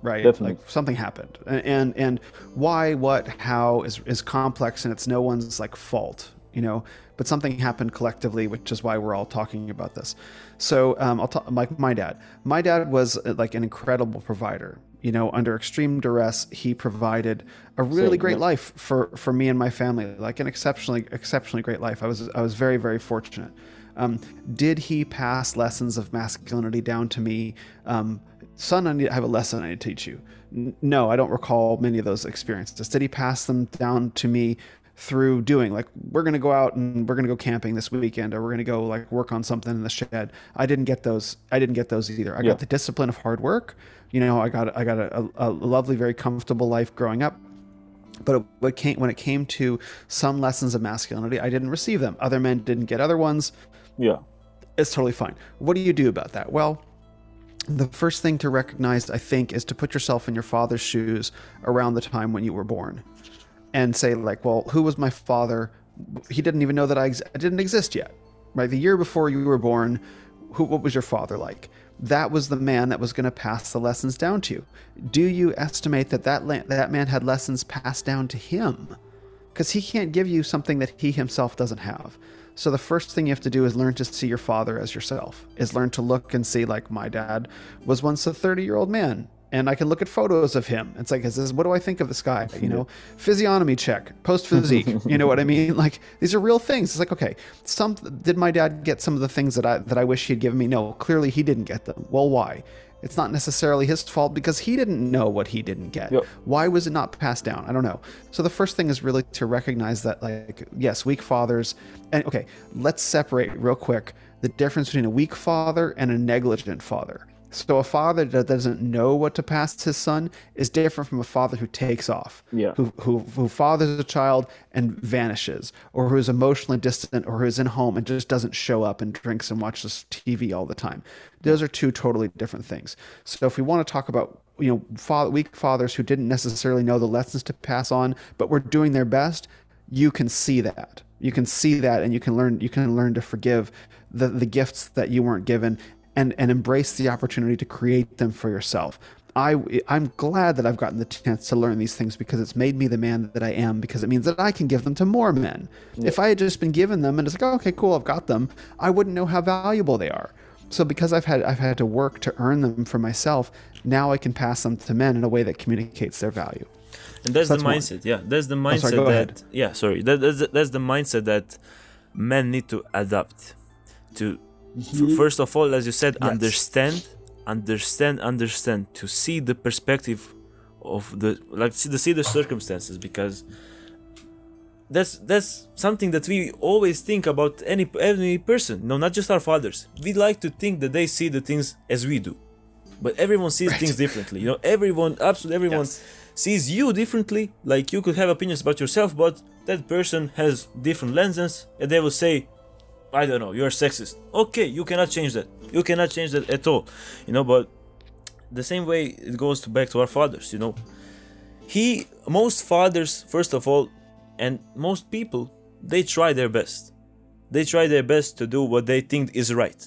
right? Definitely. like something happened. And and, and why what how is, is complex and it's no one's like fault you know? But something happened collectively which is why we're all talking about this so um, i'll talk like my dad my dad was uh, like an incredible provider you know, under extreme duress, he provided a really Same, great yeah. life for for me and my family, like an exceptionally exceptionally great life. I was I was very very fortunate. Um, did he pass lessons of masculinity down to me? Um, son, I, need, I have a lesson I need to teach you. N- no, I don't recall many of those experiences. Did he pass them down to me through doing like we're going to go out and we're going to go camping this weekend or we're going to go like work on something in the shed i didn't get those i didn't get those either i Yeah. got the discipline of hard work you know i got i got a, a lovely very comfortable life growing up but it, what came, when it came to some lessons of masculinity i didn't receive them other men didn't get other ones Yeah. it's totally fine. What do you do about that? Well, the first thing to recognize, I think, is to put yourself in your father's shoes around the time when you were born and say, like, well, who was my father? He didn't even know that I, ex- I didn't exist yet, right? The year before you were born, who, what was your father like? That was the man that was going to pass the lessons down to you. Do you estimate that that, la- that man had lessons passed down to him? because he can't give you something that he himself doesn't have. So the first thing you have to do is learn to see your father as yourself. Is learn to look and see like my dad was once a 30-year-old man and I can look at photos of him. It's like is this what do I think of this guy, you know? [LAUGHS] Physiognomy check, post physique, you know what I [LAUGHS] mean? Like these are real things. It's like okay, some did my dad get some of the things that I that I wish he'd given me? No, clearly he didn't get them. Well, why? It's not necessarily his fault because he didn't know what he didn't get. Yep. Why was it not passed down? I don't know. So the first thing is really to recognize that, like, yes, weak fathers, and okay, let's separate real quick the difference between a weak father and a negligent father. So a father that doesn't know what to pass to his son is different from a father who takes off, Yeah. who, who who fathers a child and vanishes, or who's emotionally distant, or who's in home and just doesn't show up and drinks and watches TV all the time. Those are two totally different things. So if we want to talk about you know father, weak fathers who didn't necessarily know the lessons to pass on, but were doing their best, you can see that. You can see that, and you can learn. You can learn to forgive the the gifts that you weren't given, and and embrace the opportunity to create them for yourself. I I'm glad that I've gotten the chance to learn these things because it's made me the man that I am because it means that I can give them to more men. If I had just been given them and it's like, oh, okay, cool, I've got them, I wouldn't know how valuable they are. So because I've had I've had to work to earn them for myself, now I can pass them to men in a way that communicates their value. and that's, That's the one. mindset yeah that's the oh, sorry, mindset go that ahead. yeah sorry that, that's, that's the mindset that men need to adapt to f- mhm. first of all as you said Yes. understand understand understand. To see the perspective of the like see the see the circumstances because that's that's something that we always think about any any person. No not just our fathers. We like to think that they see the things as we do. But everyone sees things differently. You know everyone absolutely everyone Yes. sees you differently. Like you could have opinions about yourself but that person has different lenses. And they will say i don't know you're sexist. Okay you cannot change that. You cannot change that at all you know but the same way it goes to back to our fathers you know. He most fathers first of all and most people they try their best. They try their best to do what they think is right.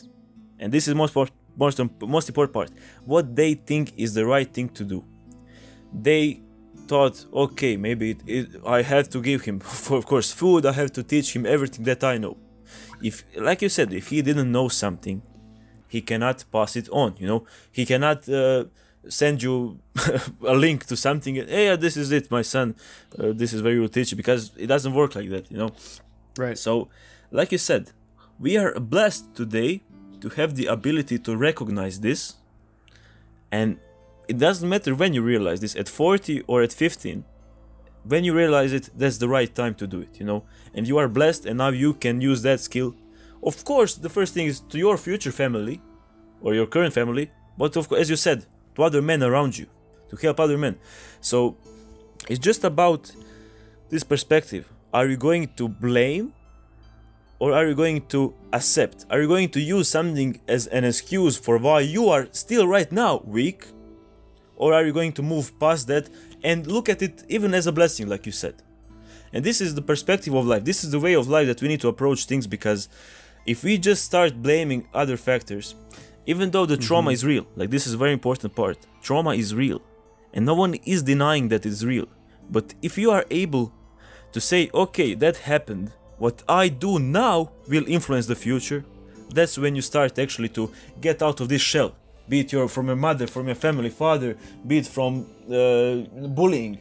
And this is most most most important part. What they think is the right thing to do. They thought okay maybe it, it, i have to give him [LAUGHS] of course food i have to teach him everything that i know if like you said if he didn't know something he cannot pass it on you know? He cannot uh, send you [LAUGHS] a link to something hey yeah, this is it my son. Uh, this is where you will teach you because it doesn't work like that you know? Right. so like you said we are blessed today to have the ability to recognize this. And it doesn't matter when you realize this at 40 or at 15 when you realize it that's the right time to do it you know and you are blessed and now you can use that skill. Of course the first thing is to your future family or your current family but of course as you said to other men around you to help other men. So it's just about this perspective. Are you going to blame or are you going to accept? Are you going to use something as an excuse for why you are still right now weak or are you going to move past that and look at it even as a blessing like you said and this is the perspective of life. This is the way of life that we need to approach things because if we just start blaming other factors even though the trauma is real like this is a very important part. Trauma is real. And no one is denying that it's real. But if you are able to say okay that happened. What i do now will influence the future that's when you start actually to get out of this shell. Be it your from your mother, from your family, father, be it from uh, bullying.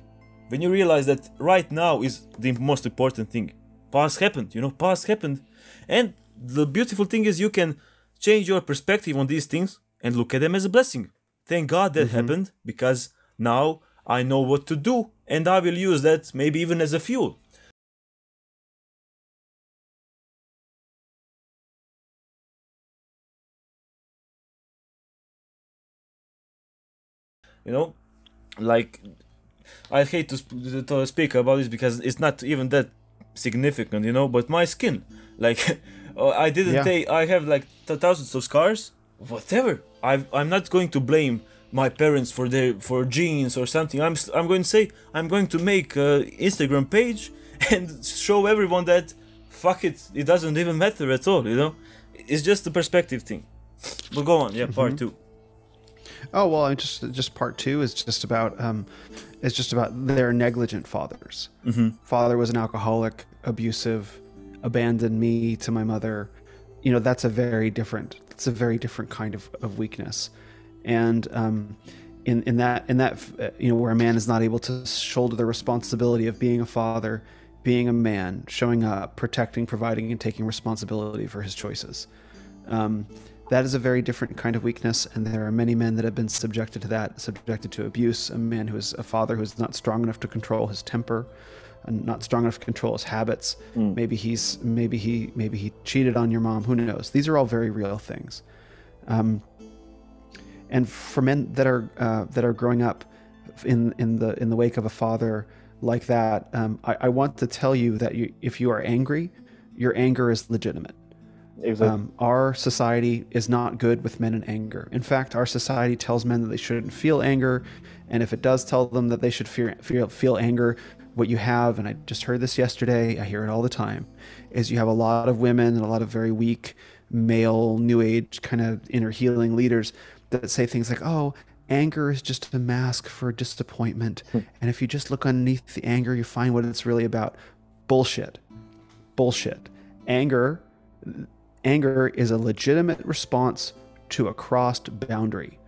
When you realize that right now is the most important thing. Past happened, you know, past happened. And the beautiful thing is you can change your perspective on these things and look at them as a blessing. Thank God that mm-hmm. happened because now I know what to do and I will use that maybe even as a fuel. You know, like I hate to, sp- to speak about this because it's not even that significant, you know. But my skin, [LAUGHS] like, uh, I didn't Yeah. take. I have like th- thousands of scars. Whatever. I I'm not going to blame my parents for their for genes or something. I'm I'm going to say I'm going to make a Instagram page [LAUGHS] and show everyone that fuck it, it doesn't even matter at all. You know, it's just a perspective thing. But go on, yeah, part two. Oh well, I just just part two is just about um, it's just about their negligent fathers. Mm-hmm. Father was an alcoholic, abusive, abandoned me to my mother. You know that's a very different. It's a very different kind of, of weakness, and um, in in that in that uh, you know where a man is not able to shoulder the responsibility of being a father, being a man, showing up, protecting, providing, and taking responsibility for his choices. Um, that is a very different kind of weakness, and there are many men that have been subjected to that, subjected to abuse. A man who is a father who is not strong enough to control his temper, and not strong enough to control his habits. Maybe he's maybe he maybe he cheated on your mom. Who knows? These are all very real things. Um, and for men that are uh, that are growing up in in the in the wake of a father like that, um, I, I want to tell you that you, if you are angry, your anger is legitimate. Exactly. Um, our society is not good with men in anger. In fact, our society tells men that they shouldn't feel anger, and if it does tell them that they should fear, feel feel anger, what you have, and I just heard this yesterday, I hear it all the time, is you have a lot of women and a lot of very weak male, new age kind of inner healing leaders that say things like, "Oh, anger is just a mask for disappointment, and if you just look underneath the anger, you find what it's really about." Bullshit. Bullshit. Anger anger is a legitimate response to a crossed boundary.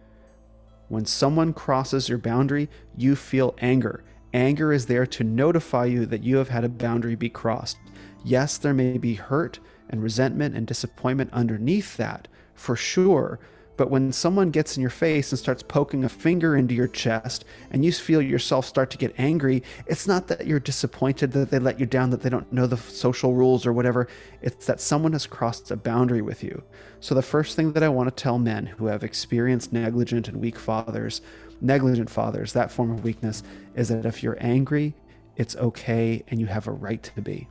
When someone crosses your boundary, you feel anger. Anger is there to notify you that you have had a boundary be crossed. Yes, there may be hurt and resentment and disappointment underneath that, for sure. But when someone gets in your face and starts poking a finger into your chest and you feel yourself start to get angry, it's not that you're disappointed that they let you down, that they don't know the social rules or whatever. It's that someone has crossed a boundary with you. So, the first thing that I want to tell men who have experienced negligent and weak fathers, negligent fathers, that form of weakness, is that if you're angry, it's okay and you have a right to be.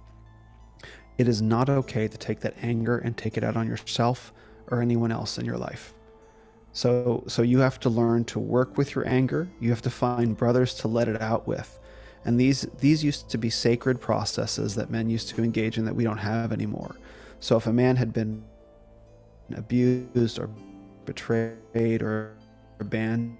It is not okay to take that anger and take it out on yourself or anyone else in your life. So, so you have to learn to work with your anger. You have to find brothers to let it out with. And these these used to be sacred processes that men used to engage in that we don't have anymore. So if a man had been abused or betrayed or abandoned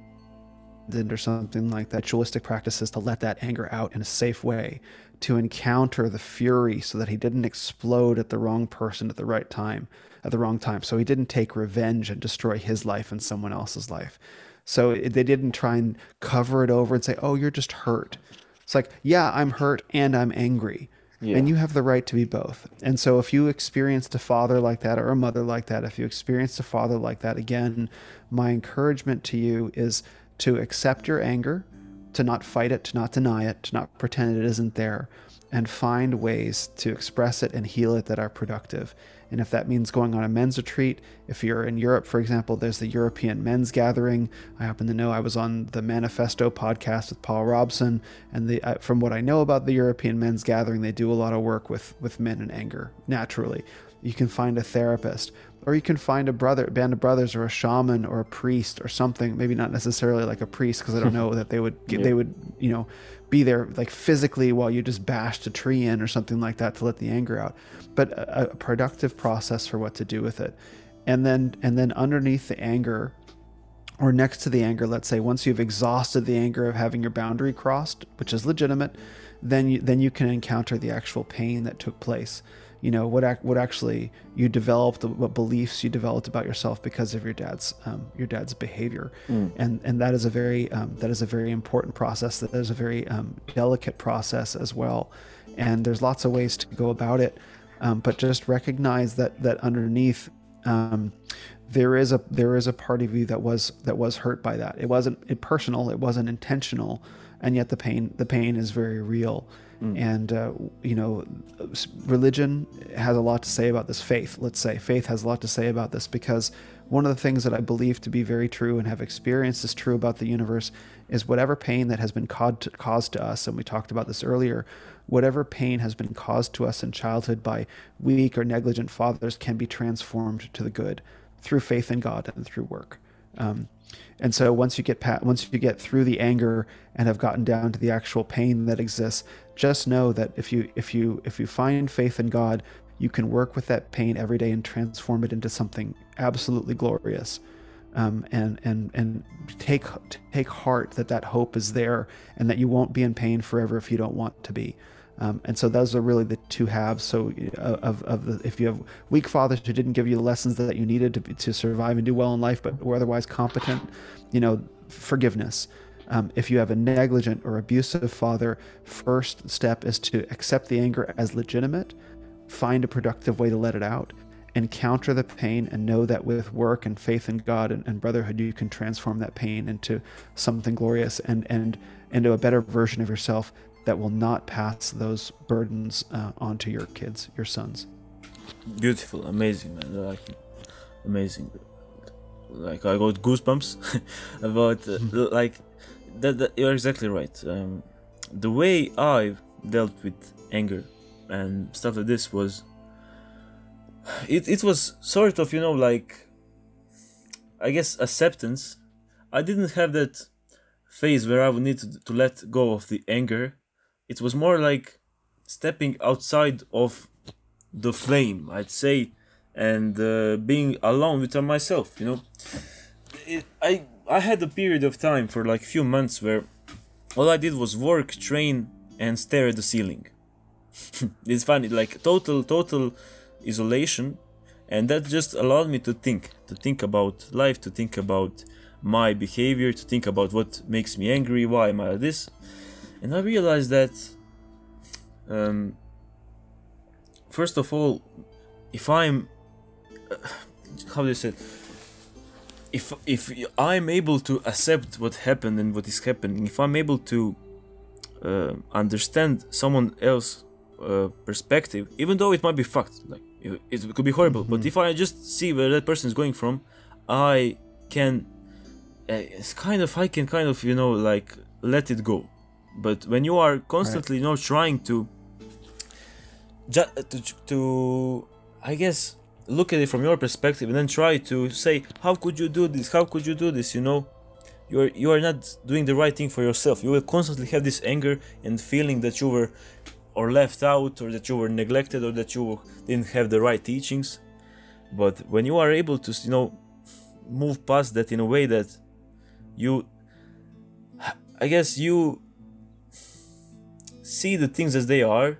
or something like that, ritualistic practices to let that anger out in a safe way, to encounter the fury so that he didn't explode at the wrong person at the right time, at the wrong time. So he didn't take revenge and destroy his life and someone else's life. So they didn't try and cover it over and say, oh, you're just hurt. It's like, yeah, I'm hurt and I'm angry. And you have the right to be both. And so if you experienced a father like that or a mother like that, if you experienced a father like that, again, my encouragement to you is to accept your anger, to not fight it, to not deny it, to not pretend it isn't there, and find ways to express it and heal it that are productive. And if that means going on a men's retreat, if you're in Europe, for example, there's the European Men's Gathering. I happen to know I was on the Manifesto podcast with Paul Robson, and the, uh, from what I know about the European Men's Gathering, they do a lot of work with with men in anger. Naturally, you can find a therapist, or you can find a brother, band of brothers, or a shaman, or a priest, or something. Maybe not necessarily like a priest, because I don't [LAUGHS] know that they would get, they would you know be there like physically while you just bashed a tree in or something like that to let the anger out but a, a productive process for what to do with it. And then and then underneath the anger or next to the anger let's say once you've exhausted the anger of having your boundary crossed which is legitimate then you, then you can encounter the actual pain that took place you know what ac- what actually you developed what beliefs you developed about yourself because of your dad's um, your dad's behavior. Mm. and and that is a very um, that is a very important process. That is a very um, delicate process as well. And there's lots of ways to go about it. Um, but just recognize that that underneath um, there is a there is a part of you that was that was hurt by that. It wasn't personal. It wasn't intentional. And yet the pain the pain is very real Mm. And, uh, you know, religion has a lot to say about this. Faith, let's say, faith has a lot to say about this because one of the things that I believe to be very true and have experienced is true about the universe is whatever pain that has been caused to us, and we talked about this earlier, whatever pain has been caused to us in childhood by weak or negligent fathers can be transformed to the good through faith in God and through work. Um, and so once you get pat, once you get through the anger and have gotten down to the actual pain that exists, just know that if you if you if you find faith in God, you can work with that pain every day and transform it into something absolutely glorious. Um, and and and take take heart that that hope is there and that you won't be in pain forever if you don't want to be. Um, and so those are really the two halves. So uh, of, of the, if you have weak fathers who didn't give you the lessons that you needed to, to survive and do well in life, but were otherwise competent, you know, forgiveness. Um, if you have a negligent or abusive father, first step is to accept the anger as legitimate, find a productive way to let it out, encounter the pain, and know that with work and faith in God and, and brotherhood, you can transform that pain into something glorious and and into a better version of yourself that will not pass those burdens uh, on to your kids, your sons. Beautiful, amazing, man. Like amazing. Like I got goosebumps [LAUGHS] about uh, [LAUGHS] like that, that, You're exactly right. Um, the way I dealt with anger and stuff like this was. It it was sort of you know like. I guess acceptance. I didn't have that phase where I would need to, to let go of the anger it was more like stepping outside of the flame, I'd say, and uh, being alone with myself. You know, it, I I had a period of time for like few months where all I did was work, train, and stare at the ceiling. [LAUGHS] it's funny, like total total isolation, and that just allowed me to think, to think about life, to think about my behavior, to think about what makes me angry, why am I like this? And I realized that um, first of all, if I'm uh, how do you say if if I'm able to accept what happened and what is happening, if I'm able to uh, understand someone else uh, perspective, even though it might be fucked, like it, it could be horrible, mm-hmm. but if I just see where that person is going from, I can. Uh, it's kind of I can kind of you know like let it go but when you are constantly right. you know trying to, ju- to to i guess look at it from your perspective and then try to say how could you do this? How could you do this? You know you're you are not doing the right thing for yourself. You will constantly have this anger and feeling that you were or left out or that you were neglected or that you didn't have the right teachings. But when you are able to you know move past that in a way that you i guess you see the things as they are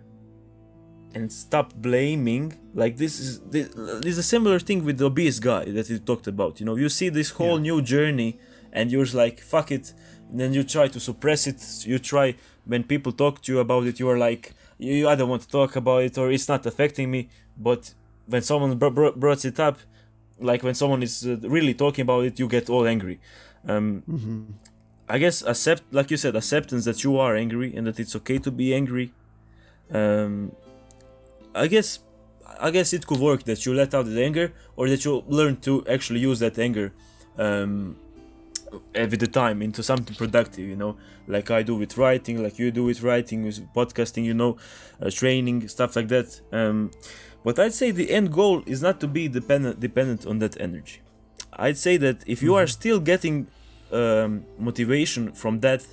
and stop blaming like this is this, this is a similar thing with the obese guy that you talked about you know you see this whole yeah. new journey and you're like fuck it and then you try to suppress it you try when people talk to you about it you are like you either want to talk about it or it's not affecting me but when someone br- br- brought it up like when someone is uh, really talking about it you get all angry um, mm-hmm. I guess accept, like you said, acceptance that you are angry and that it's okay to be angry. Um, I guess, I guess it could work that you let out the anger, or that you learn to actually use that anger um, with the time into something productive. You know, like I do with writing, like you do with writing, with podcasting. You know, uh, training stuff like that. Um, but I'd say the end goal is not to be dependent dependent on that energy. I'd say that if you mm-hmm. are still getting um, motivation from that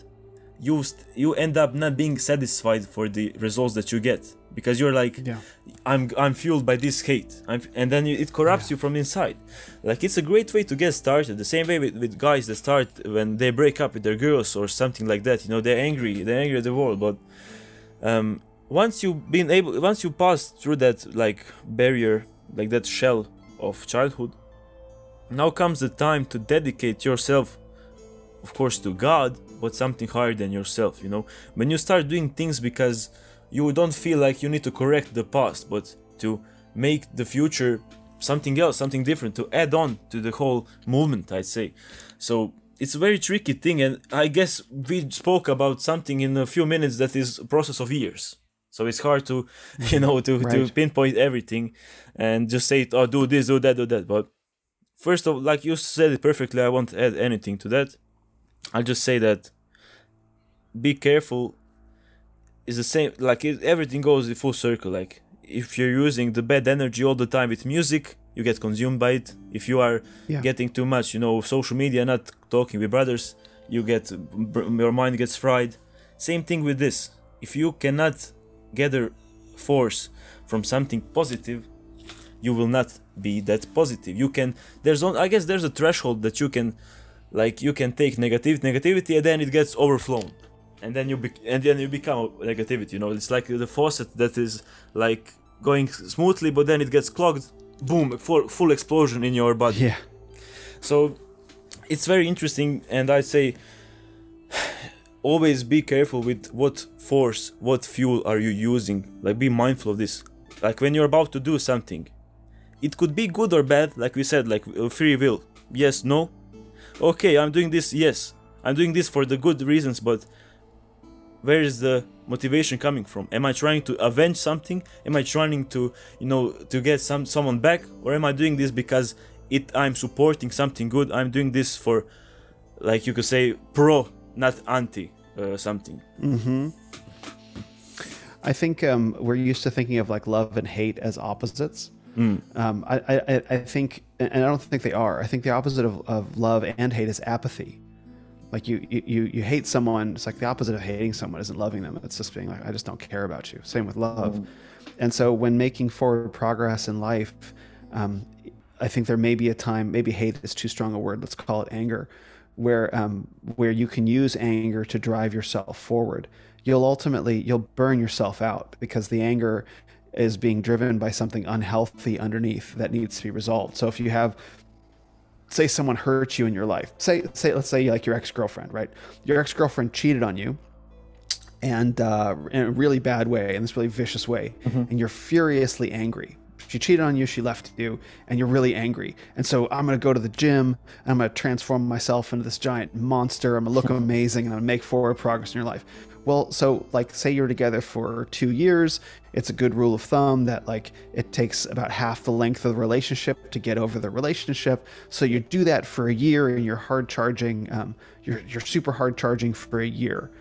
you st- you end up not being satisfied for the results that you get because you're like yeah. i'm i'm fueled by this hate. I'm, and then you, it corrupts yeah. you from inside. Like it's a great way to get started. The same way with, with guys that start when they break up with their girls or something like that. You know they're angry. They're angry at the world. But um, once you've been able once you pass through that like barrier like that shell of childhood now comes the time to dedicate yourself of course to god but something higher than yourself you know? When you start doing things because you don't feel like you need to correct the past but to make the future something else something different to add on to the whole movement i'd say. So it's a very tricky thing and i guess we spoke about something in a few minutes that is a process of years. So it's hard to [LAUGHS] you know to, to pinpoint everything and just say oh do this do that do that. But first of like you said it perfectly i won't add anything to that. I'll just say that be careful is the same like it, everything goes in full circle like if you're using the bad energy all the time with music you get consumed by it. If you are Yeah. getting too much you know social media not talking with brothers you get br- your mind gets fried. Same thing with this. If you cannot gather force from something positive you will not be that positive. You can there's on i guess there's a threshold that you can like you can take negative negativity and then it gets overflown and then you bec and then you become negativity you know it's like the faucet that is like going smoothly but then it gets clogged boom full, full explosion in your body Yeah. so it's very interesting, and I'd say [SIGHS] always be careful with what force, what fuel are you using. Like be mindful of this. Like when you're about to do something, it could be good or bad. Like we said, like uh, free will. Yes, no. Okay, I'm doing this. Yes, I'm doing this for the good reasons, but where is the motivation coming from? Am I trying to avenge something? Am I trying to, you know, to get some someone back, or am I doing this because it I'm supporting something good? I'm doing this for, like you could say, pro, not anti uh, something. I think um, we're used to thinking of like love and hate as opposites. Mm. Um, I, I, I think, and I don't think they are. I think the opposite of, of love and hate is apathy. Like you, you, you, hate someone. It's like the opposite of hating someone isn't loving them. It's just being like, I just don't care about you. Same with love. And so when making forward progress in life, um, I think there may be a time, maybe hate is too strong a word. Let's call it anger, where um, where you can use anger to drive yourself forward. You'll ultimately you'll burn yourself out because the anger is being driven by something unhealthy underneath that needs to be resolved. So if you have say someone hurt you in your life say say let's say like your ex-girlfriend right? Your ex-girlfriend cheated on you and uh, in a really bad way in this really vicious way and you're furiously angry. She cheated on you she left you and you're really angry. And so i'm going to go to the gym i'm going to transform myself into this giant monster i'm going to look [LAUGHS] amazing and i'm going to make forward progress in your life well so like say you're together for two years it's a good rule of thumb that like it takes about half the length of the relationship to get over the relationship. So you do that for a year and you're hard charging um, you're, you're super hard charging for a year.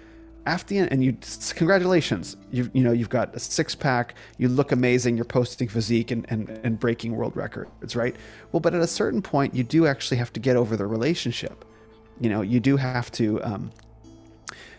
After the end, and you congratulations. You you know you've got a six pack. You look amazing. You're posting physique and, and and breaking world records right? Well but at a certain point you do actually have to get over the relationship. You know you do have to um,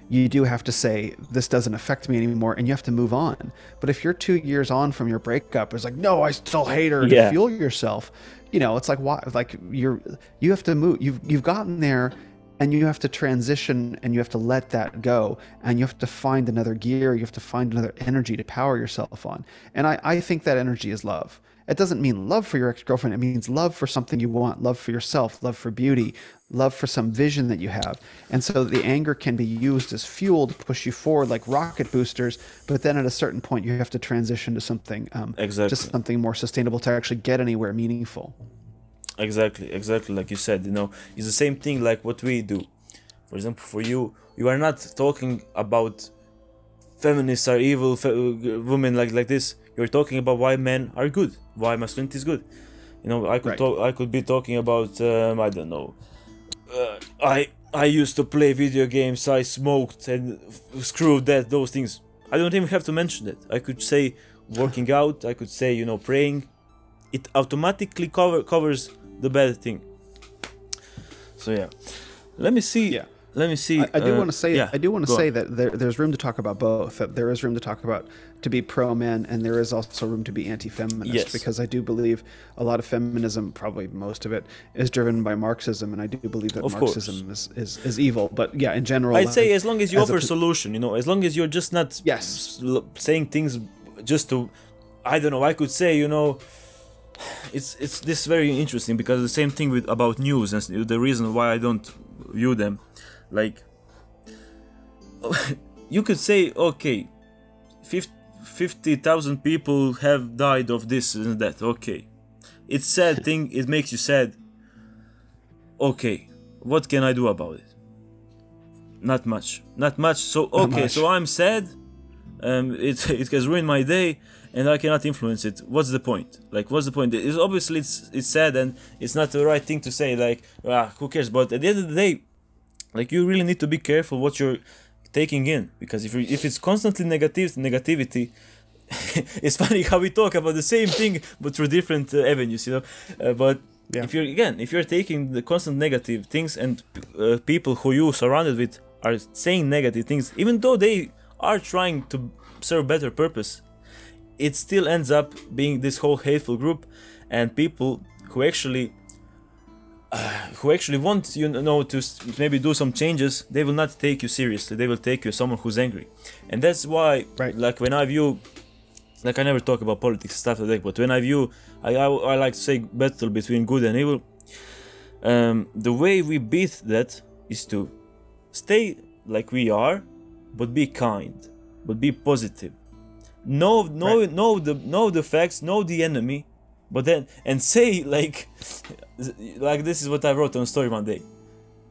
you do have to say this doesn't affect me anymore and you have to move on. But if you're two years on from your breakup it's like no i still hate her Yeah. to fuel yourself. You know it's like why like you're you have to move you've you've gotten there and you have to transition and you have to let that go and you have to find another gear you have to find another energy to power yourself on. And i i think that energy is love it doesn't mean love for your ex-girlfriend it means love for something you want love for yourself love for beauty love for some vision that you have and so the anger can be used as fuel to push you forward like rocket boosters but then at a certain point you have to transition to something um, Exactly. just something more sustainable to actually get anywhere meaningful Exactly, exactly like you said, you know, it's the same thing like what we do. For example, for you, you are not talking about feminists are evil, fe- women like like this. You're talking about why men are good, why masculinity is good. You know, I could Right. talk, I could be talking about, um, I don't know. Uh, I I used to play video games. I smoked and f- screw that those things. I don't even have to mention it. I could say working [SIGHS] out. I could say you know praying. It automatically cover covers the bad thing. So yeah, let me see Yeah. Let me see. I, I do uh, want to say yeah, I do want to say on. that there, there's room to talk about both. That there is room to talk about to be pro men, and there is also room to be anti-feminist. Yes. Because I do believe a lot of feminism, probably most of it, is driven by Marxism, and I do believe that Of. Marxism is, is, is evil. But yeah, in general, I'd say as long as you as a offer po- solution, you know, as long as you're just not Yes. saying things just to, I don't know. I could say, you know, it's it's this very interesting because the same thing with about news and the reason why I don't view them, like, [LAUGHS] you could say, okay, fif- fifty thousand people have died of this and that. Okay, it's sad [LAUGHS] thing. It makes you sad. Okay, what can I do about it? Not much. Not much. So okay, much. so I'm sad. Um, it [LAUGHS] it has ruined my day, and I cannot influence it. What's the point? Like, what's the point? It's obviously it's it's sad and it's not the right thing to say. Like, ah, who cares? But at the end of the day, like you really need to be careful what you're taking in because if you if it's constantly negative negativity. [LAUGHS] it's funny how we talk about the same thing but through different uh, avenues, you know. Uh, but Yeah. if you're again, if you're taking the constant negative things and uh, people who you surrounded with are saying negative things, even though they are trying to serve better purpose, it still ends up being this whole hateful group and people who actually who actually want you know to maybe do some changes they will not take you seriously they will take you as someone who's angry and that's why Right. like when i view like i never talk about politics stuff like that but when i view i i, I like to say battle between good and evil um, the way we beat that is to stay like we are but be kind but be positive know know Right. know the know the facts know the enemy but then and say like like this is what i wrote on story one day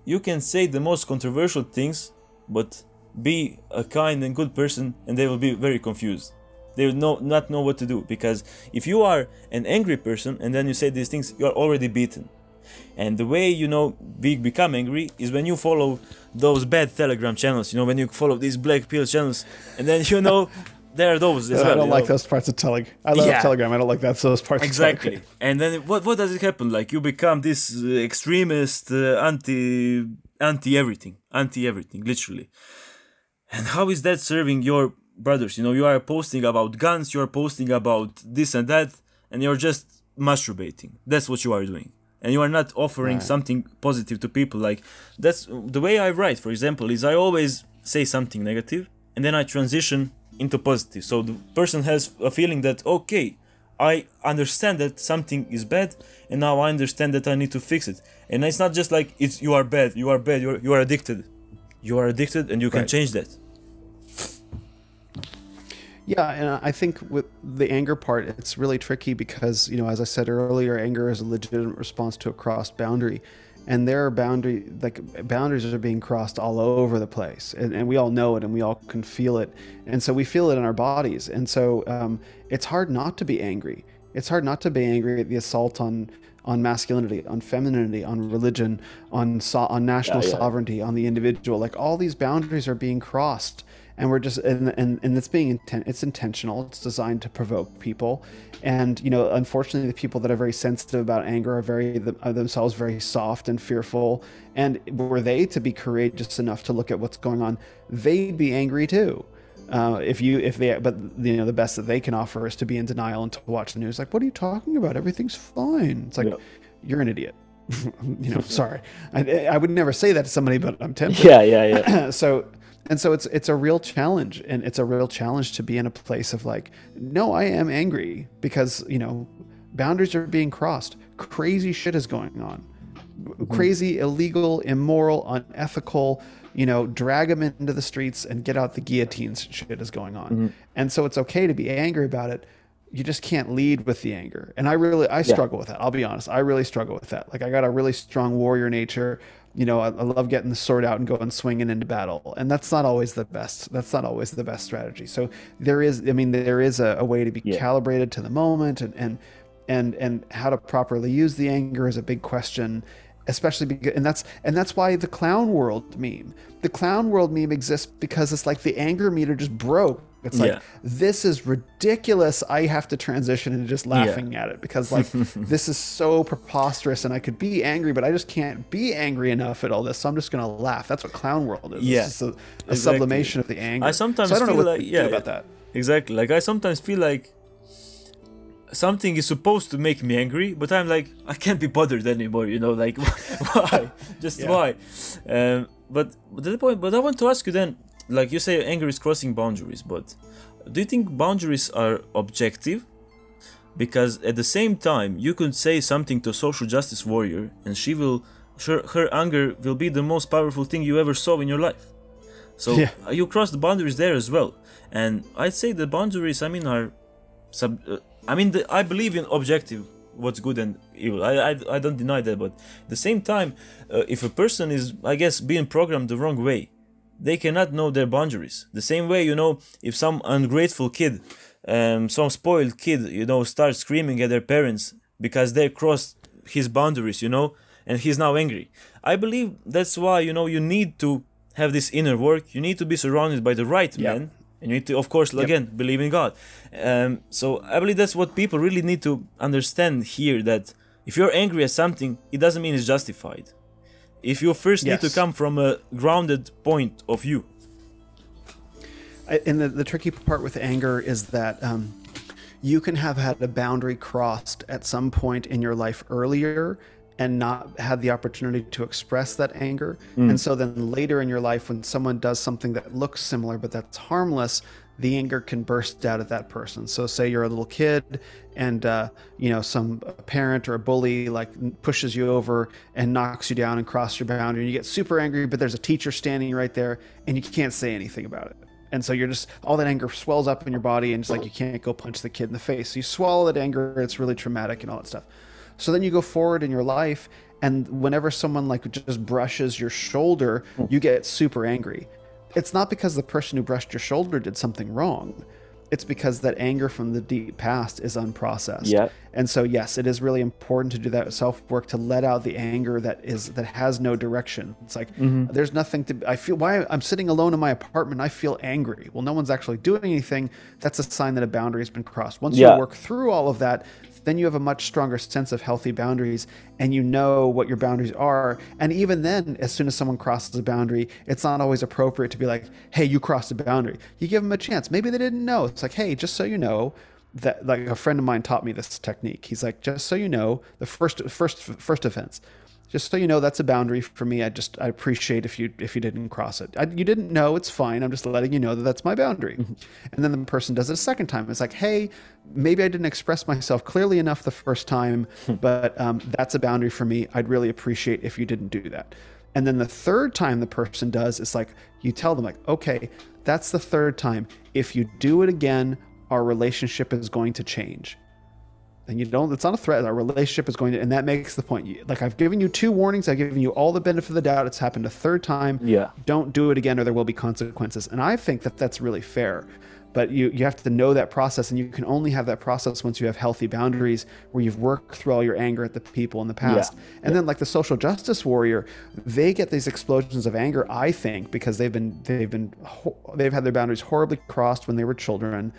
you can say the most controversial things but be a kind and good person and they will be very confused. They will know, not know what to do because if you are an angry person and then you say these things you are already beaten. And the way you know we become angry is when you follow those bad telegram channels you know when you follow these black pill channels and then you know there are those as I well, don't like know. those parts of Telegram. I love Yeah. Telegram. I don't like that So those parts. exactly Of Telegram. and then what what does it happen like you become this uh, extremist uh, anti anti everything anti everything literally and how is that serving your brothers you know you are posting about guns you are posting about this and that and you're just masturbating that's what you are doing and you are not offering Right. something positive to people like that's the way i write for example is i always say something negative and then i transition into positive. So the person has a feeling that okay i understand that something is bad and now i understand that i need to fix it. And it's not just like it's you are bad you are bad you are, you are addicted. You are addicted and you can Right. change that. Yeah, and I think with the anger part, it's really tricky because you know, as I said earlier, anger is a legitimate response to a crossed boundary, and there are boundary like boundaries are being crossed all over the place, and, and we all know it, and we all can feel it, and so we feel it in our bodies, and so um, it's hard not to be angry. It's hard not to be angry at the assault on on masculinity, on femininity, on religion, on so- on national Yeah, yeah. sovereignty, on the individual. Like all these boundaries are being crossed, and we're just and and, and it's being intent. It's intentional. It's designed to provoke people, and you know, unfortunately, the people that are very sensitive about anger are very are themselves very soft and fearful. And were they to be courageous enough to look at what's going on, they'd be angry too. Uh, if you if they but you know the best that they can offer is to be in denial and to watch the news like what are you talking about everything's fine it's like Yeah. you're an idiot [LAUGHS] you know sorry I, I would never say that to somebody but i'm tempted yeah yeah yeah [CLEARS THROAT] so and so it's it's a real challenge and it's a real challenge to be in a place of like no i am angry because you know boundaries are being crossed. Crazy shit is going on. Mm-hmm. Crazy illegal immoral unethical you know drag them into the streets and get out the guillotines shit is going on. Mm-hmm. And so it's okay to be angry about it. You just can't lead with the anger. And i really i struggle with that. I'll be honest. I really struggle with that. Like i got a really strong warrior nature you know I, I love getting the sword out and going swinging into battle. And that's not always the best. That's not always the best strategy. So there is i mean there is a, a way to be Yeah. calibrated to the moment and and and and how to properly use the anger is a big question especially because and that's and that's why the clown world meme the clown world meme exists because it's like the anger meter just broke It's like Yeah. this is ridiculous. I have to transition into just laughing at it because like [LAUGHS] this is so preposterous, and I could be angry, but I just can't be angry enough at all this. So I'm just gonna laugh. That's what clown world is. Yeah, it's a, a exactly. sublimation of the anger. I sometimes so I don't know feel what like yeah about that. Exactly. Like I sometimes feel like something is supposed to make me angry, but I'm like I can't be bothered anymore. You know, like [LAUGHS] why? Just Yeah. why? Um, but but the point. But I want to ask you then. Like you say, anger is crossing boundaries, but do you think boundaries are objective? Because at the same time, you could say something to a social justice warrior, and she will, her, her anger will be the most powerful thing you ever saw in your life. So Yeah. uh, you cross the boundaries there as well, and I'd say the boundaries. I mean, are sub. Uh, I mean, the, I believe in objective, what's good and evil. I I, I don't deny that, but at the same time, uh, if a person is, I guess, being programmed the wrong way, they cannot know their boundaries. The same way, you know, if some ungrateful kid, um, some spoiled kid, you know, starts screaming at their parents because they crossed his boundaries, you know, and he's now angry. I believe that's why, you know, you need to have this inner work. You need to be surrounded by the right Yeah. men. And you need to, of course, again, believe in God. Um, so I believe that's what people really need to understand here that if you're angry at something, it doesn't mean it's justified. If you first need to come from a grounded point of view. I- and the, the tricky part with anger is that um, you can have had a boundary crossed at some point in your life earlier and not had the opportunity to express that anger. And so then later in your life, when someone does something that looks similar but that's harmless, the anger can burst out at that person. So say you're a little kid and uh, you know some parent or a bully like pushes you over and knocks you down and crosses your boundary and you get super angry but there's a teacher standing right there and you can't say anything about it. And so you're just all that anger swells up in your body, and it's like you can't go punch the kid in the face. So you swallow that anger, it's really traumatic and all that stuff. So then you go forward in your life, and whenever someone like just brushes your shoulder, you get super angry. It's not because the person who brushed your shoulder did something wrong. It's because that anger from the deep past is unprocessed. Yeah. And so yes, it is really important to do that self work to let out the anger that is that has no direction. It's like mm-hmm. there's nothing to I feel why I'm sitting alone in my apartment, I feel angry. Well, no one's actually doing anything. That's a sign that a boundary has been crossed. Once Yeah. you work through all of that, then you have a much stronger sense of healthy boundaries and you know what your boundaries are. And even then, as soon as someone crosses a boundary, it's not always appropriate to be like, hey, you crossed a boundary. You give them a chance. Maybe they didn't know. It's like, hey, just so you know, that like a friend of mine taught me this technique. He's like, just so you know, the first first first offense. Just so you know, that's a boundary for me. I just I appreciate if you if you didn't cross it. I, you didn't know, it's fine. I'm just letting you know that that's my boundary. And then the person does it a second time. It's like, hey, maybe I didn't express myself clearly enough the first time, but um, that's a boundary for me. I'd really appreciate if you didn't do that. And then the third time the person does, it's like you tell them like, okay, that's the third time. If you do it again, our relationship is going to change and you don't it's not a threat our relationship is going to and that makes the point. Like i've given you two warnings i've given you all the benefit of the doubt it's happened a third time. Yeah. don't do it again or there will be consequences. And i think that that's really fair but you you have to know that process and you can only have that process once you have healthy boundaries where you've worked through all your anger at the people in the past. Yeah. and then like the social justice warrior they get these explosions of anger i think because they've been they've been they've had their boundaries horribly crossed when they were children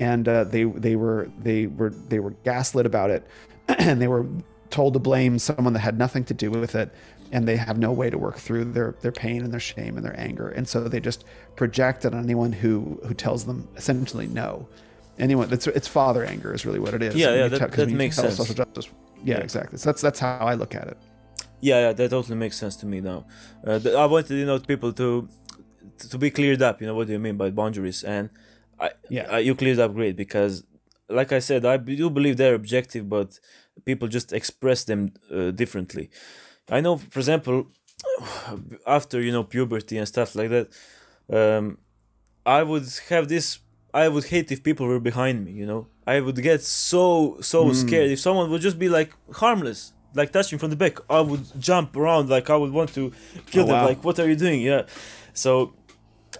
and uh, they they were they were they were gaslit about it, [CLEARS THROAT] and they were told to blame someone that had nothing to do with it, and they have no way to work through their their pain and their shame and their anger, and so they just project it on anyone who who tells them essentially no. Anyone that's it's father anger is really what it is. Yeah, yeah, that- that makes sense. Social justice. Yeah, Yeah. exactly. So that's that's how I look at it. Yeah, yeah, that totally makes sense to me now. Uh, I wanted you know people to to be cleared up. You know what do you mean by boundaries? And I, Yeah. I, you cleared up great because, like I said, I do believe they're objective, but people just express them uh, differently. I know, for example, [SIGHS] after you know puberty and stuff like that, um, I would have this. I would hate if people were behind me. You know, I would get so so scared if someone would just be like harmless, like touching from the back. I would jump around like I would want to kill Oh, them. wow. Like, what are you doing? Yeah. So,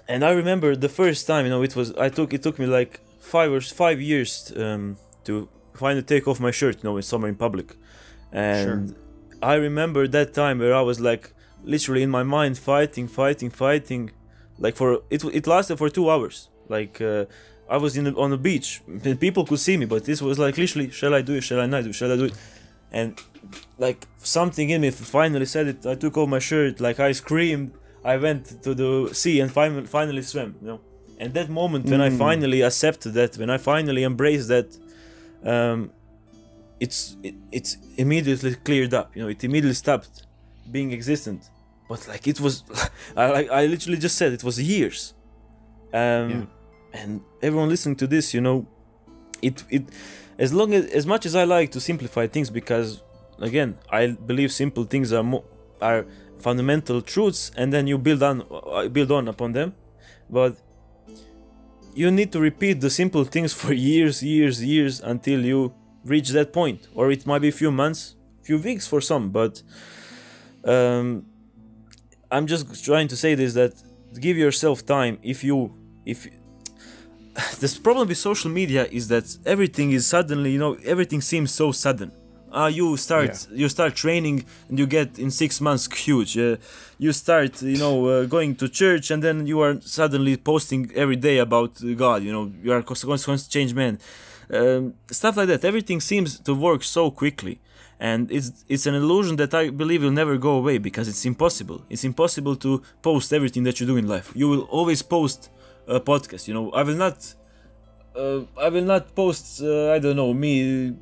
and I remember the first time. You know, it was I took it took me like five or five years um, to finally take off my shirt. You know, in somewhere in public, and I remember that time where I was like literally in my mind fighting, fighting, fighting, like for it. It lasted for two hours. Like uh, I was in the, on the beach. People could see me, but this was like literally, shall I do it? Shall I not do it? Shall I do it? And like something in me finally said it. I took off my shirt, like I screamed. I went to the sea and finally finally swam. You know, and that moment when I finally accepted that, when I finally embraced that, um, it's it, it's immediately cleared up. You know, it immediately stopped being existent. But like it was, [LAUGHS] I like I literally just said it was years. Um, Yeah. and everyone listening to this, you know, it it as long as as much as I like to simplify things because again I believe simple things are more are fundamental truths and then you build on uh, build on upon them, but you need to repeat the simple things for [LAUGHS] years, years, years until you reach that point, or it might be a few months, few weeks for some, but um, I'm just trying to say this that give yourself time if you if [LAUGHS] this problem with social media is that everything is suddenly you know everything seems so sudden uh, you start you start training and you get in six months huge uh, you start you know uh, going to church and then you are suddenly posting every day about god you know you are consequence change man um, stuff like that everything seems to work so quickly and it's it's an illusion that I believe will never go away because it's impossible. It's impossible to post everything that you do in life. You will always post a podcast. You know, I will not. Uh, I will not post. Uh, I don't know me.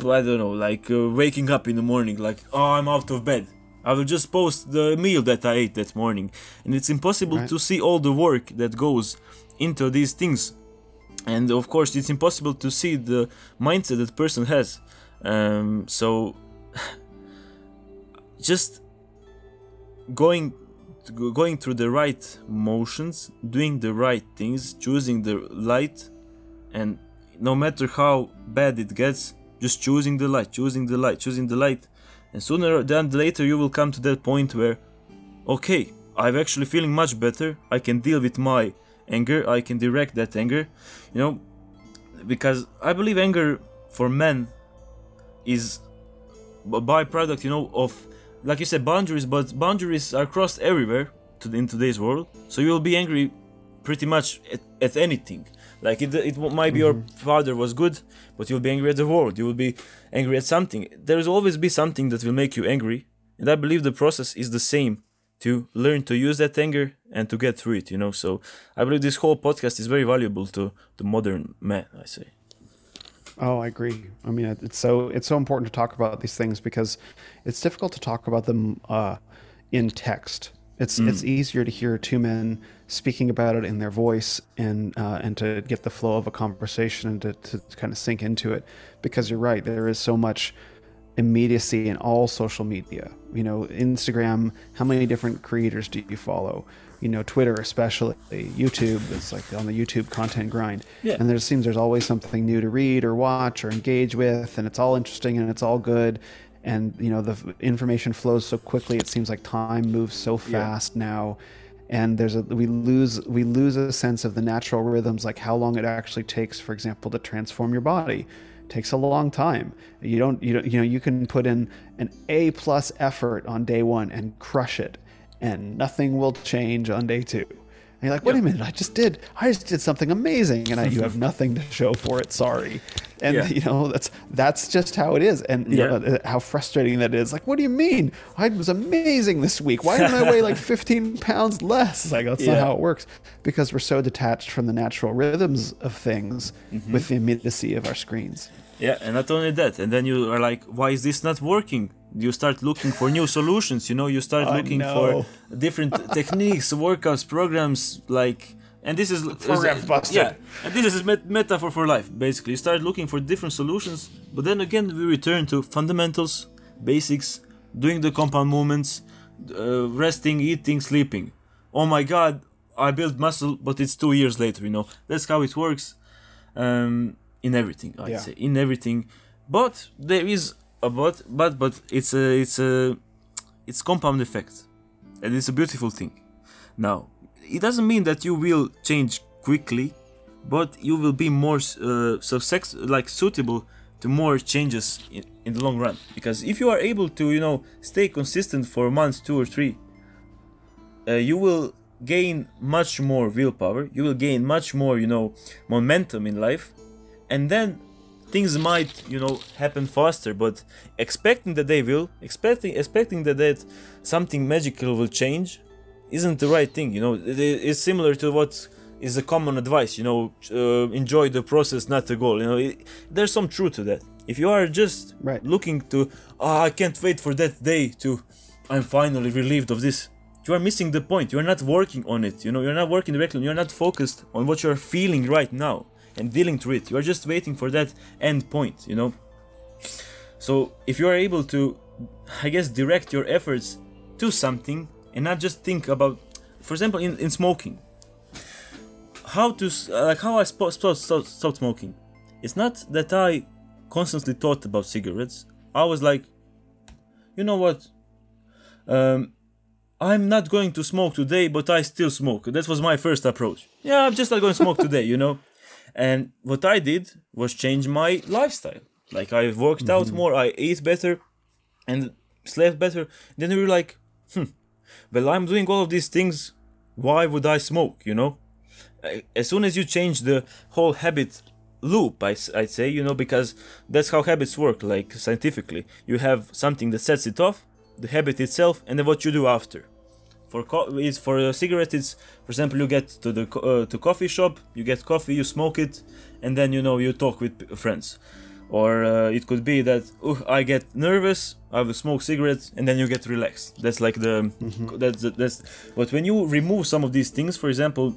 I don't know, like uh, waking up in the morning, like oh I'm out of bed. I will just post the meal that I ate that morning, and it's impossible Right. to see all the work that goes into these things and of course it's impossible to see the mindset that person has um, so [SIGHS] just going going through the right motions doing the right things choosing the light and no matter how bad it gets just choosing the light choosing the light choosing the light. And sooner than later you will come to that point where okay i'm actually feeling much better. I can deal with my anger. I can direct that anger you know because i believe anger for men is a byproduct you know of like you said boundaries but boundaries are crossed everywhere to in today's world. So you'll be angry pretty much at, at anything. Like it, it might be your mm-hmm. father was good but you'll be angry at the world you will be angry at something There will always be something that will make you angry and i believe the process is the same to learn to use that anger and to get through it you know so i believe this whole podcast is very valuable to the modern man i say Oh, I agree. I mean, it's so it's so important to talk about these things because it's difficult to talk about them uh, in text. It's it's easier to hear two men speaking about it in their voice and uh, and to get the flow of a conversation and to, to kind of sink into it because you're right. There is so much immediacy in all social media. You know, Instagram. How many different creators do you follow? You know, Twitter especially, YouTube. It's like on the YouTube content grind. Yeah. And there seems there's always something new to read or watch or engage with, and it's all interesting and it's all good. And you know, the information flows so quickly. It seems like time moves so fast now. And there's a we lose we lose a sense of the natural rhythms like how long it actually takes for example to transform your body. It takes a long time. You don't you don't you know you can put in an a plus effort on day one and crush it and nothing will change on day two and you're like wait a minute i just did i just did something amazing and I, you have [LAUGHS] nothing to show for it sorry. And Yeah. you know that's that's just how it is. And you Yeah. know, uh, how frustrating that is. Like what do you mean? I was amazing this week. Why didn't i weigh like [LAUGHS] 15 pounds less? It's like that's not how it works. Because we're so detached from the natural rhythms of things Mm-hmm. with the immediacy of our screens. Yeah, and not only that, and then you are like, why is this not working? You start looking for new solutions, you know, you start I looking know. for different techniques, workouts, programs, like, and this is program's is- busted. Yeah, and this is met- metaphor for life, basically. You start looking for different solutions, but then again, we return to fundamentals, basics, doing the compound movements, uh, resting, eating, sleeping. Oh my god, I built muscle, but it's two years later, you know. That's how it works um, in everything. I'd Yeah. say in everything, but there is but, but but it's a it's a it's compound effect, and it's a beautiful thing. Now, it doesn't mean that you will change quickly, but you will be more uh, subsex like suitable to more changes in, in the long run. Because if you are able to, you know, stay consistent for a month, two or three, uh, you will gain much more willpower you will gain much more you know momentum in life and then things might you know happen faster but expecting that they will expecting expecting that, that something magical will change isn't the right thing you know. It, it's similar to what is a common advice you know uh, enjoy the process not the goal you know. It, there's some truth to that. If you are just Right. looking to oh, i can't wait for that day to i'm finally relieved of this you are missing the point. You're not working on it you know. You're not working directly you're not focused on what you're feeling right now and dealing through it. You're just waiting for that end point you know? So if you are able to i guess direct your efforts to something and not just think about for example in, in smoking. How to uh, like how i stopped stopped smoking. It's not that i constantly thought about cigarettes. I was like you know what? Um i'm not going to smoke today but i still smoke. That was my first approach. Yeah i'm just not going to smoke today you know and what i did was change my lifestyle. Like i worked out more i ate better and slept better. Then we were like hmm well i'm doing all of these things. Why would i smoke you know? As soon as you change the whole habit loop I, I'd say you know because that's how habits work like scientifically. You have something that sets it off the habit itself and then what you do after for co- is for a cigarette it's for example you get to the co- uh, to coffee shop you get coffee you smoke it and then you know you talk with p- friends. Or uh, it could be that "Ugh, i get nervous i will smoke cigarette and then you get relaxed. That's like the that's the, that's but when you remove some of these things for example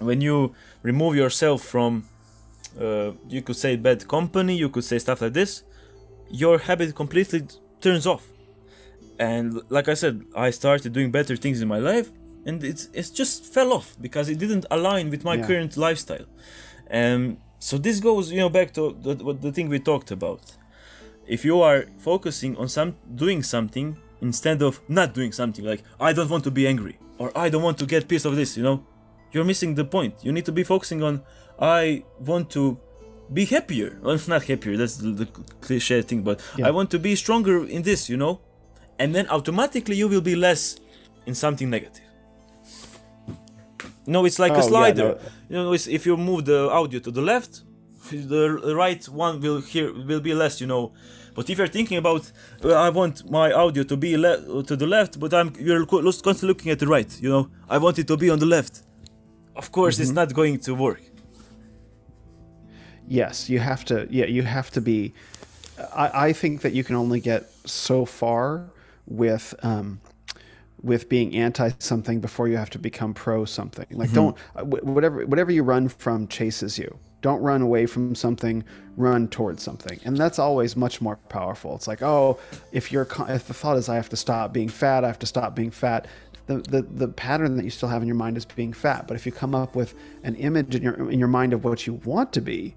when you remove yourself from uh, you could say bad company you could say stuff like this your habit completely turns off and like i said i started doing better things in my life and it's it's just fell off because it didn't align with my Yeah. current lifestyle. Um so this goes you know back to the, what the thing we talked about. If you are focusing on some doing something instead of not doing something like i don't want to be angry or i don't want to get pissed of this you know you're missing the point. You need to be focusing on i want to be happier. Well [LAUGHS] not happier that's the, the cliche thing but Yeah. i want to be stronger in this you know and then automatically you will be less in something negative no it's like Oh, a yeah, slider no. you know it's, if you move the audio to the left the right one will hear will be less you know but if you're thinking about well, i want my audio to be le- to the left but i'm you're constantly looking at the right you know i want it to be on the left of course it's mm-hmm. not going to work Yes, you have to. Yeah, you have to be. I, I think that you can only get so far with um, with being anti something before you have to become pro something. Like don't uh, whatever whatever you run from chases you. Don't run away from something. Run towards something, and that's always much more powerful. It's like oh, if you're if the thought is I have to stop being fat, I have to stop being fat. The, the, the pattern that you still have in your mind is being fat. But if you come up with an image in your in your mind of what you want to be,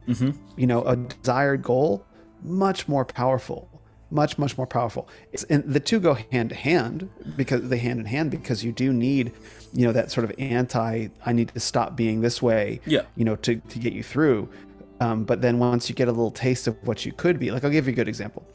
you know, a desired goal, much more powerful much much more powerful it's, and the two go hand to hand because they hand in hand because you do need you know that sort of anti i need to stop being this way Yeah. you know to, to get you through um, but then once you get a little taste of what you could be like i'll give you a good example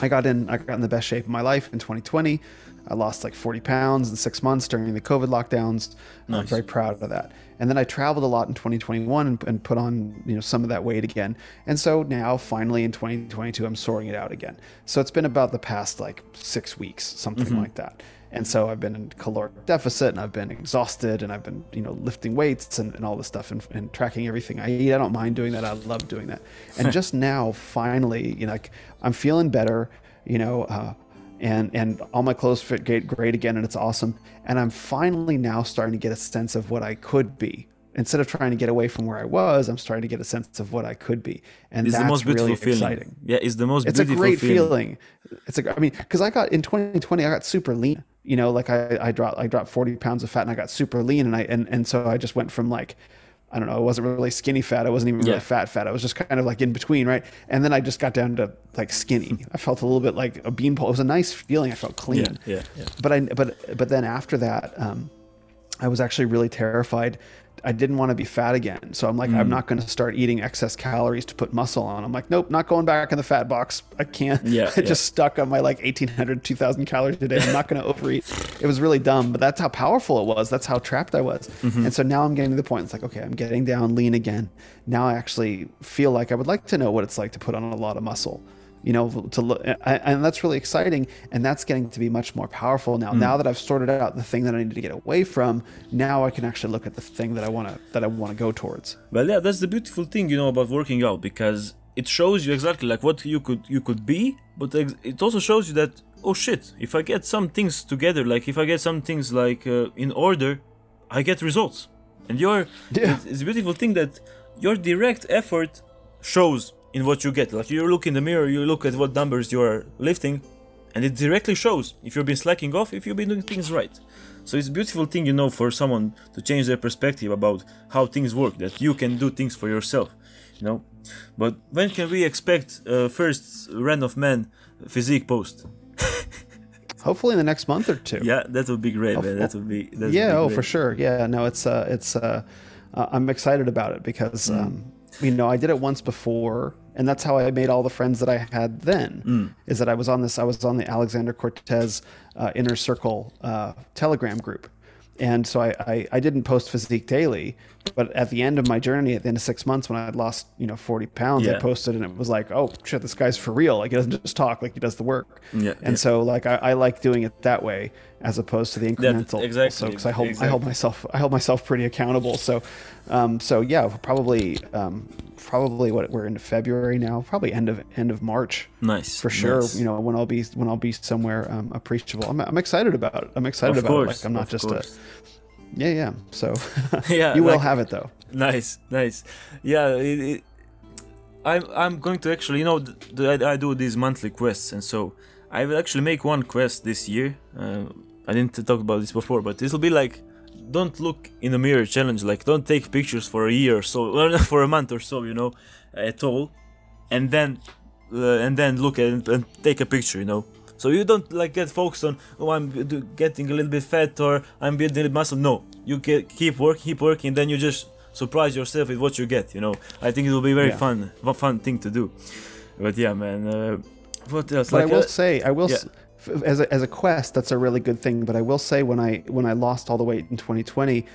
I got in I got in the best shape of my life in 2020. I lost like 40 pounds in six months during the COVID lockdowns. I'm very proud of that. And then I traveled a lot in 2021 and, and put on you know some of that weight again. And so now finally in 2022 I'm sorting it out again. So it's been about the past like six weeks, something like that. And so I've been in caloric deficit and I've been exhausted and I've been, you know, lifting weights and, and all this stuff and, and tracking everything I eat. I don't mind doing that. I love doing that. And [LAUGHS] just now, finally, you know, like I'm feeling better, you know, uh, and, and all my clothes fit great, great again and it's awesome. And I'm finally now starting to get a sense of what I could be. Instead of trying to get away from where I was, I'm starting to get a sense of what I could be. And it's that's the most beautiful really feeling exciting yeah it's the most beautiful it's a great feeling. feeling. It's a, I mean, because I got in 2020, I got super lean. You know, like I, I dropped, I dropped 40 pounds of fat, and I got super lean, and I, and and so I just went from like, I don't know, I wasn't really skinny fat, I wasn't even Yeah. really fat fat, I was just kind of like in between, right? And then I just got down to like skinny. [LAUGHS] I felt a little bit like a beanpole. It was a nice feeling. I felt clean. yeah yeah yeah But I, but but then after that, um, I was actually really terrified I didn't want to be fat again. So I'm like, I'm not going to start eating excess calories to put muscle on. I'm like, nope, not going back in the fat box. I can't. Yeah, [LAUGHS] I yeah. just stuck on my like 1800, 2000 calories a day. I'm not going to overeat. It was really dumb, but that's how powerful it was. That's how trapped I was. Mm-hmm. And so now I'm getting to the point. It's like, okay, I'm getting down lean again. Now I actually feel like I would like to know what it's like to put on a lot of muscle you know to look and that's really exciting and that's getting to be much more powerful now now that i've sorted out the thing that i need to get away from now i can actually look at the thing that i want to that i want to go towards Well, yeah, that's the beautiful thing, you know, about working out because it shows you exactly like what you could you could be, but it also shows you that oh shit, if I get some things together, like if I get some things like uh, in order, I get results. And your Yeah. it's, it's a beautiful thing that your direct effort shows in what you get. Like you look in the mirror, you look at what numbers you are lifting, and it directly shows if you've been slacking off, if you've been doing things right. So it's a beautiful thing, you know, for someone to change their perspective about how things work, that you can do things for yourself, you know. But when can we expect uh, first Ren of Men physique post? [LAUGHS] hopefully in the next month or two Yeah, that would be great, man. That would be that would yeah be oh for sure yeah no it's uh it's uh, uh i'm excited about it because Mm. um you know i did it once before and that's how i made all the friends that i had then Mm. is that i was on this i was on the Alexander Cortes uh, inner circle uh, telegram group and so I, I i didn't post physique daily but at the end of my journey at the end of six months when i had lost you know 40 pounds i posted and it was like oh shit this guy's for real like he doesn't just talk like he does the work Yeah, and yeah. so like I, I like doing it that way as opposed to the incremental exactly, so because I hold I hold myself I hold myself pretty accountable. So, um, so yeah, probably um, probably what we're into February now, probably end of end of March Nice for sure. nice. You know when I'll be when I'll be somewhere um, appreciable. I'm, I'm excited about it. I'm excited Of about it. course, Like I'm not just a course. Yeah yeah. So [LAUGHS] Yeah, you will like- have it though. Nice, nice. Yeah, it, it, I'm I'm going to actually, you know, th- I, I do these monthly quests, and so I will actually make one quest this year. Uh, I didn't talk about this before, but this will be like, don't look in the mirror challenge. Like, don't take pictures for a year or so, [LAUGHS] or for a month or so, you know, at all, and then uh, and then look at and take a picture, you know. So you don't like get focused on oh I'm getting a little bit fat or I'm building muscle. No, you ke- keep working, keep working, then you just surprise yourself with what you get. You know, I think it will be very Yeah. fun, a fun thing to do. But yeah, man. Uh, what else? But I will uh, say, I will yeah. as a, as a quest, that's a really good thing. But I will say, when I when I lost all the weight in 2020,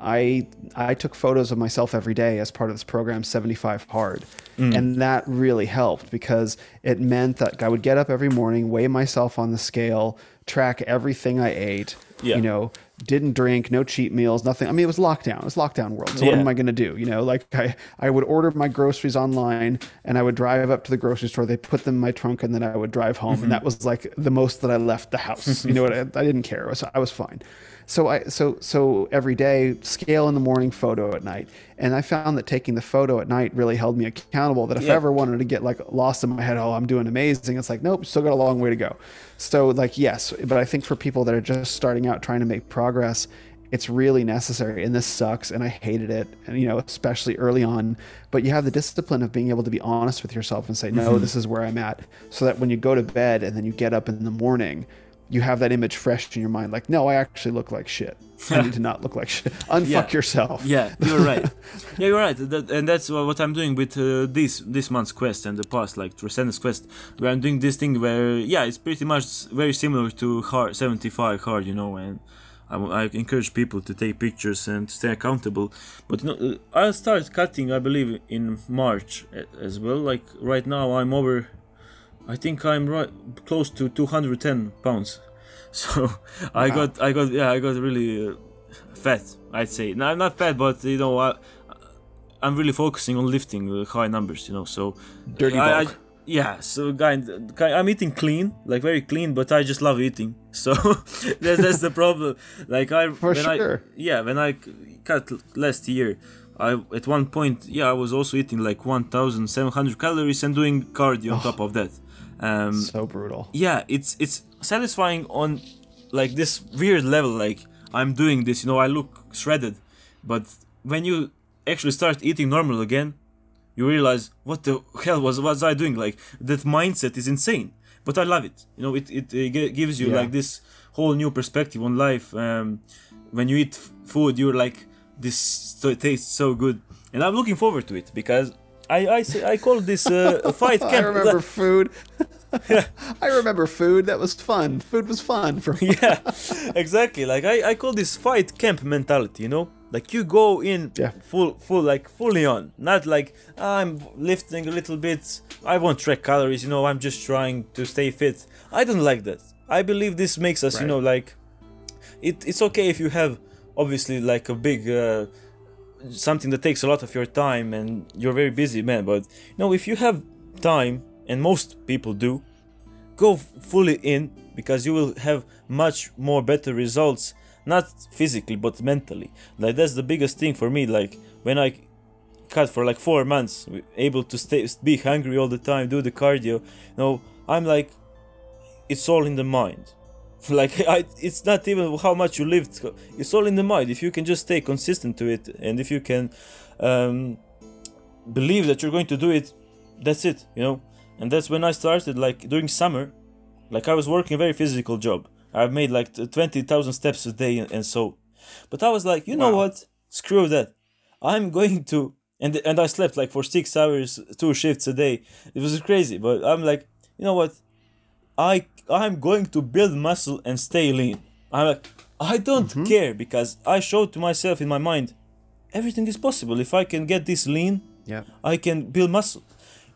I I took photos of myself every day as part of this program, 75 Hard, Mm. and that really helped because it meant that I would get up every morning, weigh myself on the scale, track everything I ate. Yeah. You know, didn't drink, no cheat meals, nothing. I mean, it was lockdown. It was lockdown world. So what am I going to do? You know, like I, I would order my groceries online and I would drive up to the grocery store. They put them in my trunk and then I would drive home. And that was like the most that I left the house. you know what? I, I didn't care. So I was fine. So I, so, so every day scale in the morning, photo at night. And I found that taking the photo at night really held me accountable that if I ever wanted to get like lost in my head, oh, I'm doing amazing. It's like, nope, still got a long way to go. So like, yes, but I think for people that are just starting out trying to make progress, it's really necessary. And this sucks. And I hated it. And, you know, especially early on, but you have the discipline of being able to be honest with yourself and say, no, mm-hmm. this is where I'm at. So that when you go to bed and then you get up in the morning, you have that image fresh in your mind. Like, no, I actually look like shit. I need to not look like shit. [LAUGHS] Unfuck Yeah. yourself. Yeah, you're right. [LAUGHS] yeah, you're right. That, and that's what I'm doing with uh, this this month's quest and the past, like Transcendence quest, where I'm doing this thing where, yeah, it's pretty much very similar to hard 75 hard, you know, and I encourage people to take pictures and stay accountable. But you know, I'll start cutting, I believe, in March as well. Like right now, I'm over. I think I'm right close to 210 pounds. [LAUGHS] So I Wow. got, I got, yeah, I got really uh, fat. I'd say. No, I'm not fat, but you know, I, I'm really focusing on lifting uh, high numbers. You know, so Dirty I, I, yeah, so kind, kind, I'm eating clean, like very clean, but I just love eating. [LAUGHS] So that's, that's the problem. Like I, For when I, sure. yeah, when I cut last year, I at one point, yeah, I was also eating like 1,700 calories and doing cardio on top of that. Um, So brutal. yeah it's it's satisfying on like this weird level like i'm doing this you know i look shredded. But when you actually start eating normal again you realize what the hell was was i doing? Like that mindset is insane. But i love it. You know it it, gi- gives you Yeah. like this whole new perspective on life. Um when you eat food you're like this tastes so good, and I'm looking forward to it because I I, say, I call this uh, [LAUGHS] fight camp. I remember [LAUGHS] food. [LAUGHS] I remember food. That was fun. Food was fun for me. yeah, exactly. Like I, I call this fight camp mentality. You know, like you go in Yeah. full, full, like fully on. Not like I'm lifting a little bit. I won't track calories. You know, I'm just trying to stay fit. I don't like that. I believe this makes us, you know, like it. It's okay if you have obviously like a big. Uh, something that takes a lot of your time and you're very busy man but you know if you have time and most people do go fully in because you will have much more better results not physically but mentally. Like that's the biggest thing for me like when i cut for like four months able to stay be hungry all the time do the cardio you know i'm like it's all in the mind [LAUGHS] like I, it's not even how much you lived. It's all in the mind. If you can just stay consistent to it and if you can um, believe that you're going to do it that's it you know? And that's when i started like during summer like i was working a very physical job. I've made like t- 20000 steps a day and, and so. But i was like you know Wow. what? Screw that. I'm going to and and i slept like for six hours two shifts a day. It was crazy but i'm like you know what I I'm going to build muscle and stay lean. I'm like I don't mhm. care because I showed to myself in my mind everything is possible. If I can get this lean Yeah. I can build muscle.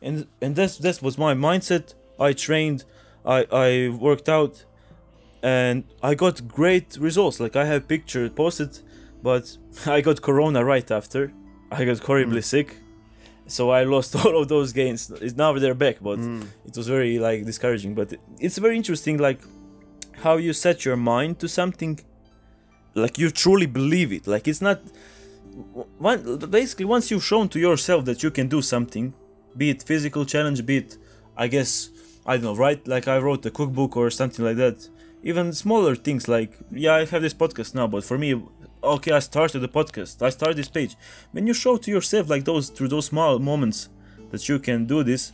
And and that's that was my mindset. I trained I I worked out and I got great results. Like I have picture posted but [LAUGHS] I got corona right after. I got horribly mm. sick so I lost [LAUGHS] all of those gains. It's now they're back but hmm. it was very like discouraging. But it's very interesting like how you set your mind to something like you truly believe it. Like it's not one, basically once you've shown to yourself that you can do something be it physical challenge be it i guess i don't know right like i wrote a cookbook or something like that even smaller things like yeah i have this podcast now but for me okay i started the podcast. I started this page. When you show to yourself like those through those small moments that you can do this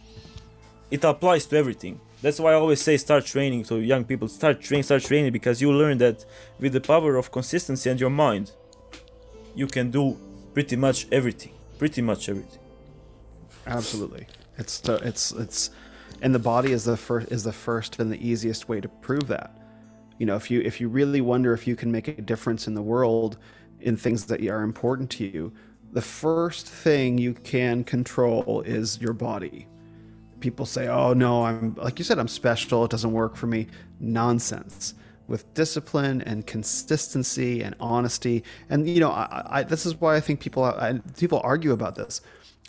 it applies to everything. That's why i always say start training to young people start training start training because you learn that with the power of consistency and your mind you can do pretty much everything. Pretty much everything. Absolutely. It's so it's it's and the body is the first is the first and the easiest way to prove that. You know, if you if you really wonder if you can make a difference in the world in things that are important to you, the first thing you can control is your body. People say, "Oh no, I'm like you said I'm special, it doesn't work for me." Nonsense. With discipline and consistency and honesty, and you know, I, I, this is why I think people I, people argue about this.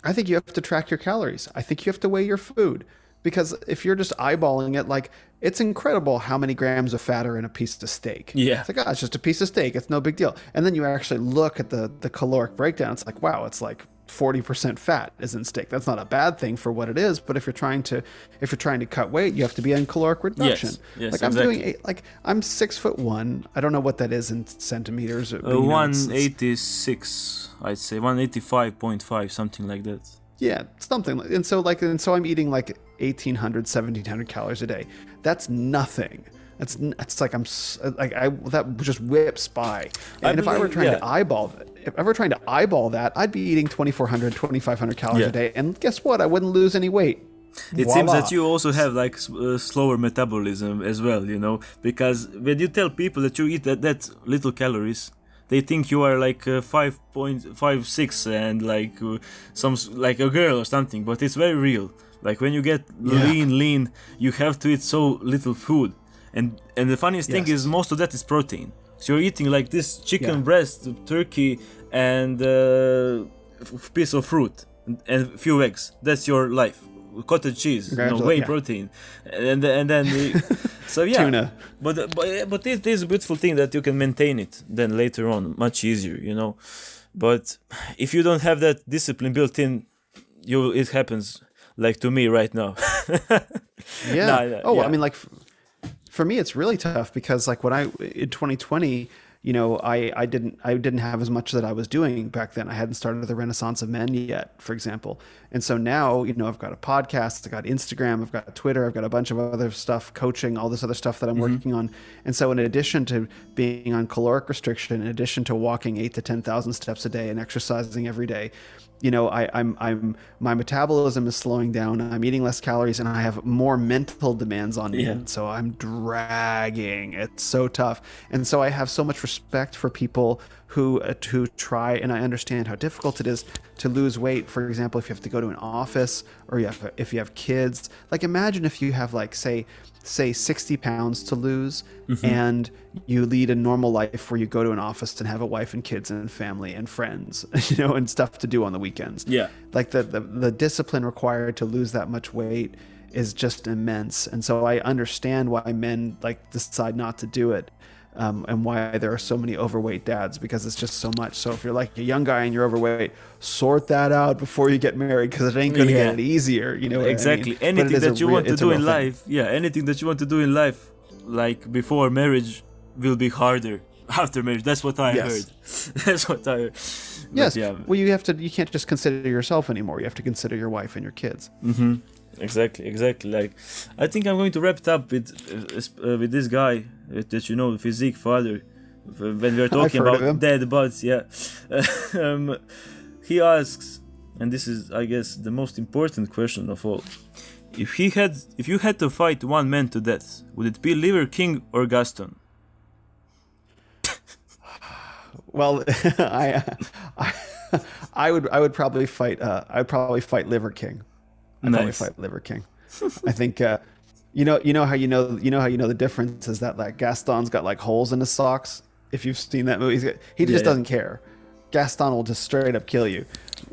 I think you have to track your calories. I think you have to weigh your food because if you're just eyeballing it, like it's incredible how many grams of fat are in a piece of steak. Yeah. it's like oh, it's just a piece of steak. It's no big deal. And then you actually look at the the caloric breakdown. It's like wow, it's like forty percent fat is in steak. That's not a bad thing for what it is. But if you're trying to if you're trying to cut weight, you have to be in caloric reduction. yes, like I'm exactly. doing eight, like I'm six foot one. I don't know what that is in centimeters. uh, you know, it's- it's- 186 i'd say 185.5 something like that Yeah, something. like- And so like and so I'm eating like 1800 1700 calories a day. That's nothing. That's it's like I'm like I that just whips by. And if I were trying yeah. to eyeball it, if I were trying to eyeball that, I'd be eating 2400 2500 calories Yeah. a day and guess what? I wouldn't lose any weight. it seems that you also have like uh, slower metabolism as well you know because when you tell people that you eat that, that little calories they think you are like uh, 5.56 and like uh, some like a girl or something but it's very real like when you get Yeah. lean lean you have to eat so little food and and the funniest thing is most of that is protein so you're eating like this chicken Yeah. breast turkey and uh, f- piece of fruit and- a few eggs that's your life cottage cheese you know, whey yeah. protein and and then the, [LAUGHS] so yeah Tuna. but but but this, this is a beautiful thing that you can maintain it then later on much easier you know but if you don't have that discipline built in you it happens like to me right now [LAUGHS] Yeah. Nah, nah, oh, yeah. I mean, like, for me, it's really tough because, like, when I in 2020, you know, I, I didn't I didn't have as much that I was doing back then. I hadn't started the Renaissance of Men yet, for example. And so now, you know, I've got a podcast, I've got Instagram, I've got Twitter, I've got a bunch of other stuff, coaching, all this other stuff that I'm mm-hmm. working on. And so in addition to being on caloric restriction, in addition to walking eight to ten thousand steps a day and exercising every day, you know, I, I'm, I'm, my metabolism is slowing down. I'm eating less calories, and I have more mental demands on me. Yeah. And so I'm dragging. It's so tough, and so I have so much respect for people who uh, who try, and I understand how difficult it is to lose weight. For example, if you have to go to an office, or you have, if you have kids. Like, imagine if you have like, say, say 60 pounds to lose mm-hmm. and you lead a normal life where you go to an office and have a wife and kids and family and friends [LAUGHS] you know and stuff to do on the weekends. Yeah. Like the, the, the discipline required to lose that much weight is just immense. And so i understand why men like decide not to do it um, and why there are so many overweight dads because it's just so much. So if you're like a young guy and you're overweight, sort that out before you get married because it ain't gonna yeah. get any easier. You know exactly. I mean? Anything that you want to do in life, yeah, anything that you want to do in life, like before marriage, will be harder [LAUGHS] after marriage. That's what I yes. heard. [LAUGHS] That's what I heard. But yes. Yeah. Well, you have to. You can't just consider yourself anymore. You have to consider your wife and your kids. Mm-hmm. Exactly. Exactly. Like, I think I'm going to wrap it up with uh, uh with this guy that you know, physique father, when we are [LAUGHS] talking about dead bodies, yeah. [LAUGHS] um, he asks, and this is, I guess, the most important question of all. If he had, if you had to fight one man to death, would it be Liver King or Gaston? [LAUGHS] well, I, I, I would, I would probably fight. Uh, I would probably fight Liver King. I'd nice. probably fight Liver King. I think. Uh, you know, you know how you know, you know how you know the difference is that like Gaston's got like holes in his socks. If you've seen that movie, got, he just yeah, doesn't care. Gaston will just straight up kill you.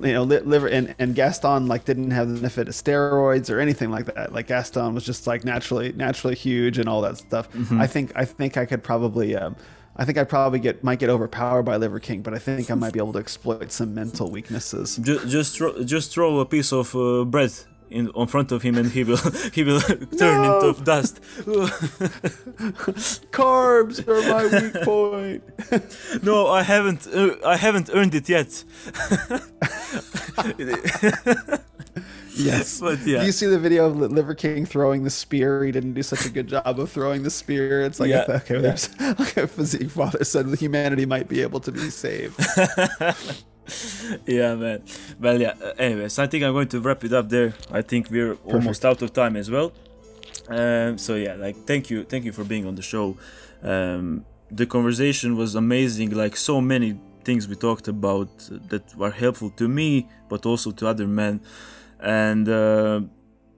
You know, liver and, and Gaston like didn't have the benefit of steroids or anything like that. Like Gaston was just like naturally naturally huge and all that stuff. Mm-hmm. I think I think I could probably. Um, I think I'd probably get might get overpowered by Liver King, but I think I might be able to exploit some mental weaknesses. Just just throw, just throw a piece of uh, bread in on front of him and he will [LAUGHS] he will [LAUGHS] turn no! into dust. [LAUGHS] Carbs are my weak point. no, I haven't uh, I haven't earned it yet. yes. But yeah. Do you see the video of Liver King throwing the spear? He didn't do such a good job of throwing the spear. It's like, yeah. okay, yeah. there's like a physique father said humanity might be able to be saved. [LAUGHS] yeah, man. Well, yeah. Uh, anyways, I think I'm going to wrap it up there. I think we're Perfect. almost out of time as well. Um, so yeah, like thank you, thank you for being on the show. Um, the conversation was amazing. Like so many things we talked about that were helpful to me, but also to other men. And uh,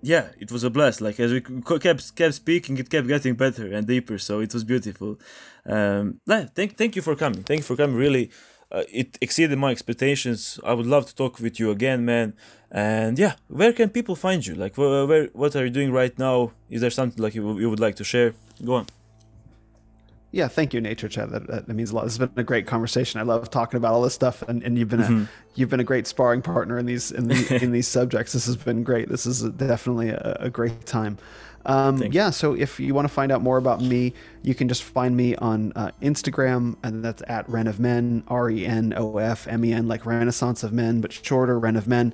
yeah, it was a blast. Like as we kept kept speaking, it kept getting better and deeper. So it was beautiful. Um, yeah, thank thank you for coming. Thank you for coming. Really uh, it exceeded my expectations. I would love to talk with you again, man. And yeah, where can people find you? Like, where, where what are you doing right now? Is there something like you, you would like to share? Go on. Yeah, thank you, Nature Chat. That, that, means a lot. This has been a great conversation. I love talking about all this stuff, and, and you've been a mm-hmm. you've been a great sparring partner in these in, the, in these [LAUGHS] subjects. This has been great. This is definitely a, a great time. Um, yeah, so if you want to find out more about me, you can just find me on uh, Instagram, and that's at Ren of Men, R E N O F M E N, like Renaissance of Men, but shorter, Ren of Men.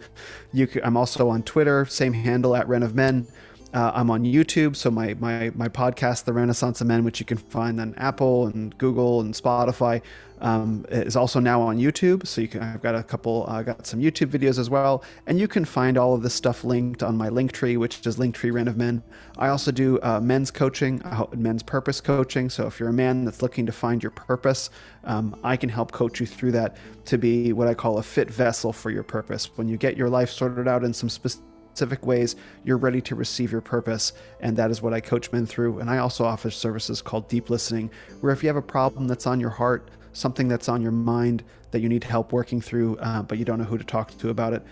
You can, I'm also on Twitter, same handle at Ren of Men. Uh, I'm on YouTube, so my, my my podcast, The Renaissance of Men, which you can find on Apple and Google and Spotify, um, is also now on YouTube. So you can I've got a couple, I uh, got some YouTube videos as well, and you can find all of this stuff linked on my Linktree, which is Linktree Ren of Men. I also do uh, men's coaching, men's purpose coaching. So if you're a man that's looking to find your purpose, um, I can help coach you through that to be what I call a fit vessel for your purpose. When you get your life sorted out in some specific specific ways you're ready to receive your purpose. And that is what I coach men through. And I also offer services called deep listening, where if you have a problem that's on your heart, something that's on your mind that you need help working through, uh, but you don't know who to talk to about it,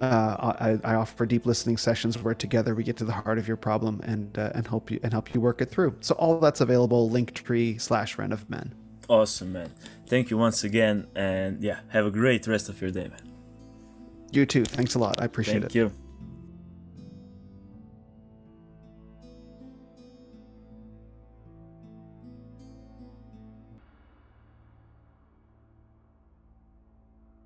uh, I, I, offer deep listening sessions where together we get to the heart of your problem and uh, and help you and help you work it through. So all that's available linktree slash Ren of Men. Awesome, man. Thank you once again, and yeah, have a great rest of your day, man. You too. Thanks a lot. I appreciate Thank it. Thank you.